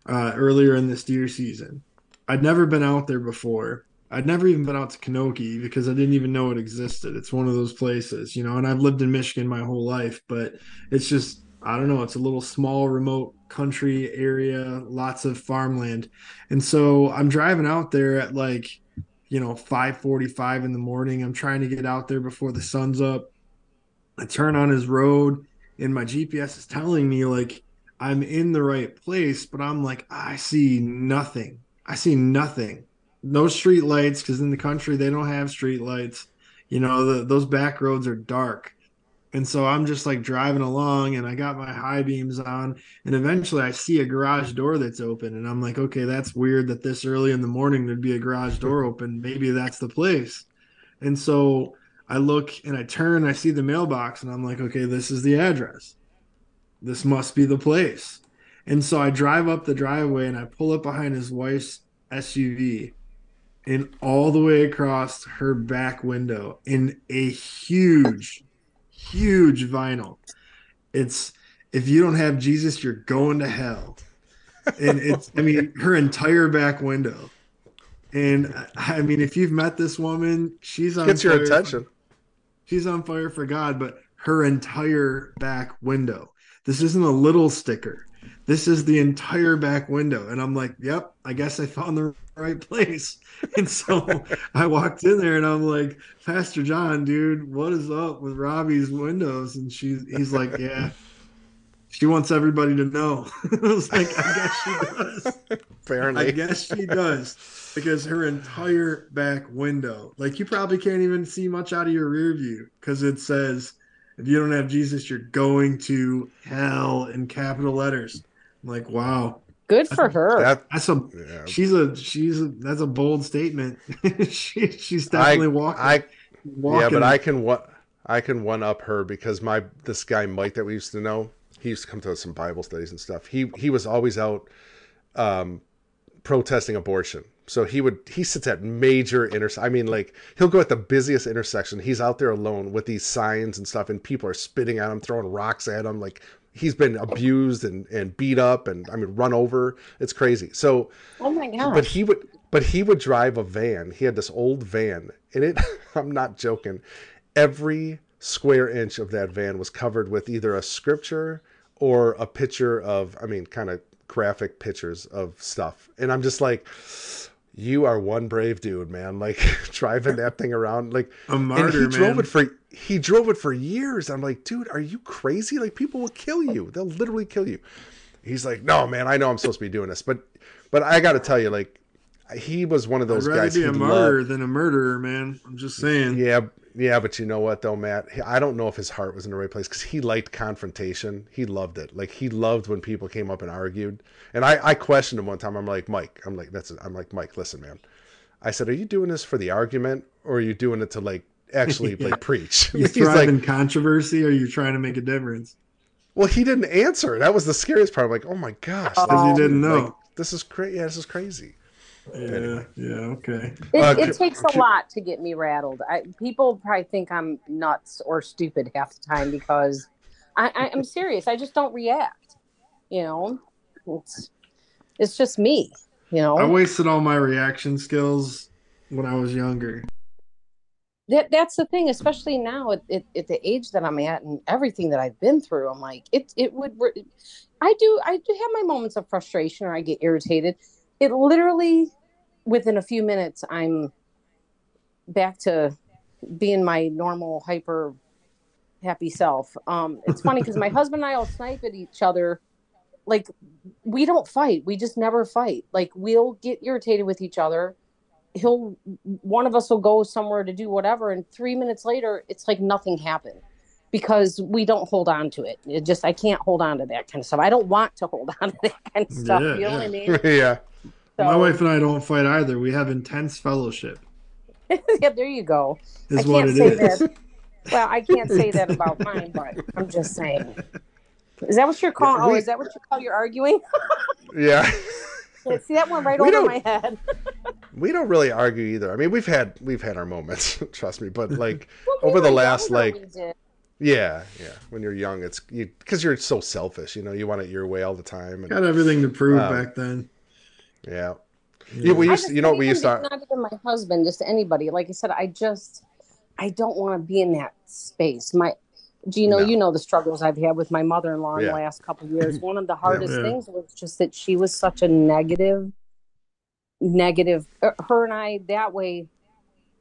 uh, earlier in this deer season. I'd never been out there before. I'd never even been out to Kanoki because I didn't even know it existed. It's one of those places, you know. And I've lived in Michigan my whole life, but it's just I don't know. It's a little small, remote country area, lots of farmland, and so I'm driving out there at like, you know, 5:45 in the morning. I'm trying to get out there before the sun's up. I turn on his road, and my GPS is telling me like I'm in the right place, but I'm like I see nothing. I see nothing. No street lights because in the country they don't have street lights. You know, the, those back roads are dark. And so I'm just like driving along and I got my high beams on. And eventually I see a garage door that's open. And I'm like, okay, that's weird that this early in the morning there'd be a garage door open. Maybe that's the place. And so I look and I turn, I see the mailbox, and I'm like, okay, this is the address. This must be the place. And so I drive up the driveway and I pull up behind his wife's SUV and all the way across her back window in a huge, huge vinyl. It's if you don't have Jesus, you're going to hell. And it's, I mean, her entire back window. And I mean, if you've met this woman, she's on Gets your attention. For, she's on fire for God, but her entire back window. This isn't a little sticker. This is the entire back window. And I'm like, yep, I guess I found the right place. And so I walked in there and I'm like, Pastor John, dude, what is up with Robbie's windows? And she's he's like, Yeah, she wants everybody to know. I was like, I guess she does. Apparently. I guess she does because her entire back window, like you probably can't even see much out of your rear view because it says, if you don't have Jesus, you're going to hell in capital letters. I'm like, wow. Good for her. That- That's a yeah. she's a she's a that's a bold statement. she, she's I, definitely walking. I walking yeah, but. I can what I can one up her because my this guy Mike that we used to know, he used to come to some Bible studies and stuff. He he was always out um protesting abortion. So he would he sits at major inter I mean like he'll go at the busiest intersection. He's out there alone with these signs and stuff and people are spitting at him, throwing rocks at him like he's been abused and and beat up and I mean run over. It's crazy. So oh my god. but he would but he would drive a van he had this old van and it i'm not joking every square inch of that van was covered with either a scripture or a picture of i mean kind of graphic pictures of stuff and i'm just like you are one brave dude man like driving that thing around like a martyr, and he drove man. it for he drove it for years i'm like dude are you crazy like people will kill you they'll literally kill you he's like no man i know i'm supposed to be doing this but but i gotta tell you like he was one of I'd those rather guys be a loved- martyr than a murderer, man. I'm just saying. yeah yeah but you know what though matt? I don't know if his heart was in the right place because he liked confrontation. He loved it. Like he loved when people came up and argued. And i i questioned him one time. I'm like mike i'm like that's i'm like mike listen man. I said are you doing this for the argument or are you doing it to like actually Yeah. like preach? You thrive like in controversy, or you're trying to make a difference? well he didn't answer. That was the scariest part. I'm like oh my gosh Oh. this Because is- you didn't know. like, this is crazy yeah this is crazy yeah, yeah, okay. It, Uh, it takes a lot to get me rattled. I, people probably think I'm nuts or stupid half the time because I, I, I'm serious. I just don't react. You know, it's it's just me. You know, I wasted all my reaction skills when I was younger. that that's the thing, especially now at, at, at the age that I'm at and everything that I've been through. I'm like, it it would. I do I do have my moments of frustration or I get irritated. It literally, within a few minutes, I'm back to being my normal hyper happy self. Um, it's funny because my husband and I will snipe at each other. Like we don't fight. We just never fight. Like we'll get irritated with each other. He'll one of us will go somewhere to do whatever, and three minutes later, it's like nothing happened because we don't hold on to it. It just I can't hold on to that kind of stuff. I don't want to hold on to that kind of stuff. Yeah, you know what I mean? yeah My wife and I don't fight either. We have intense fellowship. yeah, there you go. Is I what can't it say is. that. Well, I can't say that about mine, but I'm just saying. Is that what you're calling? Yeah, oh, is that what you call your arguing? yeah Yeah, See that one right We over my head. we don't really argue either i mean we've had we've had our moments trust me but like When we Over the last, younger, like- Yeah, yeah. When you're young, it's you because you're so selfish. You know, you want it your way all the time. And Got everything to prove Um, back then. Yeah, yeah. We used, to, you know, think we used to. not even my husband, just anybody. Like I said, I just I don't want to be in that space. My Gino, No. you know the struggles I've had with my mother-in-law in Yeah. the last couple of years. One of the hardest Yeah. things was just that she was such a negative, negative. er, Her and I that way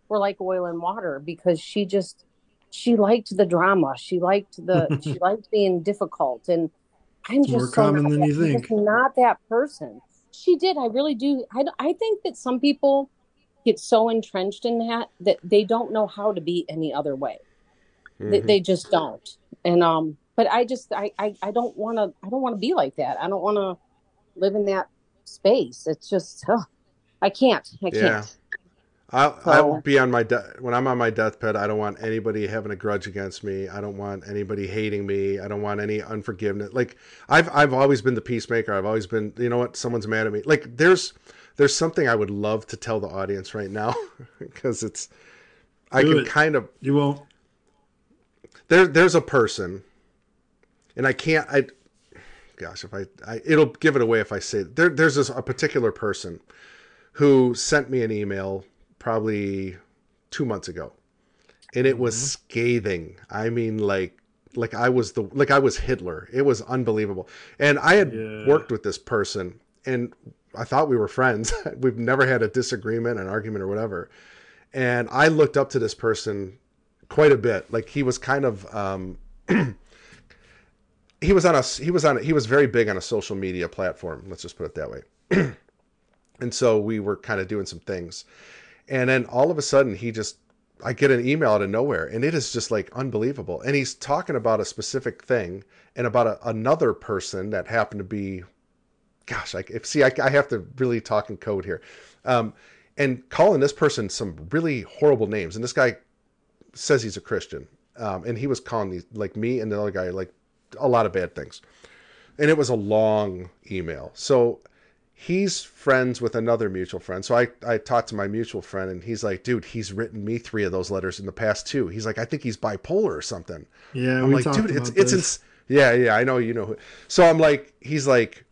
were like oil and water because she just she liked the drama. She liked the she liked being difficult, and I'm It's just more so common not than you think. just not that person. She did. I really do. I, I think that some people get so entrenched in that that they don't know how to be any other way. Mm-hmm. They, they just don't. And um, but I just I I, I don't want to I don't want to be like that. I don't want to live in that space. It's just oh, I can't. I yeah. can't. I'll, so, I'll be on my de- when I'm on my deathbed. I don't want anybody having a grudge against me. I don't want anybody hating me. I don't want any unforgiveness. Like I've I've always been the peacemaker. I've always been. You know what? Someone's mad at me. Like there's there's something I would love to tell the audience right now because it's I can it. kind of you won't. There there's a person, and I can't. I gosh, if I, I it'll give it away if I say there. There's this, a particular person who sent me an email probably two months ago, and it was mm-hmm. scathing. I mean, like like I was the like I was Hitler. It was unbelievable. And I had yeah. worked with this person, and I thought we were friends. We've never had a disagreement, an argument, or whatever. And I looked up to this person quite a bit. Like he was kind of. Um, he was on a he was on a, he was very big on a social media platform let's just put it that way and so we were kind of doing some things and then all of a sudden, he just, I get an email out of nowhere, and it is just like unbelievable. And he's talking about a specific thing and about a, another person that happened to be, gosh, I if see, I, I have to really talk in code here, um, and calling this person some really horrible names. And this guy says he's a Christian, um, and he was calling these like me and the other guy like a lot of bad things. And it was a long email. So he's friends with another mutual friend. So I, I talked to my mutual friend and he's like, dude, he's written me three of those letters in the past too. He's like, I think he's bipolar or something. Yeah. I'm like, dude, it's, it's, ins- yeah, yeah, I know, you know. Who. So I'm like, he's like,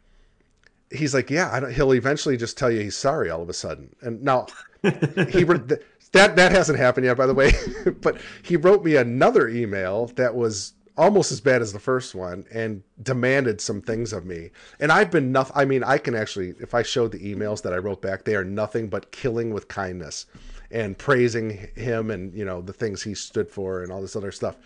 he's like, yeah, I don't he'll eventually just tell you he's sorry all of a sudden. And now he, re- that, that hasn't happened yet, by the way, but he wrote me another email that was almost as bad as the first one and demanded some things of me. And I've been nothing. I mean, I can actually, if I showed the emails that I wrote back, they are nothing but killing with kindness and praising him and, you know, the things he stood for and all this other stuff.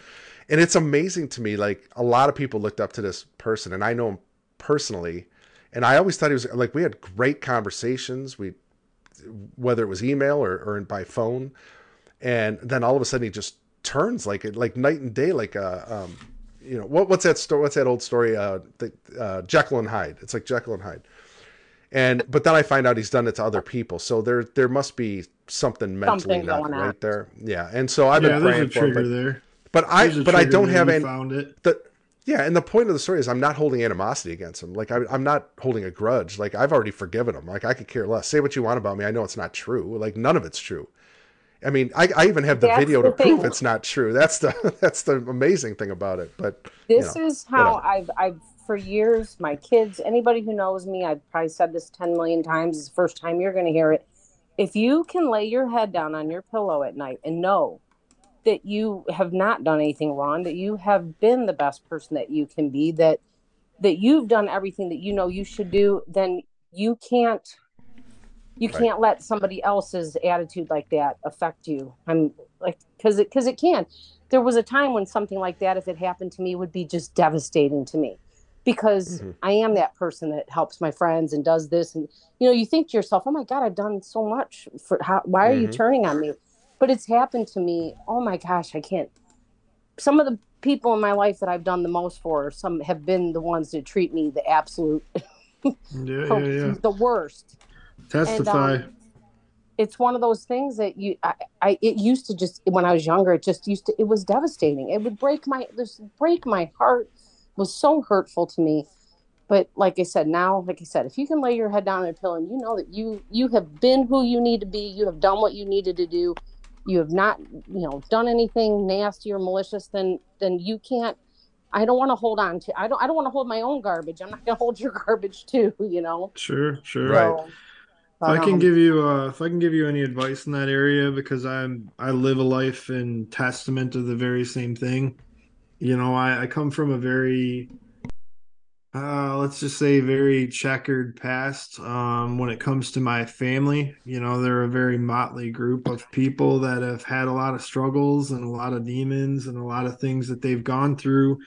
And it's amazing to me. Like a lot of people looked up to this person and I know him personally. And I always thought he was like, we had great conversations. We, whether it was email or, or by phone. And then all of a sudden he just turns like like night and day like uh, um, you know what what's that story what's that old story uh, the, uh Jekyll and Hyde? It's like Jekyll and Hyde. And but then I find out he's done it to other people. So there there must be something mentally something not right out. there. Yeah. And so I've yeah, been praying for him but, there. but I but I don't have any found it. the yeah and the point of the story is I'm not holding animosity against him. Like I, I'm not holding a grudge. Like I've already forgiven him. Like I could care less. Say what you want about me. I know it's not true. Like none of it's true I mean, I, I even have the that's video the to thing. prove it's not true. That's the that's the amazing thing about it. But this you know, is how whatever. I've I've for years, my kids, anybody who knows me, I've probably said this ten million times. It's the first time you're going to hear it. If you can lay your head down on your pillow at night and know that you have not done anything wrong, that you have been the best person that you can be, that that you've done everything that you know you should do, then you can't you right. can't let somebody else's attitude like that affect you i'm like because it because it can there was a time when something like that if it happened to me would be just devastating to me because mm-hmm. i am that person that helps my friends and does this and you know you think to yourself oh my god i've done so much for how why are mm-hmm. you turning on me but it's happened to me oh my gosh i can't some of the people in my life that i've done the most for some have been the ones that treat me the absolute yeah, yeah, yeah. the worst Testify. And, um, it's one of those things that you, I, I, it used to just when I was younger, it just used to, it was devastating. It would break my, this break my heart. It was so hurtful to me. But like I said, now, like I said, if you can lay your head down on a pillow and you know that you, you have been who you need to be, you have done what you needed to do, you have not, you know, done anything nasty or malicious, then, then you can't I don't want to hold on to I don't I don't want to hold my own garbage. I'm not gonna hold your garbage too, you know. Sure, sure. Right. If I can give you uh, if I can give you any advice in that area because I'm I live a life in testament of the very same thing. You know, I, I come from a very uh, let's just say very checkered past um, when it comes to my family. You know, they're a very motley group of people that have had a lot of struggles and a lot of demons and a lot of things that they've gone through.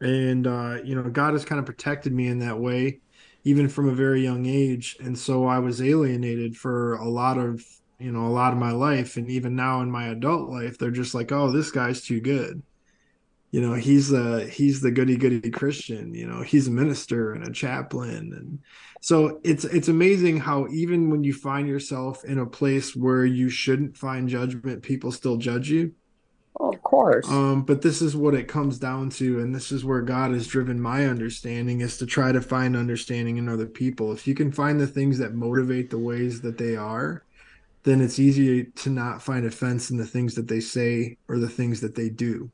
And, uh, you know, God has kind of protected me in that way even from a very young age. And so I was alienated for a lot of you know, a lot of my life. And even now in my adult life, they're just like, oh, this guy's too good. You know, he's the he's the goody goody Christian, you know, he's a minister and a chaplain. And so it's it's amazing how even when you find yourself in a place where you shouldn't find judgment, people still judge you. Oh, of course. Um, but this is what it comes down to, and this is where God has driven my understanding is to try to find understanding in other people. If you can find the things that motivate the ways that they are, then it's easier to not find offense in the things that they say or the things that they do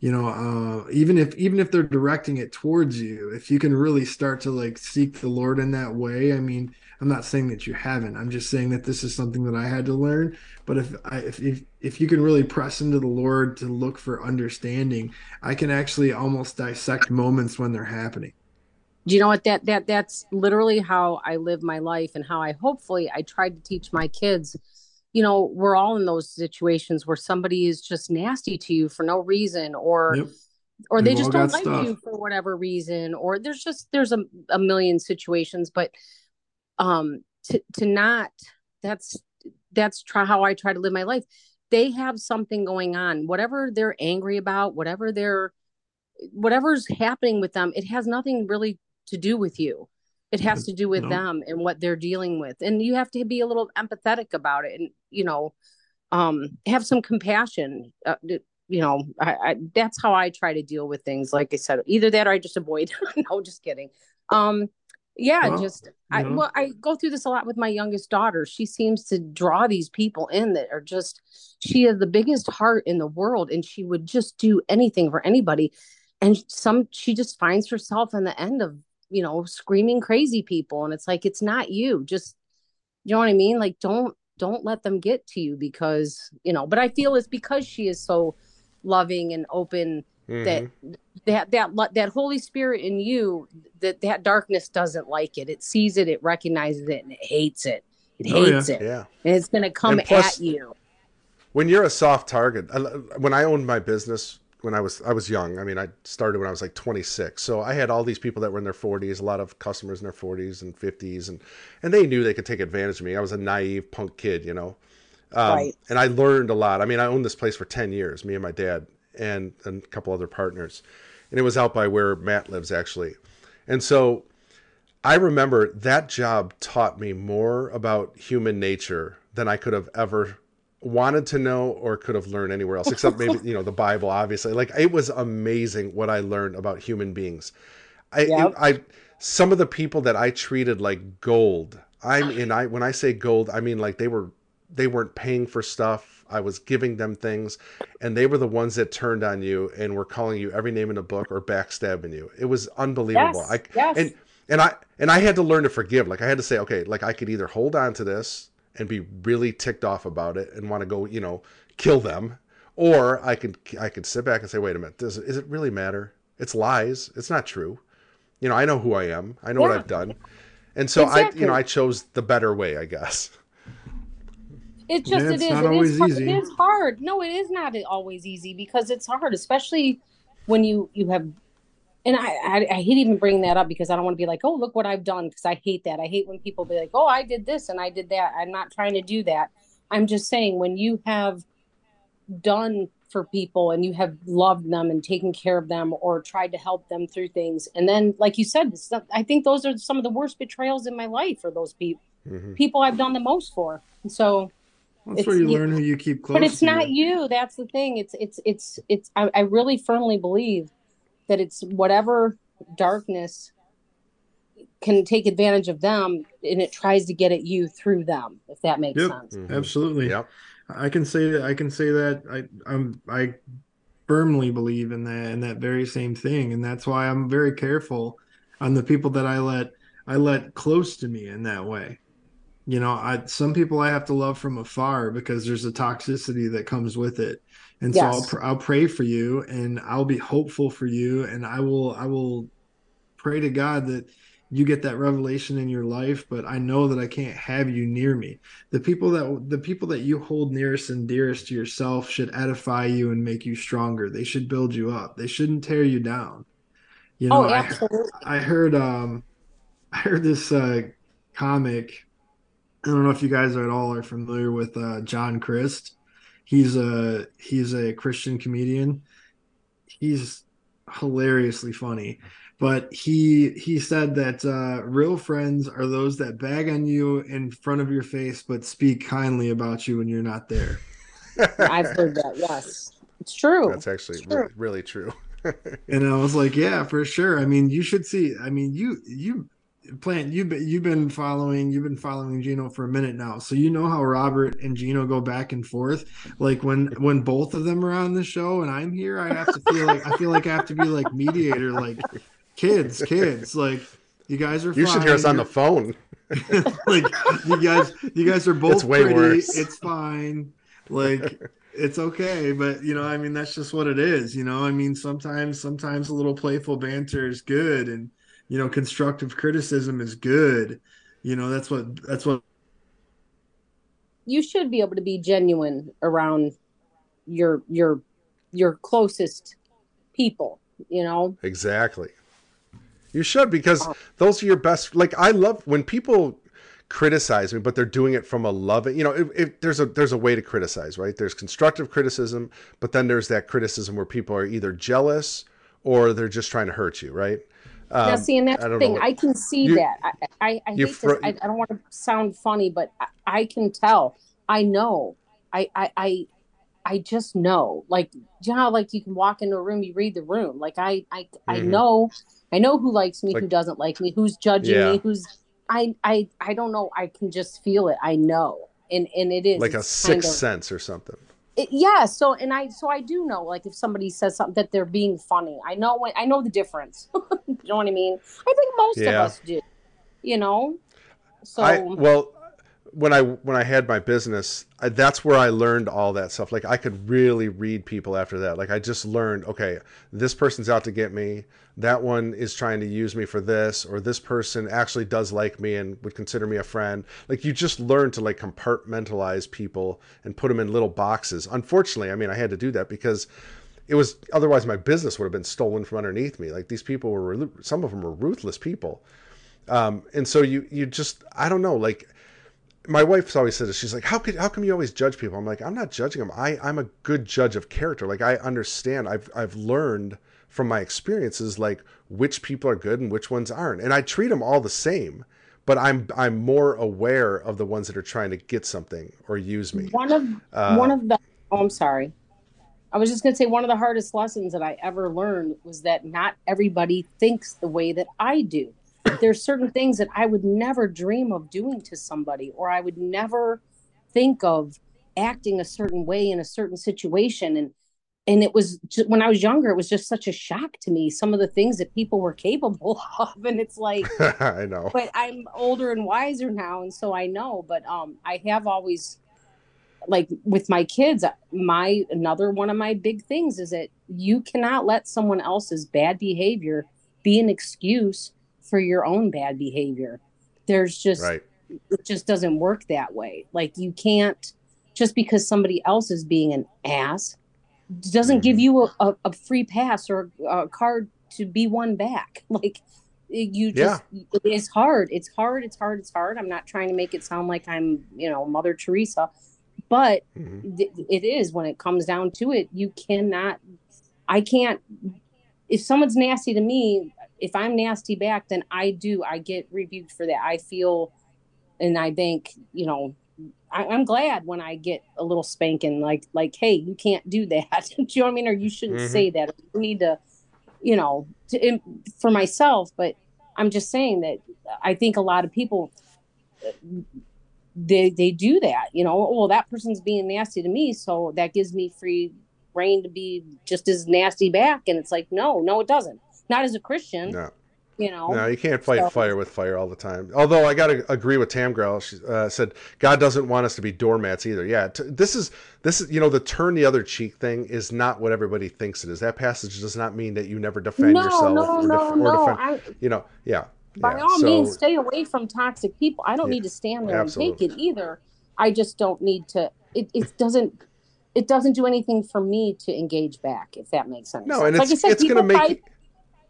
you know uh, even if even if they're directing it towards you if you can really start to like seek the lord in that way i mean i'm not saying that you haven't. I'm just saying that this is something that i had to learn. But if i if if, if you can really press into the lord to look for understanding i can actually almost dissect moments when they're happening. Do you know what? That that that's literally how i live my life and how i hopefully i tried to teach my kids. You know we're all in those situations where somebody is just nasty to you for no reason or yep. or they just don't like stuff. you for whatever reason or there's just there's a, a million situations. But um to to not that's that's try how i try to live my life. They have something going on. Whatever they're angry about whatever they're whatever's happening with them it has nothing really to do with you. It has to do with no. them and what they're dealing with. And you have to be a little empathetic about it and you know um have some compassion uh, you know I, I, that's how i try to deal with things like i said either that or i just avoid. No just kidding. Um yeah well, just i well i go through this a lot with my youngest daughter. She seems to draw these people in that are just she has the biggest heart in the world and she would just do anything for anybody. And some she just finds herself in the end of you know screaming crazy people. And it's like it's not you. Just you know what i mean? Like don't don't let them get to you because you know but i feel it's because she is so loving and open mm-hmm. that that that that holy spirit in you that that darkness doesn't like it it sees it it recognizes it and it hates it it oh, hates yeah. it yeah and it's going to come plus, at you when you're a soft target when i owned my business when I was I was young. I mean, I started when I was like 26. So I had all these people that were in their 40s, a lot of customers in their 40s and 50s, and and they knew they could take advantage of me. I was a naive punk kid, you know. Um, right. And I learned a lot. I mean, I owned this place for 10 years, me and my dad, and, and a couple other partners, and it was out by where Matt lives actually. And so I remember that job taught me more about human nature than I could have ever wanted to know or could have learned anywhere else except maybe you know the bible obviously like it was amazing what i learned about human beings i yep. i some of the people that i treated like gold i'm in i when i say gold i mean like they were they weren't paying for stuff i was giving them things and they were the ones that turned on you and were calling you every name in a book or backstabbing you it was unbelievable yes, I, yes. and and i and i had to learn to forgive like i had to say okay like i could either hold on to this and be really ticked off about it and want to go, you know, kill them, or I could I could sit back and say, wait a minute, does is it really matter? It's lies. It's not true. You know, I know who I am. I know yeah. what I've done, and so exactly. I, you know, I chose the better way, I guess. It just yeah, it is. It is, hard. it is hard. No, it is not always easy because it's hard, especially when you you have and I, I, I hate even bringing that up because I don't want to be like, oh, look what I've done because I hate that. I hate when people be like, oh, I did this and I did that. I'm not trying to do that. I'm just saying when you have done for people and you have loved them and taken care of them or tried to help them through things, and then like you said, I think those are some of the worst betrayals in my life for those people. Mm-hmm. People I've done the most for. And so that's where you, you, learn who you keep close. But it's not you. That's the thing. It's it's it's it's. I, I really firmly believe that it's whatever darkness can take advantage of them and it tries to get at you through them if that makes yep, sense mm-hmm. absolutely yep. i can say that i can say that i i'm i firmly believe in that in that very same thing and that's why i'm very careful on the people that i let i let close to me in that way you know i some people i have to love from afar because there's a toxicity that comes with it. And yes. so I'll, pr- I'll pray for you and I'll be hopeful for you. And I will I will pray to God that you get that revelation in your life but I know that I can't have you near me. The people that the people that you hold nearest and dearest to yourself should edify you and make you stronger. They should build you up. They shouldn't tear you down. You know oh, I, I heard um I heard this uh comic I don't know if you guys at all are familiar with uh, John Crist. He's a he's a Christian comedian. He's hilariously funny, but he he said that uh, real friends are those that bag on you in front of your face, but speak kindly about you when you're not there. I've heard that. Yes, it's true. That's actually It's true. re- really true. And I was like, yeah, for sure. I mean, you should see. I mean, you you plant you've been you've been following you've been following Gino for a minute now, so you know how Robert and Gino go back and forth. Like when when both of them are on the show and I'm here, I have to feel like I feel like I have to be like mediator, like kids, kids, like you guys are. You should hear us fine. on the phone. like you guys you guys are both It's way pretty worse. it's fine like it's okay but you know i mean that's just what it is you know i mean sometimes sometimes a little playful banter is good and you know constructive criticism is good you know that's what that's what you should be able to be genuine around your your your closest people you know Exactly. You should because oh. those are your best. Like I love when people criticize me, but they're doing it from a loving. You know, if, if there's a there's a way to criticize, right? There's constructive criticism, but then there's that criticism where people are either jealous or they're just trying to hurt you, right? Um, now see and that's I the thing. know. i can see You- that. I i, I hate fro- this I, I don't want to sound funny but I, I can tell. I know. I, I i i just know. Like you know how like you can walk into a room you read the room. Like i i i Mhm. know. I know who likes me who doesn't like me who's judging Yeah. me who's i i i don't know. I can just feel it. I know. And and it is. Like a sixth of- sense or something. It, yeah so and i so i do know like if somebody says something that they're being funny i know when i know the difference you know what i mean i think most Yeah. of us do you know so I well, when I when I had my business, I, that's where I learned all that stuff. Like I could really read people after that. Like I just learned, okay, this person's out to get me. That one is trying to use me for this, or this person actually does like me and would consider me a friend. Like you just learn to like compartmentalize people and put them in little boxes. Unfortunately, I mean, I had to do that because it was otherwise my business would have been stolen from underneath me. Like these people were, some of them were ruthless people um, and so you you just I don't know like my wife's always said this. She's like, how could how come you always judge people? I'm like, I'm not judging them. I I'm a good judge of character. Like I understand. I've I've learned from my experiences like which people are good and which ones aren't, and I treat them all the same. But I'm I'm more aware of the ones that are trying to get something or use me. one of Uh, one of the oh i'm sorry i was just going to say one of the hardest lessons that i ever learned was that not everybody thinks the way that i do there's certain things that i would never dream of doing to somebody or i would never think of acting a certain way in a certain situation and and it was just, when i was younger it was just such a shock to me some of the things that people were capable of and it's like I know. but I'm older and wiser now, and so I know. But um, I have always, like with my kids, my another one of my big things is that you cannot let someone else's bad behavior be an excuse for your own bad behavior. There's just Right. it just doesn't work that way. Like you can't just because somebody else is being an ass doesn't give Mhm. you a, a, a free pass or a card to be one back. Like you just it is hard. It's hard. It's hard. It's hard. I'm not trying to make it sound like I'm you know Mother Teresa, but Mhm. th- it is when it comes down to it. You cannot. I can't. If someone's nasty to me, if I'm nasty back, then I do. I get rebuked for that. I feel, and I think you know, I, I'm glad when I get a little spanking, like like, hey, you can't do that. do you know what I mean? Or you shouldn't Mhm. say that. You need to, you know, to, for myself. But I'm just saying that I think a lot of people they they do that. You know, well, that person's being nasty to me, so that gives me free reign to be just as nasty back. And it's like, no, no, it doesn't. Not as a Christian, No. You know. No, you can't fight So- fire with fire all the time. Although I got to agree with Tam Grell. She uh, said God doesn't want us to be doormats either. Yeah, t- this is this is you know the turn the other cheek thing is not what everybody thinks it is. That passage does not mean that you never defend no, yourself no, or, no, def- no. defend. I, You know, yeah. by yeah. all so, means stay away from toxic people i don't Yeah, need to stand there absolutely. and take it either i just don't need to it, it doesn't it doesn't do anything for me to engage back if that makes sense No, and like it's i said it's gonna make. probably,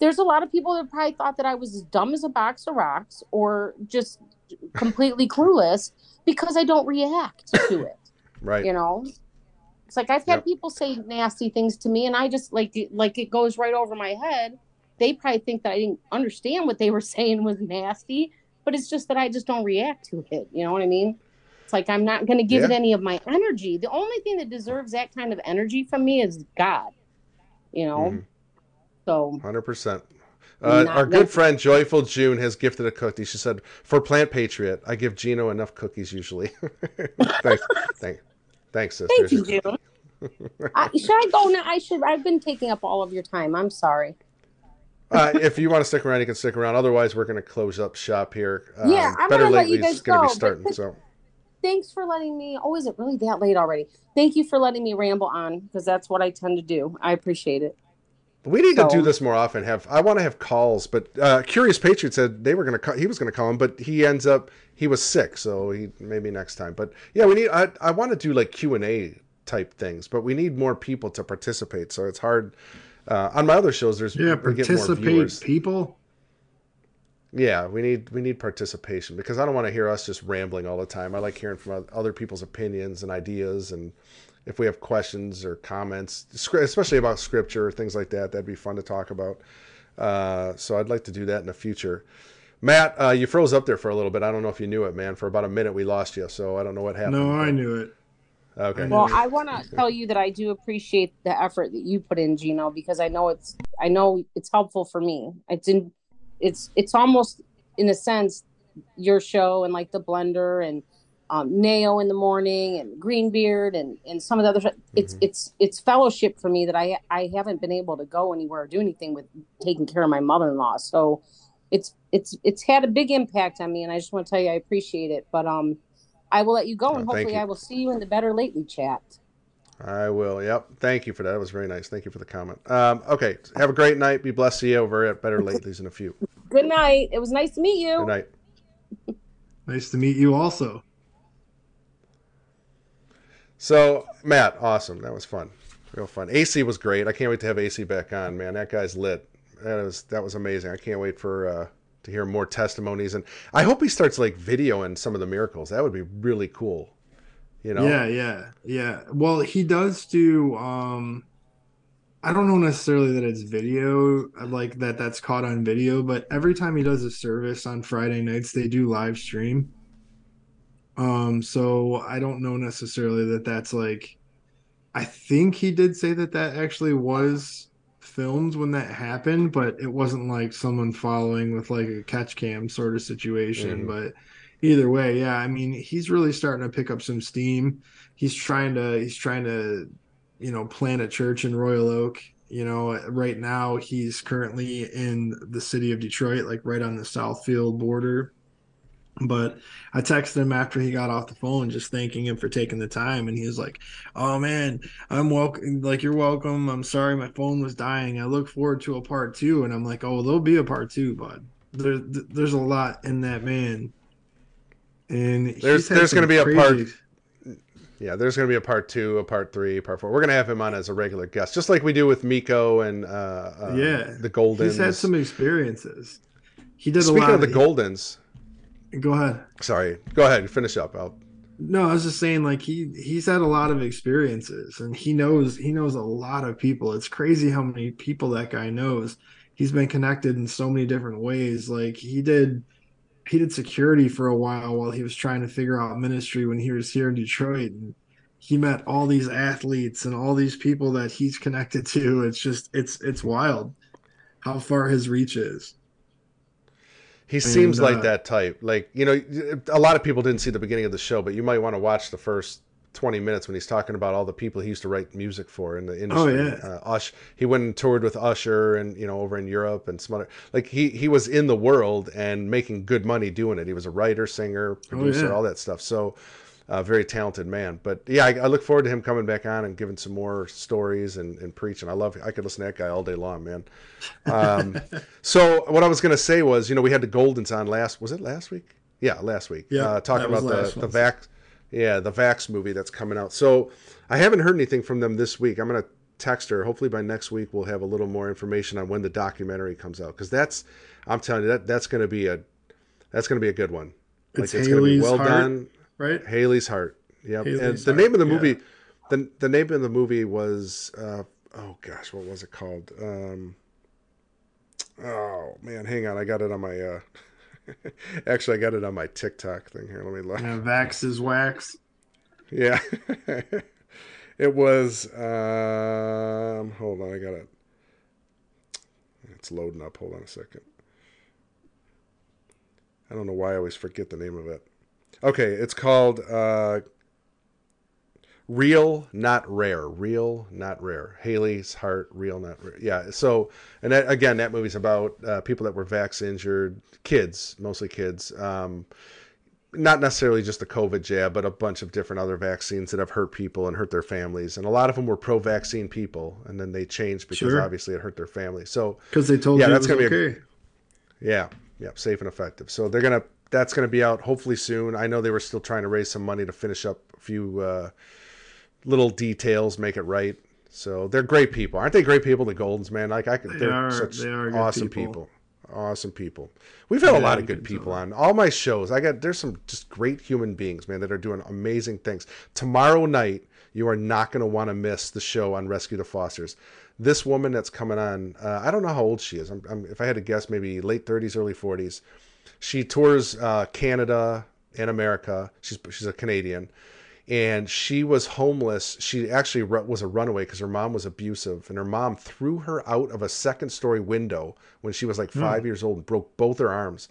there's a lot of people that probably thought that i was as dumb as a box of rocks or just completely clueless because I don't react to it. Right. You know, it's like I've had Yep. people say nasty things to me, and I just like like it goes right over my head. They probably think that I didn't understand what they were saying was nasty, but it's just that I just don't react to it. You know what I mean? It's like I'm not going to give it any of my energy. The only thing that deserves that kind of energy from me is God. You know, Mhm. So Hundred percent. Uh, our good friend Joyful June has gifted a cookie. She said, "For Plant Patriot, I give Gino enough cookies usually." thanks, thank, thanks, sister. thank you, June. I, should I go now? I should. I've been taking up all of your time. I'm sorry. Uh, if you want to stick around, you can stick around. Otherwise, we're going to close up shop here. Um, Yeah, I'm Better gonna let you Lately's guys going to go, be starting. So Thanks for letting me. Oh, is it really that late already? Thank you for letting me ramble on because that's what I tend to do. I appreciate it. We need to do this more often. Have I want to have calls, but uh, Curious Patriot said they were going to. Call, he was going to call him, but he ends up he was sick, so he maybe next time. But yeah, we need. I I want to do like Q and A type things, but we need more people to participate. So it's hard. Uh, on my other shows, there's Yeah, we more participate, people. Yeah, we need we need participation because I don't want to hear us just rambling all the time. I like hearing from other people's opinions and ideas, and if we have questions or comments, especially about scripture or things like that, that'd be fun to talk about. Uh, so I'd like to do that in the future. Matt, uh, you froze up there for a little bit. I don't know if you knew it, man. For about a minute, we lost you, so I don't know what happened. No, I knew it. Okay. Well, I want to tell you that I do appreciate the effort that you put in, Gino, because I know it's I know it's helpful for me. It's in it's it's almost in a sense your show and like the blender and um, Neo in the morning and Greenbeard and and some of the other sh- it's it's it's fellowship for me that I I haven't been able to go anywhere or do anything with taking care of my mother-in-law. So it's it's it's had a big impact on me and I just want to tell you I appreciate it. But um I will let you go Oh, and thank hopefully. I will see you in the better lately chat. I will. Yep. Thank you for that. That was very nice. Thank you for the comment. Um, okay. Have a great night. Be blessed. See you over at Better Lately's in a few. Good night. It was nice to meet you. Good night. Nice to meet you also. So Matt, awesome. That was fun. Real fun. AC was great. I can't wait to have AC back on, man. That guy's lit. That was that was amazing. I can't wait for uh, to hear more testimonies, and I hope he starts like videoing some of the miracles. That would be really cool. You know? Yeah, yeah, yeah. Well, he does do. um I don't know necessarily that it's video, like that. That's caught on video, but every time he does a service on Friday nights, they do live stream. Um, so I don't know necessarily that that's like. I think he did say that that actually was filmed when that happened, but it wasn't like someone following with like a catch cam sort of situation. Mhm. But either way, yeah, I mean, he's really starting to pick up some steam. He's trying to he's trying to, you know, plant a church in Royal Oak. You know, right now he's currently in the city of Detroit, like right on the Southfield border. But I texted him after he got off the phone, just thanking him for taking the time, and he was like, "Oh man, I'm welcome. Like you're welcome. I'm sorry my phone was dying. I look forward to a part two. And I'm like, "Oh, there'll be a part two, bud. There's there's a lot in that man." And There's- there's gonna be a part- Yeah, there's going to be a part two, a part three, a part four. We're going to have him on as a regular guest, just like we do with Miko and uh, uh, Yeah, the Golden. He's had some experiences. He did Speaking a lot of the Goldens, Go ahead. sorry, go ahead, and finish up. I'll, No, I was just saying, like he he's had a lot of experiences, and he knows he knows a lot of people. It's crazy how many people that guy knows. He's been connected in so many different ways. Like he did, he did security for a while while he was trying to figure out ministry when he was here in Detroit, and he met all these athletes and all these people that he's connected to. It's just it's it's wild how far his reach is. He seems And, like uh, that type. Like, you know, a lot of people didn't see the beginning of the show, but you might want to watch the first 20 minutes when he's talking about all the people he used to write music for in the industry. Oh, yeah. Uh, Ush, he went and toured with Usher and, you know, over in Europe and some other, like he, he was in the world and making good money doing it. He was a writer, singer, producer, Oh, yeah. all that stuff. So, uh, very talented man. But yeah, I, I look forward to him coming back on and giving some more stories and, and preaching. I love, I could listen to that guy all day long, man. Um, so what I was going to say was, you know, we had the Goldens on last, was it last week? Yeah, last week. Yeah, uh, talking about the, the. Vax, yeah, the Vax movie that's coming out. So I haven't heard anything from them this week. I'm going to text her. Hopefully by next week we'll have a little more information on when the documentary comes out because that's, I'm telling you that that's going to be a, that's going to be a good one. It's like it's going to be well Heart, done. Right? Haley's Heart. Yep. and the Heart, name of the yeah. movie, the the name of the movie was, uh, oh gosh, what was it called? Um, oh man, hang on, I got it on my. Uh, actually, I got it on my TikTok thing here. Let me look. Yeah, Vax is wax. Yeah. it was um hold on, I got it. It's loading up. Hold on a second. I don't know why I always forget the name of it. Okay, it's called uh Real Not Rare. Real Not Rare. Haley's Heart Real Not Rare. Yeah, so and that, again that movie's about uh, people that were vax injured, kids, mostly kids. Um not necessarily just the COVID jab, but a bunch of different other vaccines that have hurt people and hurt their families. And a lot of them were pro-vaccine people, and then they changed because Sure. obviously it hurt their family. So Because they told Yeah, you that's gonna be a- okay. yeah, yeah, safe and effective. So they're gonna that's gonna be out hopefully soon. I know they were still trying to raise some money to finish up a few uh, little details, make it right. So they're great people, aren't they? Great people, the Goldens, man. Like I could, They they're are- such they are awesome people. people. Awesome people. We've had a lot of good people on all my shows. I got there's some just great human beings, man, that are doing amazing things. Tomorrow night, you are not going to want to miss the show on Rescue the Fosters. This woman that's coming on, uh, I don't know how old she is. I'm, I'm, if I had to guess, maybe late 30s, early 40s. She tours uh, Canada and America. She's she's a Canadian, and she was homeless. She actually was a runaway because her mom was abusive, and her mom threw her out of a second story window when she was like five years old and broke both her arms.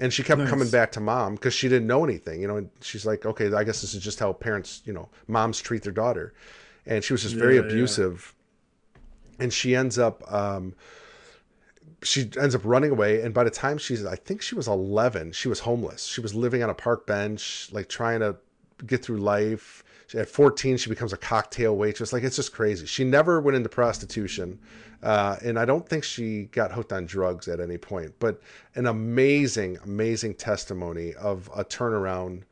And she kept Nice. coming back to mom because she didn't know anything, you know. And she's like, okay, I guess this is just how parents, you know, moms treat their daughter. And she was just very Yeah, yeah. abusive. And she ends up um, she ends up running away and by the time she's i think she was 11 she was homeless. She was living on a park bench like trying to get through life. At 14 she becomes a cocktail waitress. Like it's just crazy. She never went into prostitution uh, and i don't think she got hooked on drugs at any point. But an amazing amazing testimony of a turnaround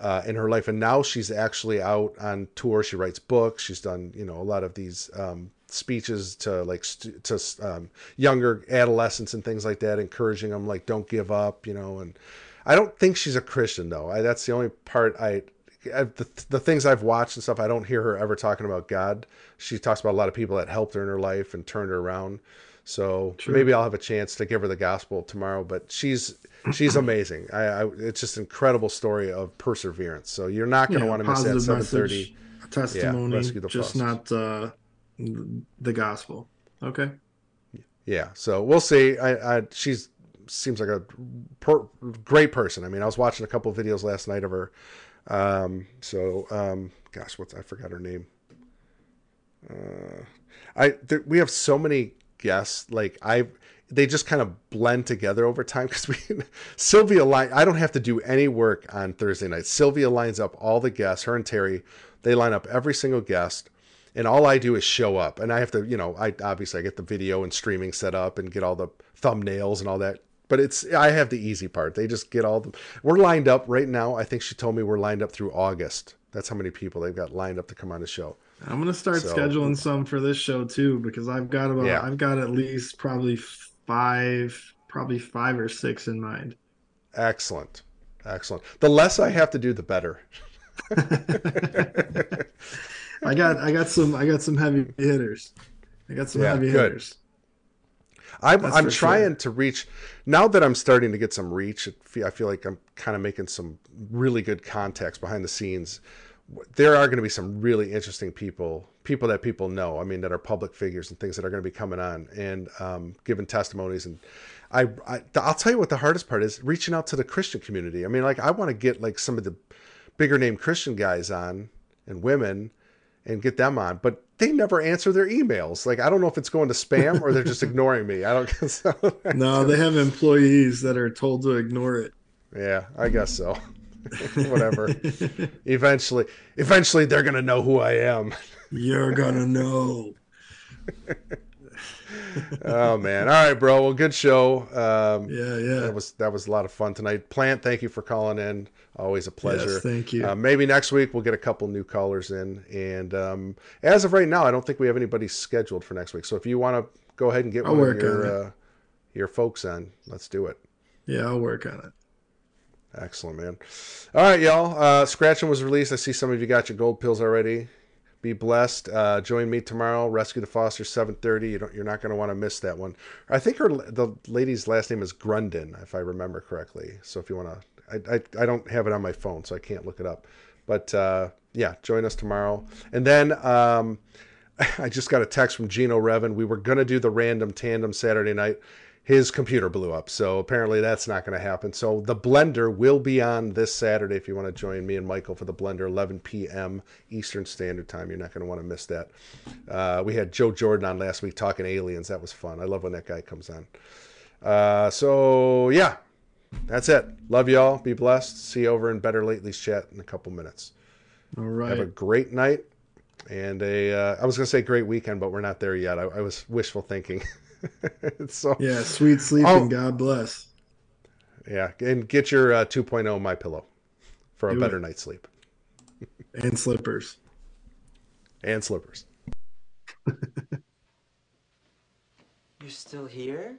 uh, in her life, and now she's actually out on tour. She writes books. She's done, you know, a lot of these um, speeches to like to um, younger adolescents and things like that, encouraging them like don't give up, you know. And I don't think she's a Christian though. I, that's the only part I. I the, the things I've watched and stuff, I don't hear her ever talking about God. She talks about a lot of people that helped her in her life and turned her around. So Sure. maybe I'll have a chance to give her the gospel tomorrow. But she's she's amazing. I, I it's just an incredible story of perseverance. So you're not going to Yeah, want to miss that seven thirty. testimony, the just not uh, the gospel. Okay. Yeah. So we'll see. I, I she's seems like a per, great person. I mean, I was watching a couple videos last night of her. Um, so um, gosh, what's I forgot her name. Uh, I there, we have so many guests. Like I, they just kind of blend together over time because we Sylvia line. I don't have to do any work on Thursday night. Sylvia lines up all the guests. Her and Terry, they line up every single guest. And all I do is show up, and I have to, you know, I obviously I get the video and streaming set up and get all the thumbnails and all that. But it's I have the easy part. They just get all the. We're lined up right now. I think she told me we're lined up through August. That's how many people they've got lined up to come on the show. I'm gonna start So- scheduling some for this show too because I've got about Yeah. I've got at least probably five, probably five or six in mind. Excellent. Excellent. The less I have to do, the better. I got I got some I got some heavy hitters. I got some Yeah, heavy good. hitters. I'm, That's I'm trying sure. to reach now that I'm starting to get some reach. I feel like I'm kind of making some really good contacts behind the scenes. There are going to be some really interesting people, people that people know. I mean, that are public figures and things that are going to be coming on and um, giving testimonies. And I, I, I'll tell you what the hardest part is: reaching out to the Christian community. I mean, like I want to get like some of the bigger name Christian guys on and women and get them on, but they never answer their emails. Like I don't know if it's going to spam or they're just ignoring me. I don't guess. No, they have employees that are told to ignore it. yeah, I guess so. Whatever. eventually, eventually they're gonna know who I am. You're gonna know. oh man! All right, bro. Well, good show. Um, Yeah, yeah. That was that was a lot of fun tonight. Plant, thank you for calling in. Always a pleasure. Yes, thank you. Uh, maybe next week we'll get a couple new callers in. And um, as of right now, I don't think we have anybody scheduled for next week. So if you want to go ahead and get I'll one of your uh, your folks on, let's do it. Yeah, I'll work on it. Excellent, man. All right, y'all. Uh, Scratching was released. I see some of you got your gold pills already. Be blessed. Uh, join me tomorrow. Rescue the Foster, seven thirty. You don't. You're not going to want to miss that one. I think her the lady's last name is Grundon, if I remember correctly. So if you want to, I, I don't have it on my phone, so I can't look it up. But uh, yeah, join us tomorrow. And then um, I just got a text from Gino Revan. We were going to do the random tandem Saturday night his computer blew up. So apparently that's not going to happen. So the blender will be on this Saturday if you want to join me and Michael for the blender, 11 p.m. Eastern Standard Time. You're not going to want to miss that. Uh, we had Joe Jordan on last week talking aliens. That was fun. I love when that guy comes on. Uh, so yeah, that's it. Love y'all. Be blessed. See you over in Better Lately's chat in a couple minutes. All right. Have a great night and a. Uh, I was going to say great weekend, but we're not there yet. I, I was wishful thinking. so yeah, sweet sleep oh, and God bless. Yeah, and get your uh, 2.0 my pillow for a Do better it. night's sleep. and slippers. And slippers. You're still here?